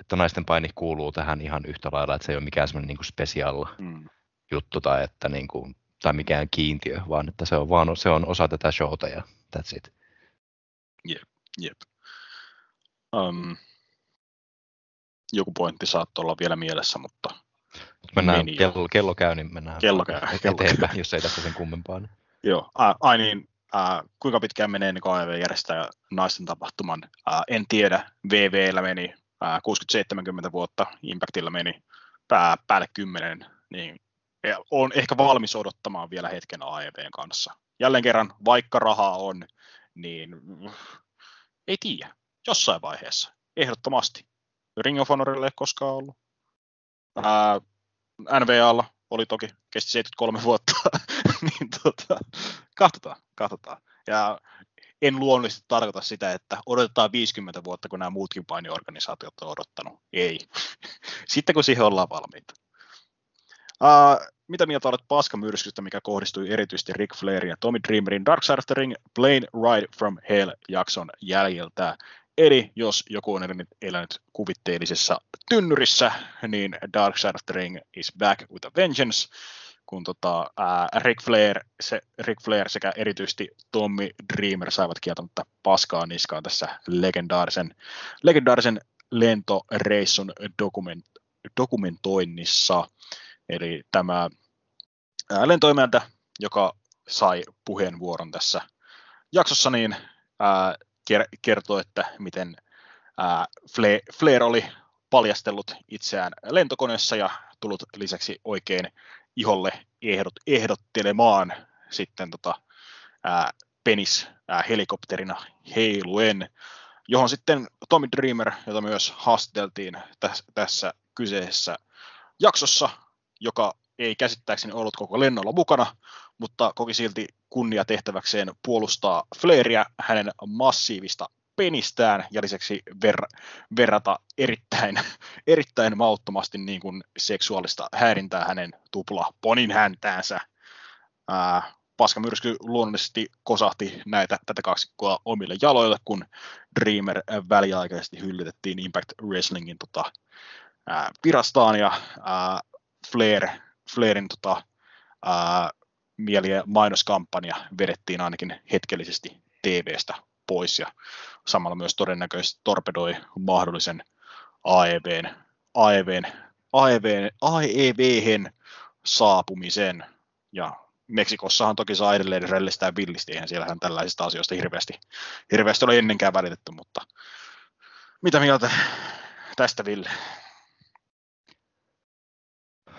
että naisten paini kuuluu tähän ihan yhtä lailla, että se ei ole mikään semmoinen niin special mm. juttu tai, että niin kuin, tai mikään kiintiö, vaan että se on, vaan, se on osa tätä showta ja that's it. Jep, jep. Um, joku pointti saattoi olla vielä mielessä, mutta mennään, kello, kello käy, niin mennään kello käy, kello eteenpäin, käy. jos ei tässä sen kummempaa. Niin. Joo, ai niin, äh, kuinka pitkään menee niin KV järjestää naisten tapahtuman, äh, en tiedä, VVllä meni äh, 60-70 vuotta, Impactilla meni pää, päälle 10, niin on ehkä valmis odottamaan vielä hetken AEVn kanssa. Jälleen kerran, vaikka rahaa on, niin ei tiedä, jossain vaiheessa, ehdottomasti. Ring of Honorille ei koskaan ollut. Ää, NVAlla oli toki, kesti 73 vuotta, niin tota, katsotaan, katsotaan. Ja en luonnollisesti tarkoita sitä, että odotetaan 50 vuotta, kun nämä muutkin painiorganisaatiot on odottanut. Ei. Sitten kun siihen ollaan valmiita. Uh, mitä mieltä olet paskamyrskystä, mikä kohdistui erityisesti Ric Flair ja Tommy Dreamerin Dark Side of the Ring Plane Ride from Hell jakson jäljiltä? Eli jos joku on elänyt, elänyt kuvitteellisessa tynnyrissä, niin Dark Side of the Ring is back with a vengeance kun tota, ää, Ric, Flair, se, Ric Flair sekä erityisesti Tommy Dreamer saivat kieltämättä paskaa niskaan tässä legendaarisen, legendaarisen lentoreissun dokument, dokumentoinnissa. Eli tämä ää, lentoimäntä, joka sai puheenvuoron tässä jaksossa, niin ää, kertoi, että miten ää, Flair, Flair oli paljastellut itseään lentokoneessa ja tullut lisäksi oikein iholle ehdot, ehdottelemaan sitten tota, ää, penis ää, helikopterina heiluen, johon sitten Tommy Dreamer, jota myös haasteltiin tässä, tässä kyseisessä jaksossa, joka ei käsittääkseni ollut koko lennolla mukana, mutta koki silti kunnia tehtäväkseen puolustaa Flairia hänen massiivista penistään ja lisäksi ver- verrata erittäin, erittäin mauttomasti niin kuin seksuaalista häirintää hänen tupla ponin häntäänsä. Ää, paskamyrsky luonnollisesti kosahti näitä, tätä kaksikkoa omille jaloille, kun Dreamer väliaikaisesti hyllytettiin Impact Wrestlingin tota, ää, virastaan ja ää, Flair, Flairin tota, ää, mieli- ja mainoskampanja vedettiin ainakin hetkellisesti TVstä pois ja samalla myös todennäköisesti torpedoi mahdollisen AEVn, AEVn, AEVn, AEVhen saapumisen. Ja Meksikossahan toki saa edelleen rellistää villisti, eihän siellähän tällaisista asioista hirveästi, hirveästi ole ennenkään välitetty, mutta mitä mieltä tästä Ville?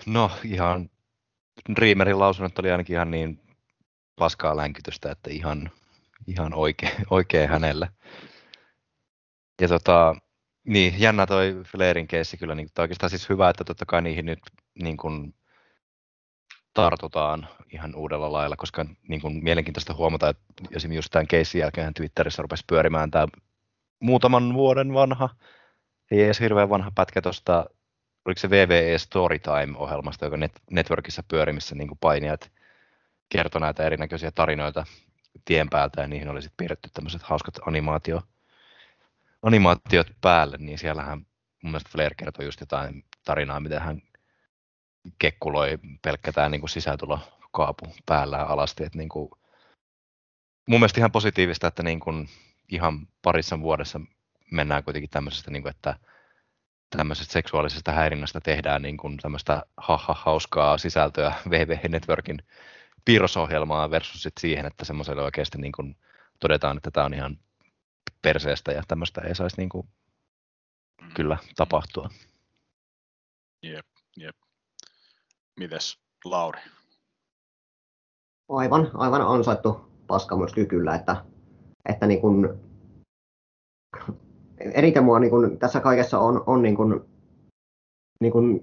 No ihan Dreamerin lausunnot oli ainakin ihan niin paskaa länkytystä, että ihan, ihan oikein, oikein hänelle. Ja tota, niin, jännä toi Flairin keissi kyllä, niin, oikeastaan siis hyvä, että totta kai niihin nyt niin kuin, tartutaan ihan uudella lailla, koska niin kuin, mielenkiintoista huomata, että esimerkiksi just tämän keissin jälkeen Twitterissä rupesi pyörimään tämä muutaman vuoden vanha, ei edes hirveän vanha pätkä tuosta, oliko se VVE Storytime-ohjelmasta, joka net, Networkissa pyöri, missä niin painijat kertoi näitä erinäköisiä tarinoita tien päältä, ja niihin oli sitten piirretty tämmöiset hauskat animaatio, animaatiot päälle, niin siellähän mun mielestä Flair kertoi just jotain tarinaa, miten hän kekkuloi pelkkä tämä niin sisätulokaapu päällään alasti. Että niin kuin, mun mielestä ihan positiivista, että niin kuin ihan parissa vuodessa mennään kuitenkin tämmöisestä, niin kuin, että tämmöisestä seksuaalisesta häirinnästä tehdään niin kuin tämmöistä haha hauskaa sisältöä VV Networkin piirrosohjelmaa versus sit siihen, että semmoiselle oikeasti niin kuin todetaan, että tämä on ihan perseestä ja tämmöistä ei saisi niin kuin mm. kyllä tapahtua. Jep, jep. Mites Lauri? Aivan, aivan ansaittu paskamyrsky kyllä, että, että niin kuin, eniten mua niin kuin, tässä kaikessa on, on niin kuin, niin kuin,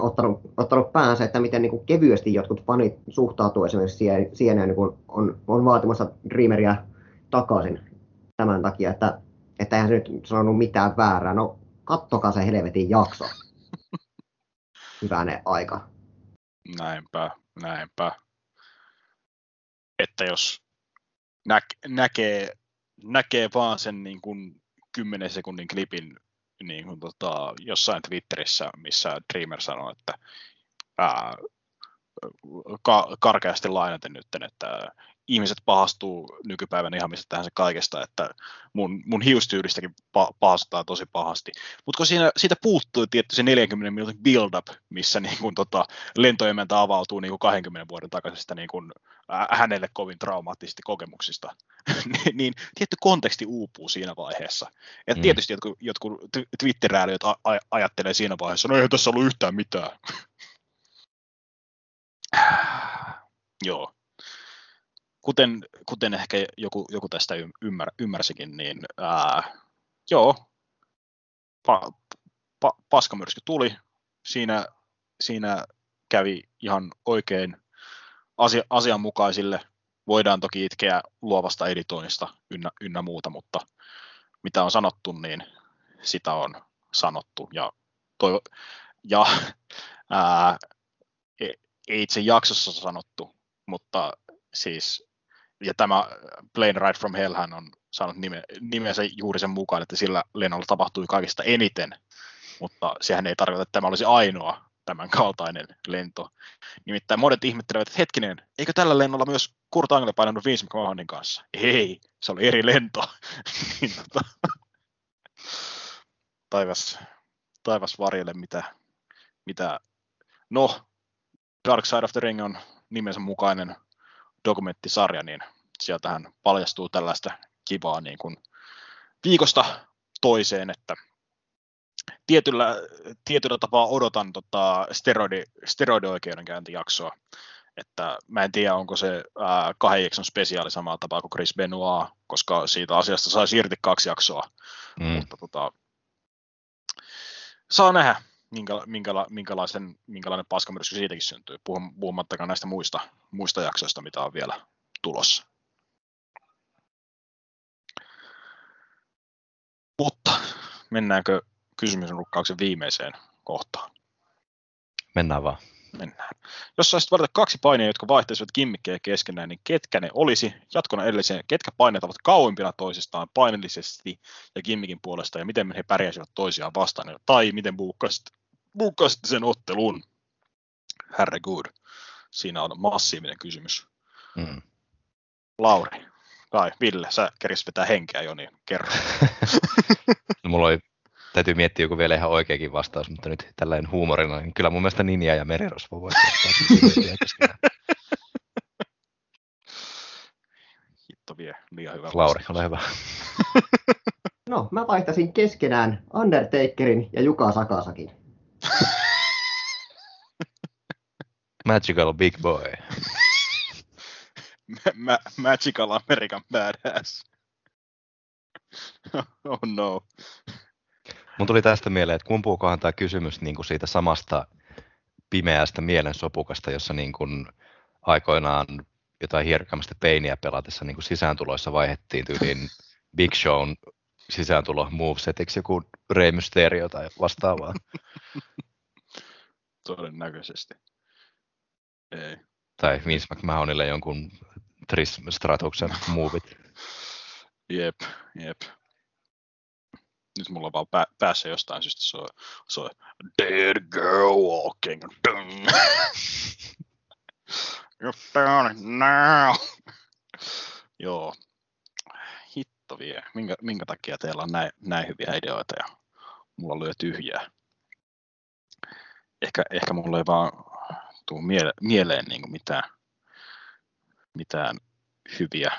ottanut, ottanut päänsä, että miten niin kuin kevyesti jotkut fanit suhtautuu esimerkiksi siihen, siihen niin kuin on, on vaatimassa Dreameria takaisin tämän takia, että, että eihän se nyt sanonut mitään väärää. No kattokaa se helvetin jakso. Hyvänen aika. Näinpä, näinpä. Että jos nä- näkee, näkee vaan sen niin kuin 10 sekunnin klipin niin kuin tota, jossain Twitterissä, missä Dreamer sanoi, että ää, ka- karkeasti lainaten nyt, että ihmiset pahastuu nykypäivän ihan mistä tähän se kaikesta, että mun, mun hiustyylistäkin pa- pahastaa tosi pahasti. Mutta kun siinä, siitä puuttuu tietty se 40 minuutin build-up, missä niin kun, tota, lentoemäntä avautuu niin kun 20 vuoden takaisesta niin kun, äh, hänelle kovin traumaattisista kokemuksista, niin, niin tietty konteksti uupuu siinä vaiheessa. Ja mm. tietysti jotkut, jotkut Twitter-ääliöt a- ajattelee siinä vaiheessa, no ei tässä ollut yhtään mitään. Joo, kuten, kuten ehkä joku, joku tästä ymmär, ymmärsikin, niin ää, joo, pa, pa, paskamyrsky tuli, siinä, siinä kävi ihan oikein asia, asianmukaisille. Voidaan toki itkeä luovasta editoinnista ynnä, ynnä muuta, mutta mitä on sanottu, niin sitä on sanottu. Ja, toivo, ja ää, e, ei itse jaksossa sanottu, mutta siis ja tämä Plane Ride from Hell on saanut nime, nimensä juuri sen mukaan, että sillä lennolla tapahtui kaikista eniten, mutta sehän ei tarkoita, että tämä olisi ainoa tämän kaltainen lento. Nimittäin monet ihmettelevät, että hetkinen, eikö tällä lennolla myös Kurt Angle painanut Vince McMahonin kanssa? Ei, se oli eri lento. Niin tota, taivas, taivas varjelle, mitä, mitä, no, Dark Side of the Ring on nimensä mukainen dokumenttisarja, niin sieltähän paljastuu tällaista kivaa niin kuin viikosta toiseen, että tietyllä, tietyllä tapaa odotan tota steroidi, steroidioikeudenkäyntijaksoa, että mä en tiedä, onko se ää, kahden jakson spesiaali samalla tapaa kuin Chris Benoit, koska siitä asiasta saisi irti kaksi jaksoa, mm. mutta tota, saa nähdä, minkä, minkäla, minkälaisen, minkälainen paskamyrsky siitäkin syntyy, puhumattakaan näistä muista, muista jaksoista, mitä on vielä tulossa. Mutta mennäänkö kysymyksen rukkauksen viimeiseen kohtaan? Mennään vaan. Mennään. Jos saisit valita kaksi painia, jotka vaihtaisivat kimmikkejä keskenään, niin ketkä ne olisi? Jatkona edelliseen, ketkä paineet ovat kauimpina toisistaan painellisesti ja kimmikin puolesta, ja miten he pärjäisivät toisiaan vastaan, tai miten buukkaisit, buukkaisit sen ottelun? Herregud, siinä on massiivinen kysymys. Mm. Lauri, tai Ville, sä keris vetää henkeä jo, niin kerro. no, mulla oli, täytyy miettiä joku vielä ihan oikeakin vastaus, mutta nyt tällainen huumorina, niin kyllä mun mielestä Ninja ja Merirosvo voisi Hitto vie, liian hyvä Lauri, ole hyvä. No, mä vaihtasin keskenään Undertakerin ja Juka Sakasakin. Magical Big Boy. Ma- Magical American Badass. oh no. Mun tuli tästä mieleen, että kumpuukohan tämä kysymys niin kuin siitä samasta pimeästä mielensopukasta, jossa niin kuin aikoinaan jotain hierkämästä peiniä pelatessa niin kuin sisääntuloissa vaihettiin tyyliin Big Shown sisääntulo movesetiksi joku Rey Mysterio tai vastaavaa. Todennäköisesti. Ei. Tai Vince McMahonille jonkun Tris Stratuksen movit. Jep, jep. Nyt mulla on vaan pää, päässä jostain syystä soi, soi Dead girl walking. You're down it now. Joo. Vie. Minkä, minkä takia teillä on näin, näin hyviä ideoita ja mulla lyö tyhjää. Ehkä, ehkä mulla ei vaan tuu miele, mieleen niin mitään, mitään hyviä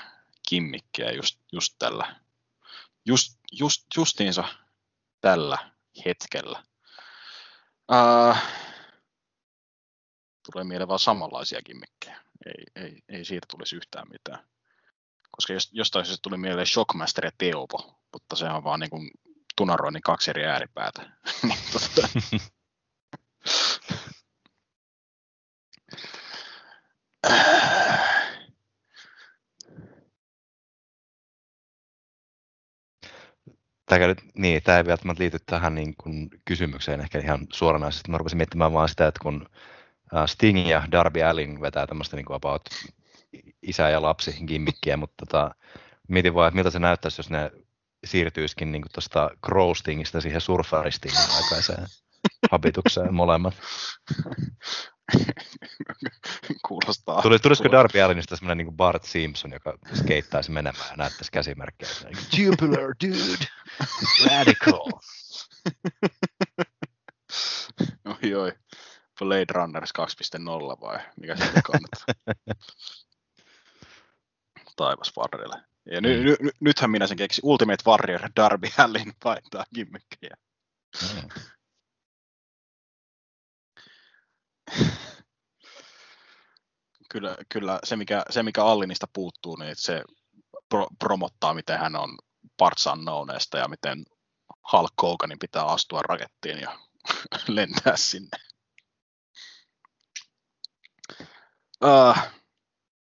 kimmikkejä just, just tällä, just, just, justiinsa tällä hetkellä. Uh, tulee mieleen vaan samanlaisia kimmikkejä. Ei, ei, ei siitä tulisi yhtään mitään. Koska jostain se tuli mieleen Shockmaster ja Teopo, mutta se on vaan niin kuin tunaroinnin kaksi eri ääripäätä. Niin tota- Tämä, nyt, niin, tämä ei välttämättä liity tähän niin kuin kysymykseen ehkä ihan suoranaisesti. Mä rupesin miettimään vaan sitä, että kun Sting ja Darby Allin vetää tämmöistä niin kuin about isä ja lapsi gimmikkiä, mutta tota, mietin vaan, että miltä se näyttäisi, jos ne siirtyisikin niin tuosta Crow-Stingistä siihen surfaristingin aikaiseen habitukseen molemmat. Kuulostaa. Tuli, tulisiko Darby Allinista semmoinen niin Bart Simpson, joka skeittaisi menemään ja näyttäisi käsimerkkejä. Tubular, dude. Radical. oi, oi. Blade Runners 2.0 vai mikä se on? Taivas varrelle. Ja ny, ny, ny, nythän minä sen keksin. Ultimate Warrior Darby Allin paintaa gimmickejä. Mm. kyllä, kyllä se, mikä, se, mikä Allinista puuttuu, niin se pro, promottaa, miten hän on parts unknownesta ja miten Hulk Hoganin pitää astua rakettiin ja lentää sinne. Uh,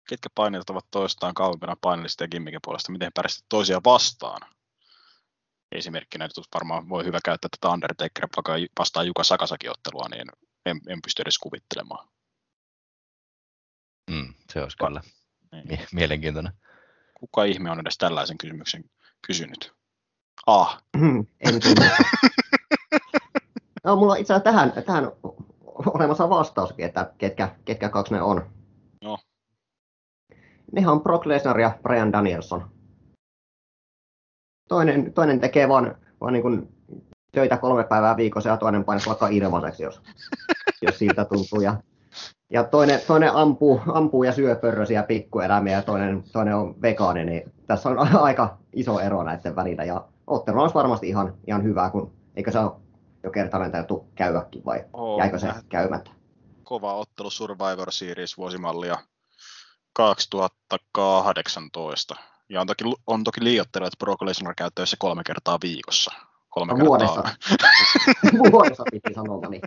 ketkä paineet ovat toistaan kauempana painellista ja gimmikin puolesta, miten pärjäsit toisia vastaan? Esimerkkinä nyt varmaan voi hyvä käyttää tätä Undertaker vaikka vastaan Juka Sakasaki-ottelua, niin en, en pysty edes kuvittelemaan. Mm, se olisi kyllä niin. mielenkiintoinen. Kuka ihme on edes tällaisen kysymyksen kysynyt? Ah. en no, mulla on itse asiassa tähän, tähän olemassa vastauskin, että ketkä, ketkä kaksi ne on. Nehän on Brock Lesnar ja Brian Danielson. Toinen, toinen tekee vaan, vaan niin kuin töitä kolme päivää viikossa ja toinen painaa vaikka ilmaiseksi, jos, jos siltä tuntuu. Ja, ja toinen, toinen ampuu, ampuu ja syö pörrösiä pikkueläimiä ja toinen, toinen on vegaani, niin tässä on aika iso ero näiden välillä. Ja ottelu olisi varmasti ihan, ihan hyvä, kun eikö se ole jo kertaalleen täytyy käydäkin vai oh, jäikö se käymättä? Kova ottelu Survivor Series vuosimallia 2018. Ja on toki, on toki liiottelu, että Brock Lesnar käy töissä kolme kertaa viikossa. Kolme no, vuodessa. vuodessa piti sanoa, niin.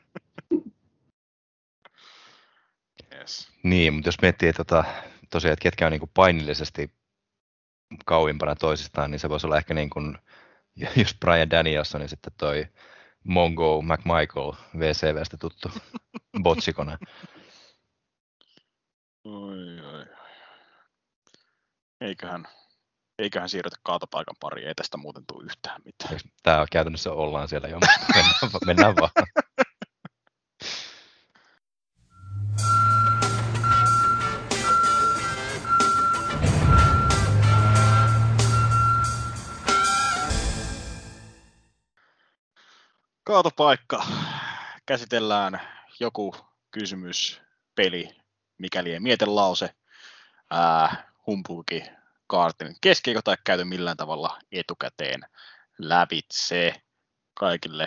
Yes. Niin, mutta jos miettii että tota, tosiaan, että ketkä on niin kuin painillisesti kauimpana toisistaan, niin se voisi olla ehkä niin kuin, just Brian Danielson, niin sitten toi Mongo McMichael VCVstä tuttu botsikone. Oi, oi. Eiköhän, eiköhän siirrytä kaatopaikan pariin, ei tästä muuten tule yhtään mitään. Tämä käytännössä ollaan siellä jo, mennään, mennään vaan. Kaatopaikka. Käsitellään joku kysymys, peli, mikäli ei mietelause, ää, humpuuki, kaartin keskiökö tai käyty millään tavalla etukäteen lävitse kaikille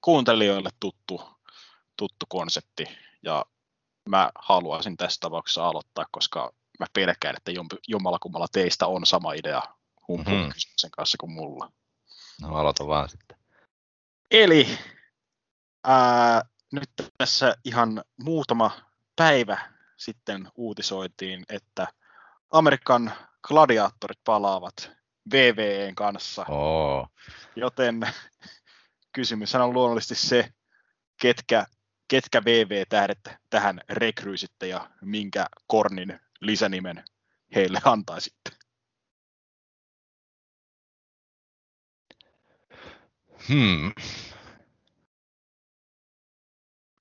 kuuntelijoille tuttu, tuttu konsepti. Ja mä haluaisin tässä tapauksessa aloittaa, koska mä pelkään, että jommalla kummalla teistä on sama idea Mhm. kysymyksen kanssa kuin mulla. No aloita vaan sitten. Eli ää, nyt tässä ihan muutama päivä sitten uutisoitiin, että Amerikan gladiaattorit palaavat VVEn kanssa, Oo. joten kysymys on luonnollisesti se, ketkä, ketkä VV-tähdet tähän rekryysitte ja minkä kornin lisänimen heille antaisitte. Hmm.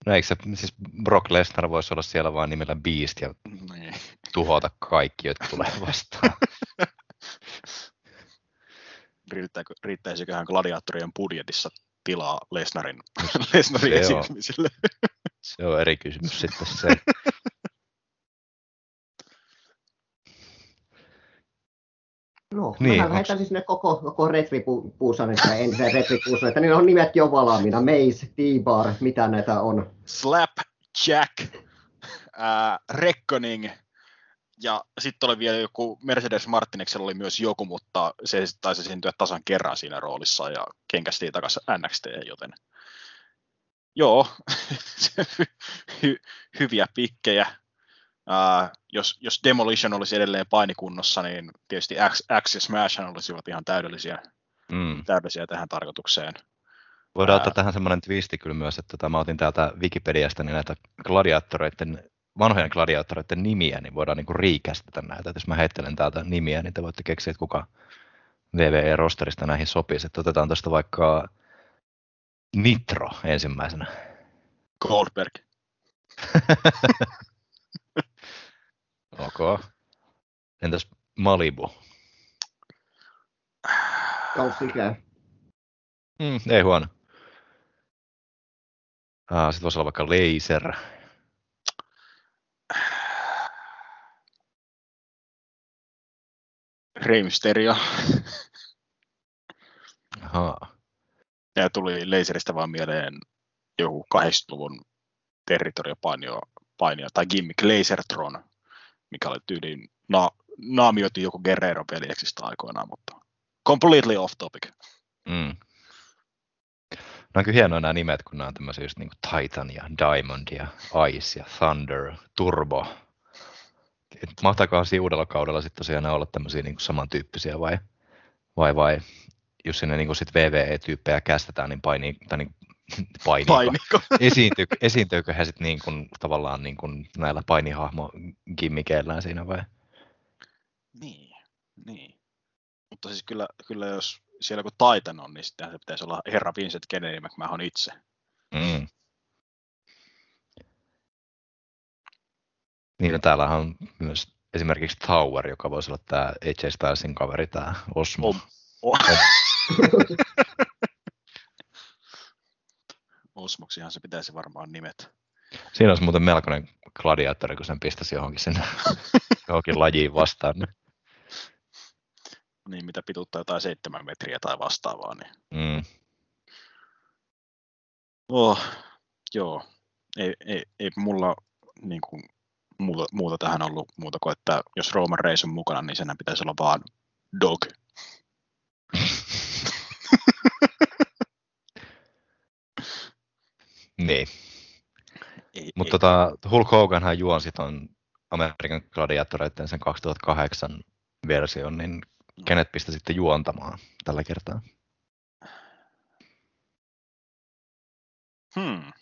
No eikö se, siis Brock Lesnar voisi olla siellä vain nimellä Beast ja Niin. tuhota kaikki, jotka tulee vastaan. Riittääkö, riittäisiköhän gladiaattorien budjetissa tilaa Lesnarin, Lesnarin Se on. esiintymiselle? Se on eri kysymys sitten se. No, Niin, mä onks- lähetän sinne koko, koko retripuusan, että entisen retripuusan, että niillä on nimet jo valmiina. Mace, T-Bar, mitä näitä on. Slap, Jack, ää, Reckoning ja sitten oli vielä joku, Mercedes Martineksella oli myös joku, mutta se taisi syntyä tasan kerran siinä roolissa ja kenkästiin takaisin NXT, joten joo, hy, hyviä pikkejä. Ää, jos, jos Demolition olisi edelleen painikunnossa, niin tietysti X, X ja Smash olisivat ihan täydellisiä, Mm. täydellisiä tähän tarkoitukseen. Voidaan Ää. ottaa tähän semmoinen twisti kyllä myös, että tota, mä otin täältä Wikipediasta niin näitä gladiaattoreiden, vanhojen gladiaattoreiden nimiä, niin voidaan niinku riikästetä näitä. Et jos mä heittelen täältä nimiä, niin te voitte keksiä, että kuka VVE-rosterista näihin sopisi. Et otetaan tuosta vaikka Nitro ensimmäisenä. Goldberg. Ok. Entäs Malibu? Kausikä. Mm, ei huono. Ah, Sitten voisi olla vaikka Laser. Ahaa. Ja tuli laserista vaan mieleen joku 80-luvun territoriopainio painio, tai gimmick Lasertron, mikä oli tyyliin, na, naamioitiin joku Guerrero pelieksistä aikoinaan, mutta completely off topic. Mm. No on kyllä hienoja nämä nimet, kun nämä on tämmöisiä just niin kuin Titan ja Diamond ja Ice ja Thunder, Turbo. Mahtaakohan siinä uudella kaudella sitten tosiaan olla tämmöisiä niin kuin samantyyppisiä vai, vai, vai jos sinne niin kuin sit VVE-tyyppejä kästetään, niin painii, tai niin, painii, Painiko? esiintyy, esiintyykö he sitten niin kuin, tavallaan niin kuin näillä painihahmo gimmikeillään siinä vai? niin, niin. Mutta siis kyllä, kyllä jos siellä kun Titan on, niin sitten se pitäisi olla herra Vincent Kennedy McMahon itse. Mm. Niin, no täällä on myös esimerkiksi Tower, joka voisi olla tämä AJ Stylesin kaveri, tämä Osmo. Om- O- Osmoksihan se pitäisi varmaan nimet. Siinä olisi muuten melkoinen gladiaattori, kun sen pistäisi johonkin sinne johonkin lajiin vastaan. Niin, mitä pituuttaa jotain seitsemän metriä tai vastaavaa. Niin. Mm. Oh, joo, ei, ei, ei mulla niin kuin, muuta, muuta tähän ollut muuta kuin, että jos Roman Reigns on mukana, niin senhän pitäisi olla vaan dog. niin. Mutta tota, Hulk Hoganhan juonsi ton Amerikan gladiaattoreiden sen 2008 version, niin kenet pistä sitten juontamaan tällä kertaa? Hmm.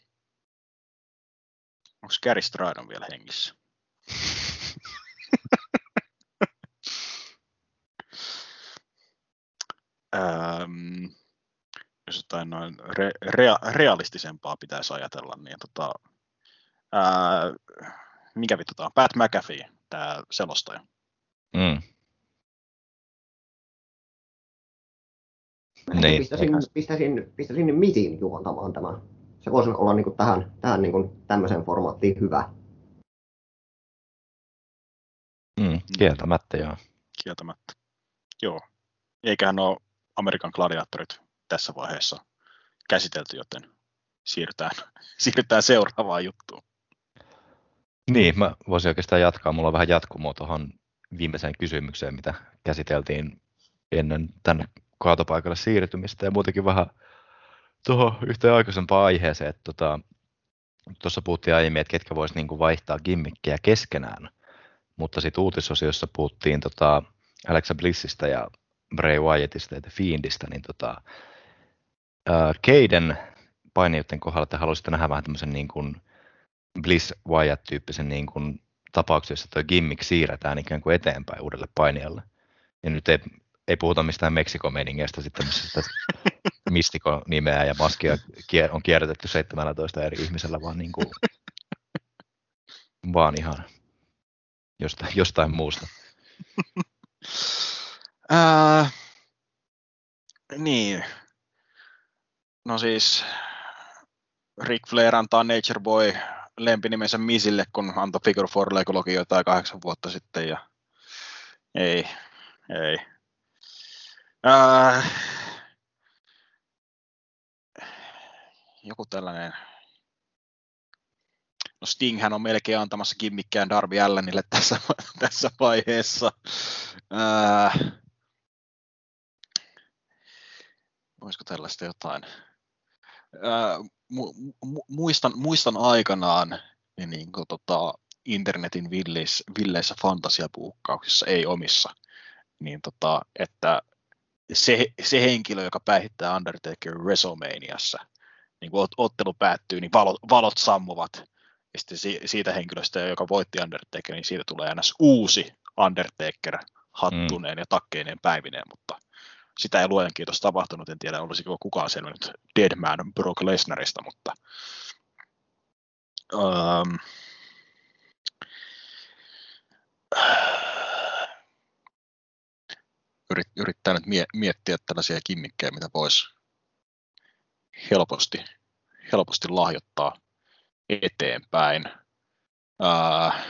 Onko Gary Stridon vielä hengissä? Öm, jos jotain noin re, rea, realistisempaa pitäisi ajatella, niin tota, ää, mikä vittu tämä on? Pat McAfee, tämä selostaja. Mm. Mä Niin, pistäisin, pistäisin, pistäisin Mitin juontamaan tämän. Se voisi olla niin kuin tähän, tähän niin kuin tämmöiseen formaattiin hyvä. Mm, kieltämättä joo. kieltämättä. Joo. Eiköhän ole Amerikan gladiaattorit tässä vaiheessa käsitelty, joten siirrytään, siirrytään seuraavaan juttuun. Niin, mä voisin oikeastaan jatkaa. Mulla on vähän jatkumoa tuohon viimeiseen kysymykseen, mitä käsiteltiin ennen tänne kaatopaikalle siirtymistä ja muutenkin vähän tuohon yhteen aikaisempaan aiheeseen, että tota, tuossa puhuttiin aiemmin, että ketkä voisi niinku vaihtaa gimmikkejä keskenään, mutta sitten uutisosiossa puhuttiin tota Alexa Blissistä ja Bray Wyattista ja The Fiendistä, niin tota, ää, Keiden painijoiden kohdalla te haluaisitte nähdä vähän tämmöisen niin kuin Bliss Wyatt-tyyppisen niin kuin tapauksen, jossa tuo gimmick siirretään ikään kuin eteenpäin uudelle painijalle. Ja nyt ei, ei puhuta mistään Meksiko-meningeistä sitten tämmöisestä Mistiko-nimeä ja maskia on kierrätetty 17 eri ihmisellä, vaan, niin kuin, vaan ihan jostain, jostain muusta. Ää, niin. No siis Rick Flair antaa Nature Boy lempinimensä Misille, kun antoi Figure 4 Legologi jotain kahdeksan vuotta sitten ja ei, ei. Ää, joku tällainen No Stinghän on melkein antamassa kimmikkään Darby Allenille tässä, tässä vaiheessa. Ää, voisiko tällaista jotain? Ää, mu, mu, muistan, muistan aikanaan niin, niin kuin, tota, internetin villeissä, villeissä fantasiapuukkauksissa, ei omissa, niin tota, että se, se henkilö, joka päihittää Undertaker WrestleManiassa, niin kun ottelu päättyy, niin valot, valot sammuvat ja sitten siitä henkilöstä, joka voitti Undertaker, niin siitä tulee ns. uusi Undertaker hattuneen mm. ja takkeineen päivineen, mutta sitä ei luojan kiitos tapahtunut. En tiedä, olisiko kukaan selvinnyt Deadman Brock Lesnarista, mutta um, yrit, yrittää nyt mie- miettiä tällaisia kimmikkejä, mitä voisi helposti, helposti lahjoittaa eteenpäin. Ää,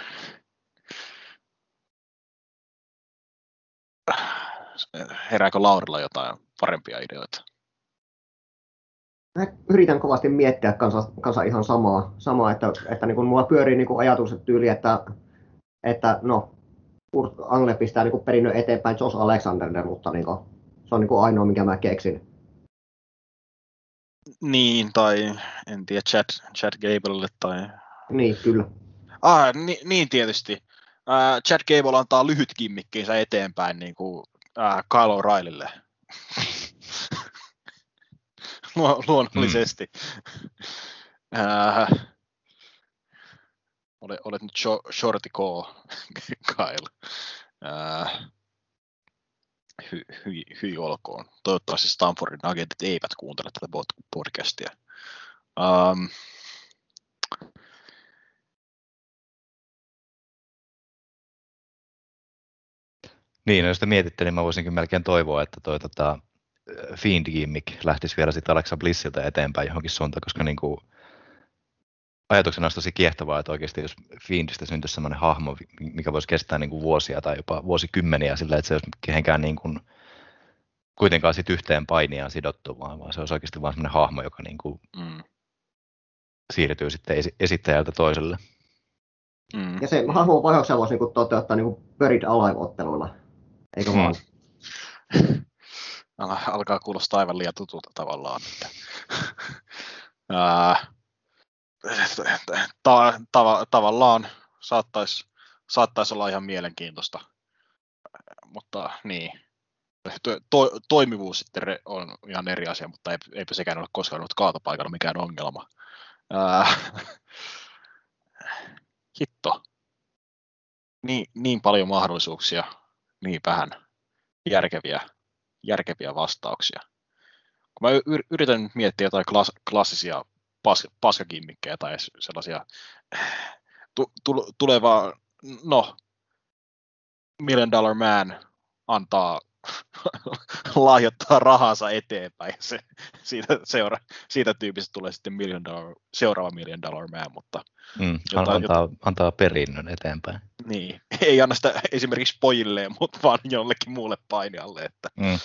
herääkö Laurilla jotain parempia ideoita? Mä yritän kovasti miettiä kanssa, kanssa ihan samaa, samaa että, että niin kuin mulla pyörii niin kuin ajatus että tyyli, että, että no, Kurt Angle pistää niin kuin perinnön eteenpäin Josh Alexanderille, mutta niin kuin, se on niin ainoa, minkä mä keksin. Niin, tai en tiedä, Chad, Chad Gablelle tai... Niin, kyllä. Ah, ni, niin tietysti. Uh, Chad Gable antaa lyhyt kimmikkiinsä eteenpäin niin kuin, uh, Kyle O'Reillylle. Lu- luonnollisesti. Mm. Uh, olet, olet nyt shorty K, Kyle. Uh, hy, hy, hyi olkoon. Toivottavasti Stanfordin agentit eivät kuuntele tätä podcastia. Um, niin, no jos te mietitte, niin mä voisinkin melkein toivoa, että toi tota, Fiend gimmick lähtisi vielä sitten Alexa Blissiltä eteenpäin johonkin suuntaan, koska niin kuin, ajatuksena olisi tosi kiehtovaa, että oikeasti jos Fiendistä syntyisi sellainen hahmo, mikä voisi kestää niin kuin vuosia tai jopa vuosikymmeniä sillä, että se olisi kehenkään niin kuin, kuitenkaan sit yhteen painiaan sidottu, vaan, vaan se olisi oikeasti vain sellainen hahmo, joka niin kuin mm. siirtyy sitten esittäjältä toiselle. Mm. Ja se hahmon vaihoksen voisi niin toteuttaa niin Buried Alive-otteluilla, eikö mm. vaan? Alkaa kuulostaa aivan liian tutulta tavallaan. Että, ta, ta, tavallaan saattaisi saattais olla ihan mielenkiintoista, mutta niin, to, toimivuus sitten on ihan eri asia, mutta eipä sekään ole koskaan ollut kaatopaikalla mikään ongelma. Ää, hitto. Niin, niin paljon mahdollisuuksia, niin vähän järkeviä, järkeviä vastauksia. Kun mä yritän miettiä jotain klass, klassisia pas, paskakimmikkejä tai sellaisia tu, tu, tulevaa, no, Million Dollar Man antaa lahjoittaa rahansa eteenpäin. Se, siitä, seura, siitä tyypistä tulee sitten million dollar, seuraava million dollar man, mutta... Mm, jotain, antaa, jotain, antaa perinnön eteenpäin. Niin, ei anna sitä esimerkiksi pojilleen, mutta vaan jollekin muulle painijalle, että mm.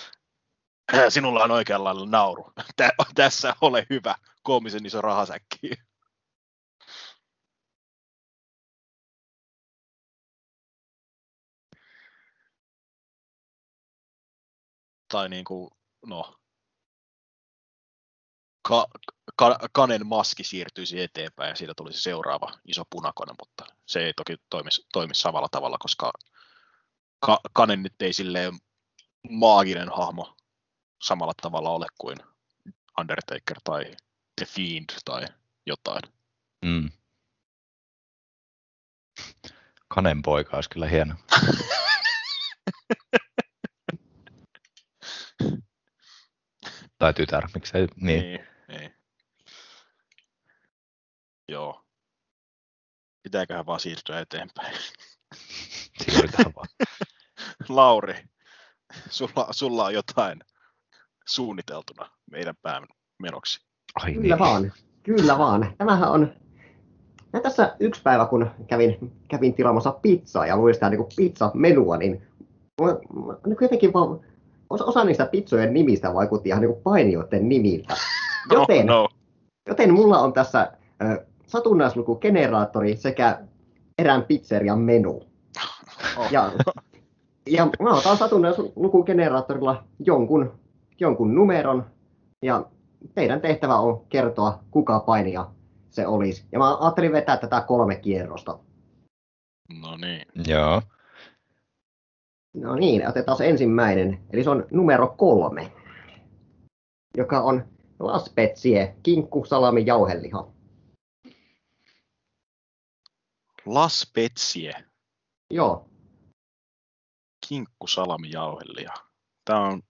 sinulla on oikeanlailla nauru. Tä, tässä ole hyvä, koomisen iso rahasäkki. Tai niinku, no, ka, ka, kanen maski siirtyisi eteenpäin ja siitä tulisi seuraava iso punakone, mutta se ei toki toimi, toimi samalla tavalla, koska ka, kanen nyt ei silleen maaginen hahmo samalla tavalla ole kuin Undertaker tai The Fiend tai jotain. Mm. Kanen poika olisi kyllä hieno. tai tytär, miksei niin. niin, niin. Joo. Pitääköhän vaan siirtyä eteenpäin. Siirrytään vaan. Lauri, sulla, sulla on jotain suunniteltuna meidän pään menoksi. Ai Kyllä niin. vaan, kyllä vaan. Tämähän on... Mä tässä yksi päivä, kun kävin, kävin tilaamassa pizzaa ja luin sitä niin pizza-menua, niin mä, mä, niin jotenkin vaan, osa, osa niistä pizzojen nimistä vaikutti ihan niin painijoiden nimiltä. Joten, Oh, no. joten mulla on tässä ö, satunnaislukugeneraattori sekä erään pizzerian menu. Oh. Ja, ja mä otan satunnaislukugeneraattorilla jonkun, jonkun numeron ja teidän tehtävä on kertoa, kuka painija se olisi. Ja mä ajattelin vetää tätä kolme kierrosta. no niin. Joo. No niin, otetaan se ensimmäinen. Eli se on numero kolme, joka on Las Petsie, kinkku, salami, jauheliha. Las Petsie, Joo, kinkku, salami, jauhelia. Tämä on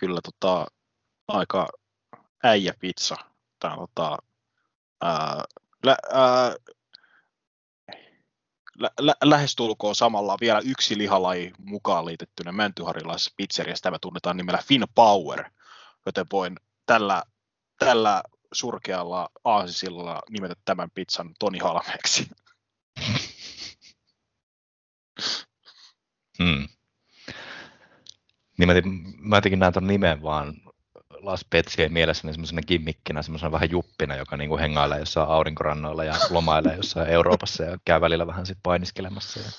kyllä tota, aika äijä pizza. Tämä on tota, ää, lä, ää, lä, lä, lähestulkoon samalla vielä yksi lihalaji mukaan liitettynä mäntyharilaisessa pizzeriassa. Tämä tunnetaan nimellä Finn Power, joten voin tällä, tällä surkealla aasisilla nimetä tämän pizzan Toni Halmeeksi. Mm. Niin mä jotenkin näen ton nimen vaan Las Petsien mielessäni semmoisena gimmikkinä, semmoisena vähän juppina, joka niinku hengailee jossain aurinkorannoilla ja lomailee jossain Euroopassa ja käy välillä vähän sit painiskelemassa. Ja...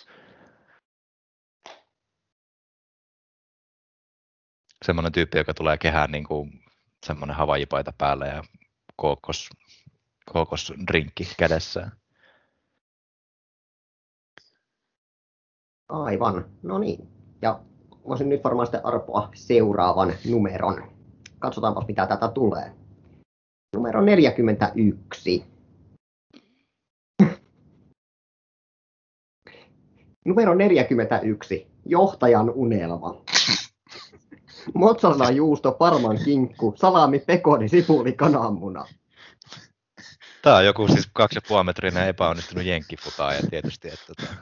Semmoinen tyyppi, joka tulee kehään niinku semmoinen havajipaita päällä ja kookos, kookosdrinkki kädessään. aivan. No niin. Ja voisin nyt varmaan sitten arpoa seuraavan numeron. Katsotaanpas mitä tätä tulee. Numero 41. Numero 41. Johtajan unelma. Mozzarella juusto, parman kinkku, salami, pekoni, sipuli, kananmuna. Tämä on joku siis kaksi ja puoli metrinen epäonnistunut jenkkifutaaja tietysti, että tota...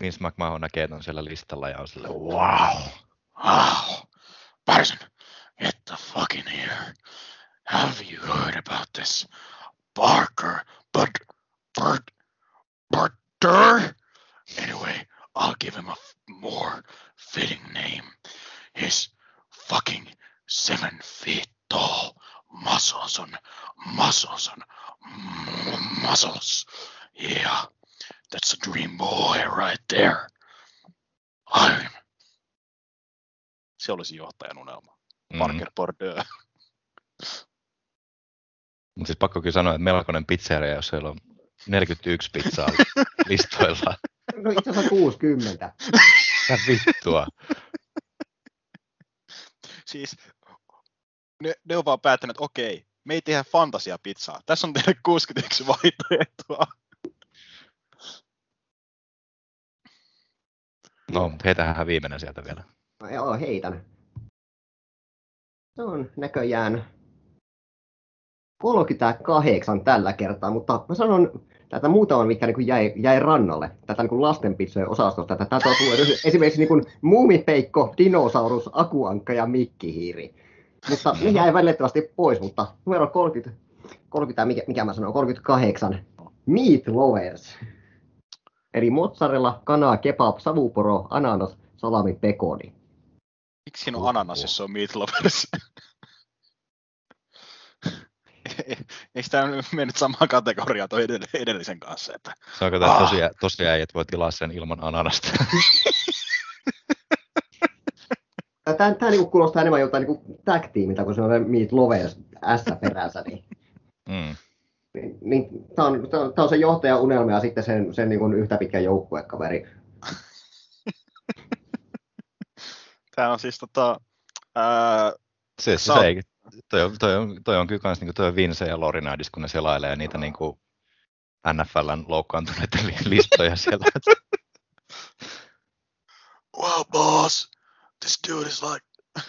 Vince McMahon näkee ton siellä listalla ja on sille wow. Oh, wow. Patterson, get the fuck in here. Have you heard about this Barker, but, but, Butter? Anyway, I'll give him a f- more fitting name. His fucking seven feet tall muscles and muscles and m- muscles. Yeah, that's a dream boy right there. I'm se olisi johtajan unelma. Mm. Parker Bordeaux. Mutta siis pakko kyllä sanoa, että melkoinen pizzeria, jos siellä on 41 pizzaa listoilla. No itse asiassa 60. Mitä vittua? Siis ne, ne on vaan päättänyt, että okei, me ei tehdä fantasiapizzaa. Tässä on teille 61 vaihtoehtoa. No, heitähän viimeinen sieltä vielä. Joo, heitän. Se on näköjään 38 tällä kertaa, mutta mä sanon tätä muutaman, mikä niin jäi, jäi rannalle, tätä niin lastenpitsojen osastosta. Tätä, tulee esimerkiksi niin muumipeikko, dinosaurus, akuankka ja mikkihiiri. Mutta ne jäi valitettavasti pois, mutta numero 30, 30 mikä, mikä mä sanon, 38, Meat Lovers. Eli mozzarella, kanaa, kebab, savuporo, ananas, salami, pekoni. Miksi siinä on ananas, jos se on Meat Lovers? Eikö tämä mennyt samaan kategoriaan tuon edell- edellisen kanssa? Että... Se onko tämä Ah. tosiaan, tosiaan, että voi tilaa sen ilman ananasta? Tämä, tämä niin kuulostaa enemmän joltain niin tag-tiimiltä, kun se on Meet Lovers S perässä. Niin, Mm. niin, niin tämä, on, tämä, on, tämä on se johtajan unelma ja sitten sen, sen niin kuin yhtä pitkä joukkuekaveri. Tämä on siis tota, ää, Se, se, se ei, toi, on, toi, on, toi on kyllä kans niinku toi Vince ja Lorinadis, kun ne selailee niitä niinku NFLn loukkaantuneiden li- listoja siellä. wow boss, this dude is like...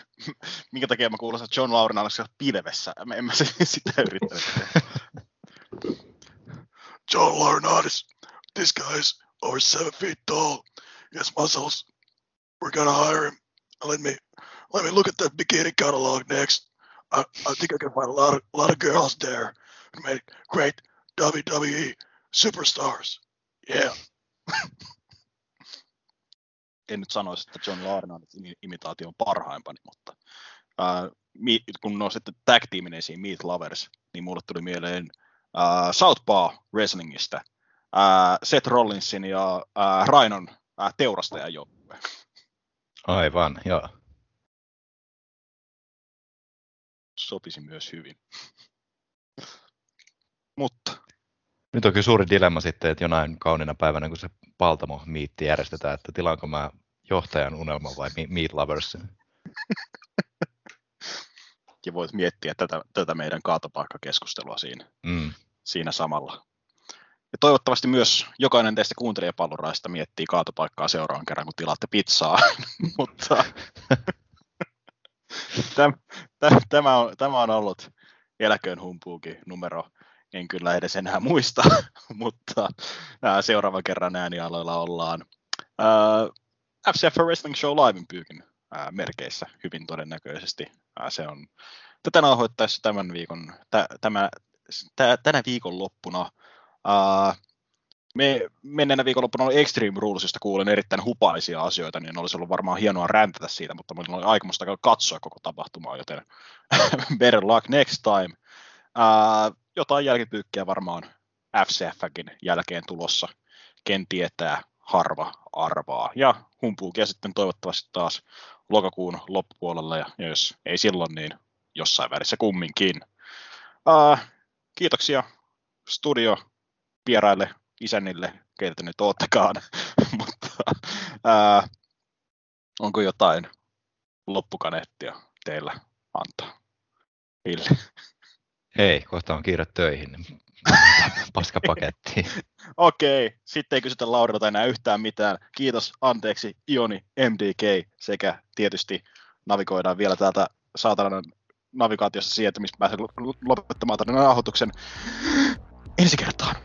Minkä takia mä kuulostan John Laurinaiseksi pilvessä? Mä en mä se- sitä yrittänyt. John Laurinaitis, this guy is over seven feet tall. He has muscles. We're gonna hire him. Let me let me look at the bikini catalog next. I, I think I can find a lot of a lot of girls there who make great WWE superstars. Yeah. en nyt sanoisi, että John imitaatio on parhaimpani, mutta ää, mi, kun on sitten tag teamin esiin Meet Lovers, niin mulle tuli mieleen ää, Southpaw Wrestlingistä ää, Seth Rollinsin ja ää, Rainon ää, teurastajan joukkue. Aivan, joo. Sopisi myös hyvin. mutta Nyt on kyllä suuri dilemma sitten, että jonain kauniina päivänä, kun se Paltamo miitti järjestetään, että tilaanko mä johtajan unelma vai me- Meat Lovers. ja voit miettiä tätä, tätä meidän kaatopaikkakeskustelua siinä. Mm. siinä samalla. Ja toivottavasti myös jokainen teistä kuuntelijapalloraista miettii kaatopaikkaa seuraavan kerran, kun tilaatte pizzaa. Mutta täm, täm, tämä, on, tämä on ollut Eläköön humpuukin numero, en kyllä edes enää muista, mutta seuraavan kerran äänialoilla ollaan FCF Wrestling Show Livein pyykin merkeissä hyvin todennäköisesti. Se on tätä nauhoittaessa tämän viikon, tä, tämä, tä, tänä viikonloppuna me menneenä viikonloppuna oli Extreme Rulesista kuulen erittäin hupaisia asioita, niin olisi ollut varmaan hienoa räntätä siitä, mutta minulla oli aikomusta katsoa koko tapahtumaa, joten better luck next time. Ää, jotain jälkipyykkiä varmaan FCFkin jälkeen tulossa, ken tietää, harva arvaa. Ja humpuukia sitten toivottavasti taas lokakuun loppupuolella, ja jos ei silloin, niin jossain välissä kumminkin. Ää, kiitoksia studio vieraille, isännille, keitä te nyt oottekaan, mutta ää, onko jotain loppukaneettia teillä antaa? Ville. Ei, kohta on kiire töihin. Paska paketti. Okei, sitten ei kysytä Laurilta enää yhtään mitään. Kiitos, anteeksi, Ioni, MDK sekä tietysti navigoidaan vielä täältä saatanan navigaatiossa siihen, että missä pääsee lopettamaan tämän nauhoituksen ensi kertaan.